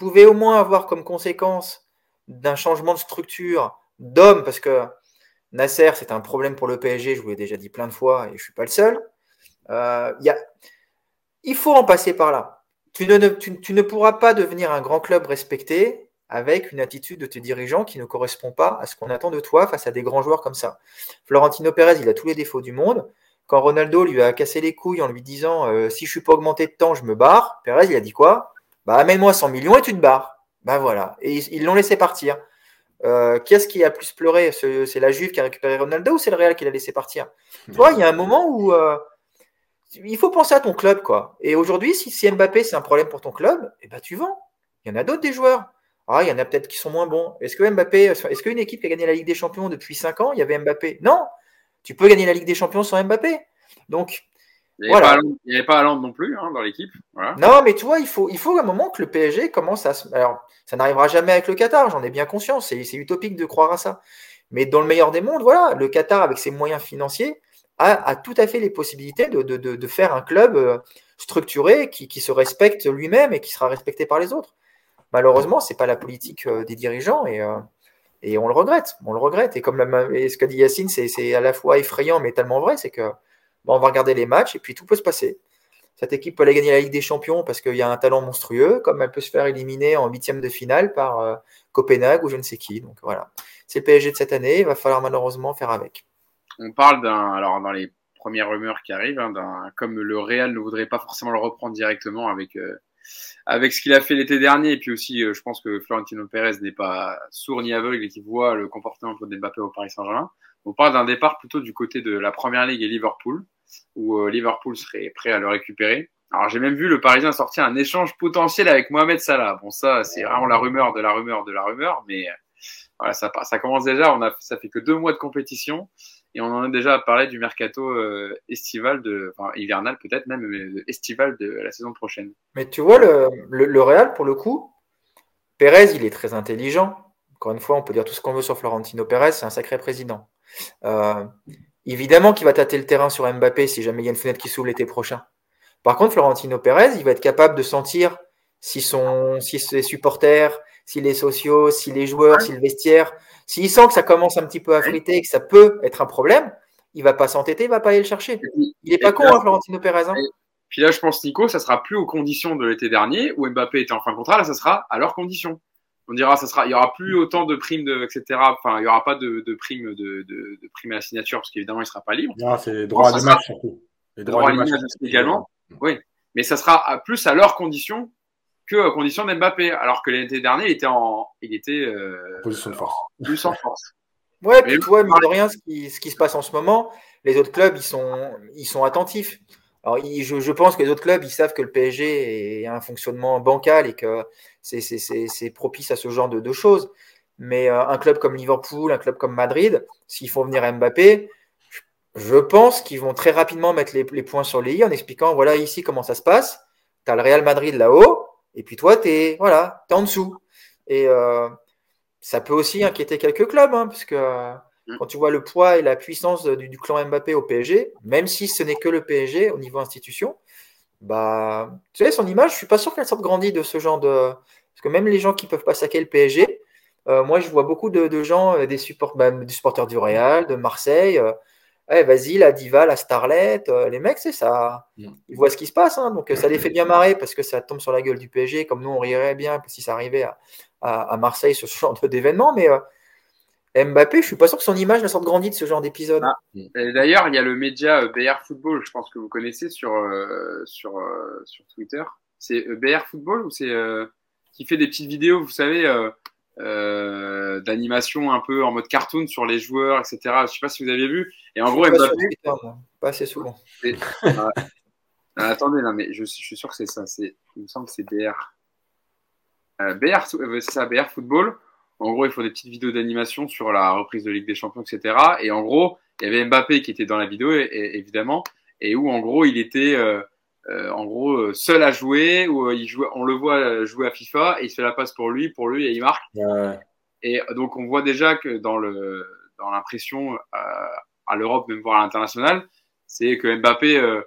pouvait au moins avoir comme conséquence d'un changement de structure d'homme, parce que Nasser, c'est un problème pour le PSG, je vous l'ai déjà dit plein de fois, et je ne suis pas le seul. Euh, y a... Il faut en passer par là. Tu ne, tu, ne, pourras pas devenir un grand club respecté avec une attitude de tes dirigeants qui ne correspond pas à ce qu'on attend de toi face à des grands joueurs comme ça. Florentino Pérez, il a tous les défauts du monde. Quand Ronaldo lui a cassé les couilles en lui disant euh, si je suis pas augmenté de temps, je me barre, Pérez, il a dit quoi bah, amène-moi 100 millions et tu te barres. Bah voilà. Et ils l'ont laissé partir. Euh, qui est-ce qui a plus pleuré? C'est la Juve qui a récupéré Ronaldo ou c'est le Real qui l'a laissé partir? Tu vois, il y a un moment où euh, il faut penser à ton club, quoi. Et aujourd'hui, si, Mbappé c'est un problème pour ton club, eh ben, tu vends. Il y en a d'autres des joueurs. Ah, il y en a peut-être qui sont moins bons. Est-ce que Mbappé, est-ce qu'une équipe qui a gagné la Ligue des Champions depuis 5 ans, il y avait Mbappé? Non. Tu peux gagner la Ligue des Champions sans Mbappé. Donc, il n'y avait, pas Hollande non plus hein, dans l'équipe. Non, mais tu vois, il faut, il faut un moment que le PSG commence à se. Alors, ça n'arrivera jamais avec le Qatar, j'en ai bien conscience, c'est utopique de croire à ça. Mais dans le meilleur des mondes, voilà, le Qatar, avec ses moyens financiers, a, tout à fait les possibilités de, faire un club euh, structuré qui, se respecte lui-même et qui sera respecté par les autres. Malheureusement, ce n'est pas la politique euh, des dirigeants et, euh, et on le regrette. On le regrette. Et comme ce qu'a dit Yacine, c'est à la fois effrayant mais tellement vrai, c'est que on va regarder les matchs et puis tout peut se passer. Cette équipe peut aller gagner la Ligue des Champions parce qu'il y a un talent monstrueux, comme elle peut se faire éliminer en huitième de finale par Copenhague ou je ne sais qui. Donc voilà, c'est le PSG de cette année. Il va falloir malheureusement faire avec. On parle d'un, alors dans les premières rumeurs qui arrivent, hein, d'un, comme le Real ne voudrait pas forcément le reprendre directement avec euh, avec ce qu'il a fait l'été dernier, et puis aussi, euh, je pense que Florentino Pérez n'est pas sourd ni aveugle et qu'il voit le comportement de Mbappé au Paris Saint-Germain. On parle d'un départ plutôt du côté de la Première Ligue et Liverpool, où euh, Liverpool serait prêt à le récupérer. Alors j'ai même vu le Parisien sortir un échange potentiel avec Mohamed Salah. Bon ça c'est vraiment la rumeur de la rumeur de la rumeur, mais voilà ça, ça commence déjà. On a ça fait que deux mois de compétition et on en a déjà parlé du mercato euh, estival de enfin hivernal peut-être même mais estival de la saison prochaine. Mais tu vois le, Real pour le coup, Pérez il est très intelligent. Encore une fois on peut dire tout ce qu'on veut sur Florentino Pérez, c'est un sacré président. Euh, évidemment qu'il va tâter le terrain sur Mbappé si jamais il y a une fenêtre qui s'ouvre l'été prochain. Par contre, Florentino Pérez, il va être capable de sentir si, son, si ses supporters, si les sociaux, si les joueurs, si le vestiaire, s'il sent que ça commence un petit peu à friter et que ça peut être un problème, il va pas s'entêter, il va pas aller le chercher. Il est pas con, hein, Florentino Pérez. Hein. Puis là, je pense, Nico, ça sera plus aux conditions de l'été dernier où Mbappé était en fin de contrat. Là, ça sera à leurs conditions on dira ça sera il y aura plus autant de primes de etc enfin il y aura pas de, de primes de, de, de, primes à la signature parce qu'évidemment il sera pas libre non c'est droit à l'image surtout les droits, à également oui mais ça sera plus à leurs conditions que à conditions d'Mbappé alors que l'été dernier il était en il était euh, position de force plus en force (laughs) ouais puis tu vois de rien ce qui, ce qui se passe en ce moment les autres clubs, ils sont, ils sont attentifs. Alors, je, je, pense que les autres clubs, ils savent que le PSG est un fonctionnement bancal et que c'est propice à ce genre de, de choses. Mais euh, un club comme Liverpool, un club comme Madrid, s'ils font venir Mbappé, je pense qu'ils vont très rapidement mettre les, les, points sur les i en expliquant voilà ici comment ça se passe. Tu as le Real Madrid là-haut, et puis toi, tu es, voilà, es en dessous. Et euh, ça peut aussi inquiéter quelques clubs, hein, parce que mm. quand tu vois le poids et la puissance du, du clan Mbappé au PSG, même si ce n'est que le PSG au niveau institution, bah, tu sais, son image, je suis pas sûr qu'elle sorte grandie de ce genre de. Parce que même les gens qui peuvent pas saquer le PSG, euh, moi, je vois beaucoup de, de gens, euh, des, support, bah, des supporters du Real, de Marseille. Euh, vas-y, la diva, la starlet, les mecs, c'est ça. Mm. Ils voient ce qui se passe. Hein, donc, ça les fait bien marrer parce que ça tombe sur la gueule du PSG, comme nous, on rirait bien si ça arrivait à, à, Marseille, ce (laughs) genre d'événement. Mais Mbappé, je suis pas sûr que son image ne sorte grandie de ce genre d'épisode. Ah. D'ailleurs, il y a le média BR Football, je pense que vous connaissez sur, sur, sur Twitter. C'est BR Football ou c'est qui fait des petites vidéos, vous savez, euh, d'animation un peu en mode cartoon sur les joueurs, etc. Je sais pas si vous avez vu. Et en gros, Mbappé. Pas, assez souvent. Ah, attendez, non, mais je, suis sûr que c'est ça. Il me semble que c'est BR. Euh, BR, euh, c'est ça, BR Football. En gros, il faut des petites vidéos d'animation sur la reprise de Ligue des Champions, etc. Et en gros, il y avait Mbappé qui était dans la vidéo, évidemment, et où en gros, il était euh, en gros euh, seul à jouer où euh, il joue, on le voit jouer à FIFA et il se fait la passe pour lui, pour lui et il marque. Et donc on voit déjà que dans le dans l'impression à l'Europe, même voire à l'international, c'est que Mbappé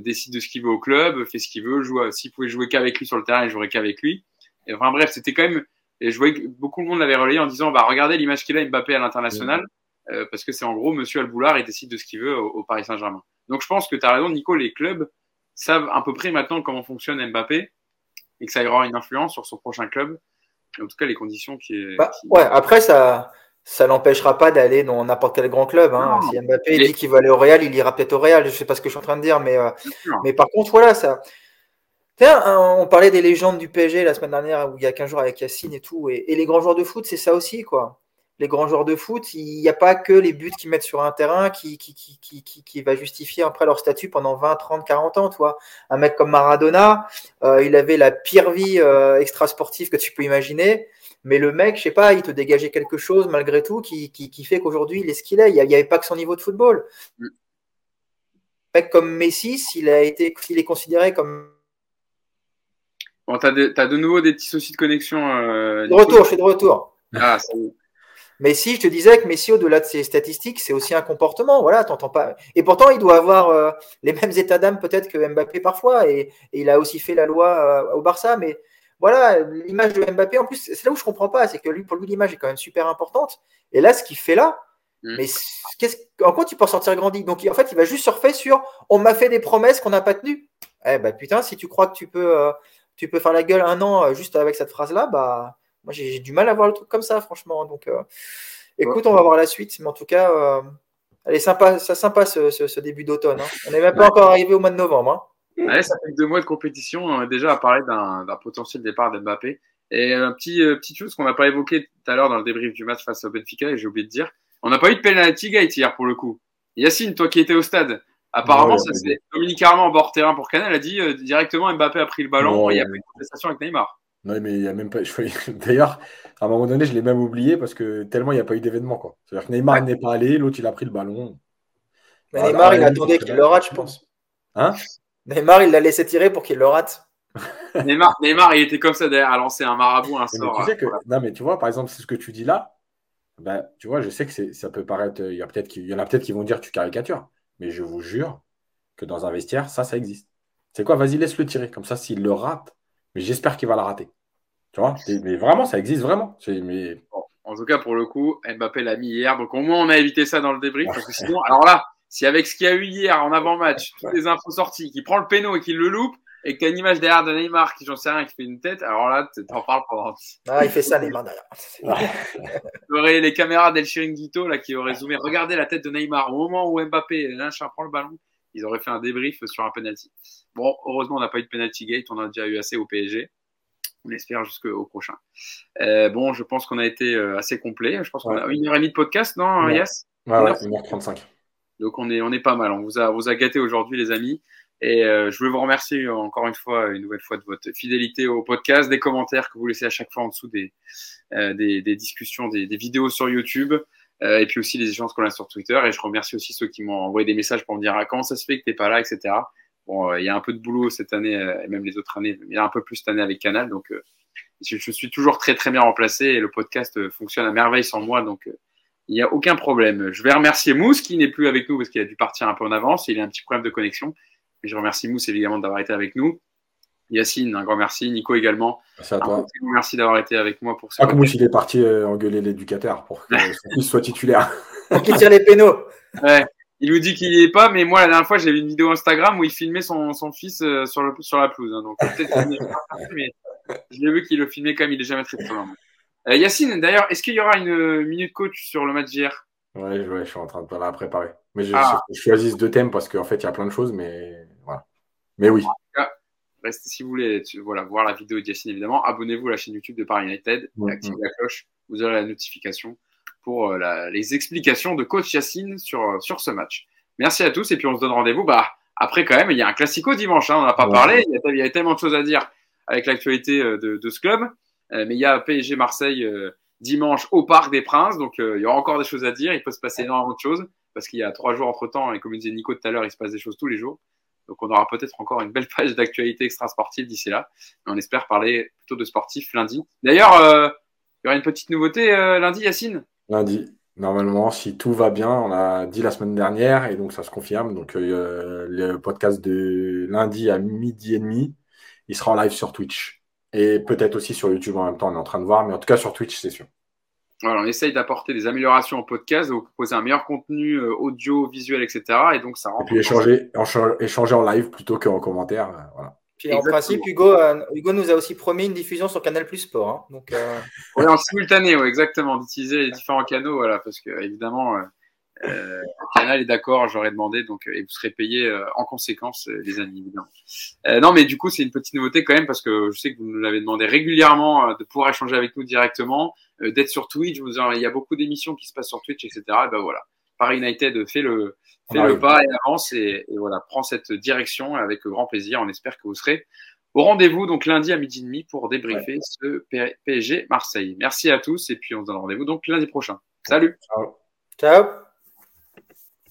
décide de ce qu'il veut au club, fait ce qu'il veut, joue. S'il pouvait jouer qu'avec lui sur le terrain, il jouerait qu'avec lui. Et enfin bref, c'était quand même. Et je voyais que beaucoup de monde l'avait relayé en disant, bah regardez l'image qu'il a Mbappé à l'international, parce que c'est en gros Monsieur Alboulard, il décide de ce qu'il veut au, au Paris Saint-Germain. Donc je pense que tu as raison, Nico, les clubs savent à peu près maintenant comment fonctionne Mbappé et que ça aura une influence sur son prochain club. En tout cas, les conditions qui est. Bah, ouais, après, ça ça l'empêchera pas d'aller dans n'importe quel grand club. Hein. si Mbappé dit qu'il va aller au Real, il ira peut-être au Real. Je sais pas ce que je suis en train de dire, mais, euh, mais par contre, voilà, ça. Tiens, on parlait des légendes du PSG la semaine dernière, où il y a 15 jours avec Yacine et tout. Et, et les grands joueurs de foot, c'est ça aussi, quoi les grands joueurs de foot, il n'y a pas que les buts qu'ils mettent sur un terrain qui, qui, qui, qui, va justifier après leur statut pendant 20, 30, 40 ans. Toi. Un mec comme Maradona, euh, il avait la pire vie euh, extra-sportive que tu peux imaginer. Mais le mec, je sais pas, il te dégageait quelque chose malgré tout qui, qui, fait qu'aujourd'hui, il est ce qu'il est. Il n'y avait pas que son niveau de football. Mm. Un mec comme Messi, s'il a été, s'il est considéré comme. Bon, t'as de, as de nouveau des petits soucis de connexion. Euh, de retour, je suis de retour. Ah, ça Messi, je te disais que Messi, au-delà de ses statistiques, c'est aussi un comportement. Voilà, t'entends pas. Et pourtant, il doit avoir euh, les mêmes états d'âme peut-être que Mbappé parfois. Et, il a aussi fait la loi euh, au Barça. Mais voilà, l'image de Mbappé, en plus, c'est là où je comprends pas. C'est que lui, pour lui, l'image est quand même super importante. Et là, ce qu'il fait là, mm. mais en quoi tu peux sortir grandi? Donc, en fait, il va juste surfer sur on m'a fait des promesses qu'on n'a pas tenues. Eh ben putain, si tu crois que tu peux, euh, tu peux faire la gueule un an juste avec cette phrase-là, bah moi, j'ai du mal à voir le truc comme ça, franchement. Donc, euh, écoute, on va voir la suite. Mais en tout cas, euh, elle est sympa, ça sympa ce, début d'automne. Hein. On n'est même pas encore arrivé au mois de novembre. Hein. ça fait deux mois de compétition. déjà à parler d'un potentiel départ d'Mbappé. Et un petit, euh, petite chose qu'on n'a pas évoqué tout à l'heure dans le débrief du match face au Benfica, et j'ai oublié de dire, on n'a pas eu de penalty gate hier pour le coup. Yacine, toi qui étais au stade, apparemment, ça c'est Dominique Armand en bord terrain pour Canal a dit directement Mbappé a pris le ballon et il y a plus de contestation avec Neymar. Non, mais il y a même pas. (laughs) D'ailleurs, à un moment donné, je l'ai même oublié parce que tellement il n'y a pas eu d'événement. Quoi. C'est-à-dire que Neymar n'est pas allé, l'autre il a pris le ballon. Mais Neymar, il attendait qu'il le rate, je pense. Hein? Neymar, il l'a laissé tirer pour qu'il le rate. (laughs) Neymar, Neymar, il était comme ça derrière à lancer un marabout, un sort. Tu sais que... Non, mais tu vois, par exemple, c'est ce que tu dis là. Ben, tu vois, je sais que ça peut paraître. Il y, a peut-être y en a peut-être qui vont dire tu caricatures. Mais je vous jure que dans un vestiaire, ça, ça existe. C'est quoi? Vas-y, laisse-le tirer. Comme ça, s'il le rate, mais j'espère qu'il va la rater. Tu vois Mais vraiment, ça existe vraiment. Mais... en tout cas, pour le coup, Mbappé l'a mis hier. Donc au moins, on a évité ça dans le débrief. Parce que sinon, alors là, si avec ce qu'il y a eu hier en avant-match, toutes les infos sorties, qui prend le péno et qui le loupe, et que tu as une image derrière de Neymar qui, j'en sais rien, qui fait une tête, alors là, t'en parles pendant. Ah, il fait ça, Neymar derrière. (laughs) tu aurais les caméras d'El Chiringuito là, qui auraient zoomé. Regardez la tête de Neymar. Au moment où Mbappé, lâche prend le ballon, ils auraient fait un débrief sur un penalty. Bon, heureusement, on n'a pas eu de penalty gate. On a déjà eu assez au PSG on espère jusqu'au prochain. Euh, bon, je pense qu'on a été euh, assez complet. Je pense qu'on a une heure et demie de podcast, non, Yes Ouais, ouais, 1h35. Donc on est, on est pas mal. On vous a, vous a gâté aujourd'hui, les amis. Et euh, je veux vous remercier encore une fois, une nouvelle fois, de votre fidélité au podcast, des commentaires que vous laissez à chaque fois en dessous des, euh, des, des, discussions, des, des, vidéos sur YouTube, et puis aussi les échanges qu'on a sur Twitter. Et je remercie aussi ceux qui m'ont envoyé des messages pour me dire ah, comment ça se fait que t'es pas là, etc. Bon, euh, il y a un peu de boulot cette année, et même les autres années. Il y a un peu plus cette année avec Canal, donc je, je, suis toujours très très bien remplacé et le podcast fonctionne à merveille sans moi, donc il n'y a aucun problème. Je vais remercier Mousse qui n'est plus avec nous parce qu'il a dû partir un peu en avance. Il a un petit problème de connexion. Je remercie Mousse évidemment d'avoir été avec nous. Yacine, un grand merci. Nico également. Merci à toi. merci d'avoir été avec moi pour ce. Ah, Mousse, il est parti euh, engueuler l'éducateur pour que (laughs) son fils soit titulaire. (laughs) pour qu'il tire les pénaux. Ouais. Il nous dit qu'il n'y est pas, mais moi, la dernière fois, j'ai vu une vidéo Instagram où il filmait son, son fils euh, sur, le, sur la pelouse. Hein. donc, peut-être mais je l'ai vu qu'il le filmait quand même, il est jamais très très loin. Euh, Yacine, d'ailleurs, est-ce qu'il y aura une minute coach sur le match d'hier? Ouais, ouais, je suis en train de la préparer. Mais je, ah. je, choisis deux thèmes parce qu'en fait, il y a plein de choses, mais voilà. Mais oui. Restez si vous voulez voilà, voir la vidéo de Yacine, évidemment. Abonnez-vous à la chaîne YouTube de Paris United et activez la cloche. Vous aurez la notification pour euh, la, les explications de coach Yacine sur, euh, sur ce match. Merci à tous et puis on se donne rendez-vous. Bah, après, quand même, il y a un classico dimanche. Hein, on n'a pas parlé. Il y, a, il y, a, tellement de choses à dire avec l'actualité de, de, ce club. Euh, mais il y a PSG Marseille euh, dimanche au Parc des Princes. Donc, euh, il y aura encore des choses à dire. Il peut se passer énormément de choses parce qu'il y a trois jours entre temps. Et comme disait Nico tout à l'heure, il se passe des choses tous les jours. Donc, on aura peut-être encore une belle page d'actualité extra-sportive d'ici là. Mais on espère parler plutôt de sportif lundi. D'ailleurs, il y aura une petite nouveauté lundi, Yacine? Lundi. Normalement, si tout va bien, on a dit la semaine dernière et donc ça se confirme. Donc, le podcast de lundi à midi et demi, il sera en live sur Twitch. Et peut-être aussi sur YouTube en même temps, on est en train de voir, mais en tout cas sur Twitch, c'est sûr. Voilà, on essaye d'apporter des améliorations au podcast, de vous proposer un meilleur contenu euh, audio, visuel, etc. Et donc ça rend. Et puis échanger en, échanger en live plutôt qu'en commentaire. Euh, voilà. Puis en principe, Hugo, euh, Hugo nous a aussi promis une diffusion sur Canal Plus Sport. Hein, donc, (laughs) oui, en simultané, oui, exactement, d'utiliser les différents canaux, voilà, parce que évidemment, euh, Canal est d'accord, j'aurais demandé, donc et vous serez payé euh, en conséquence, euh, les amis. Euh, non, mais du coup, c'est une petite nouveauté quand même parce que je sais que vous nous l'avez demandé régulièrement de pouvoir échanger avec nous directement, d'être sur Twitch. Vous, il y a beaucoup d'émissions qui se passent sur Twitch, etc. Et ben voilà, Paris United fait le fait le pas et avance et, et, voilà prend cette direction avec grand plaisir. On espère que vous serez au rendez-vous donc lundi à midi et demi pour débriefer ouais. ce PSG Marseille. Merci à tous et puis on se donne rendez-vous donc lundi prochain. Salut. Ciao. Ciao.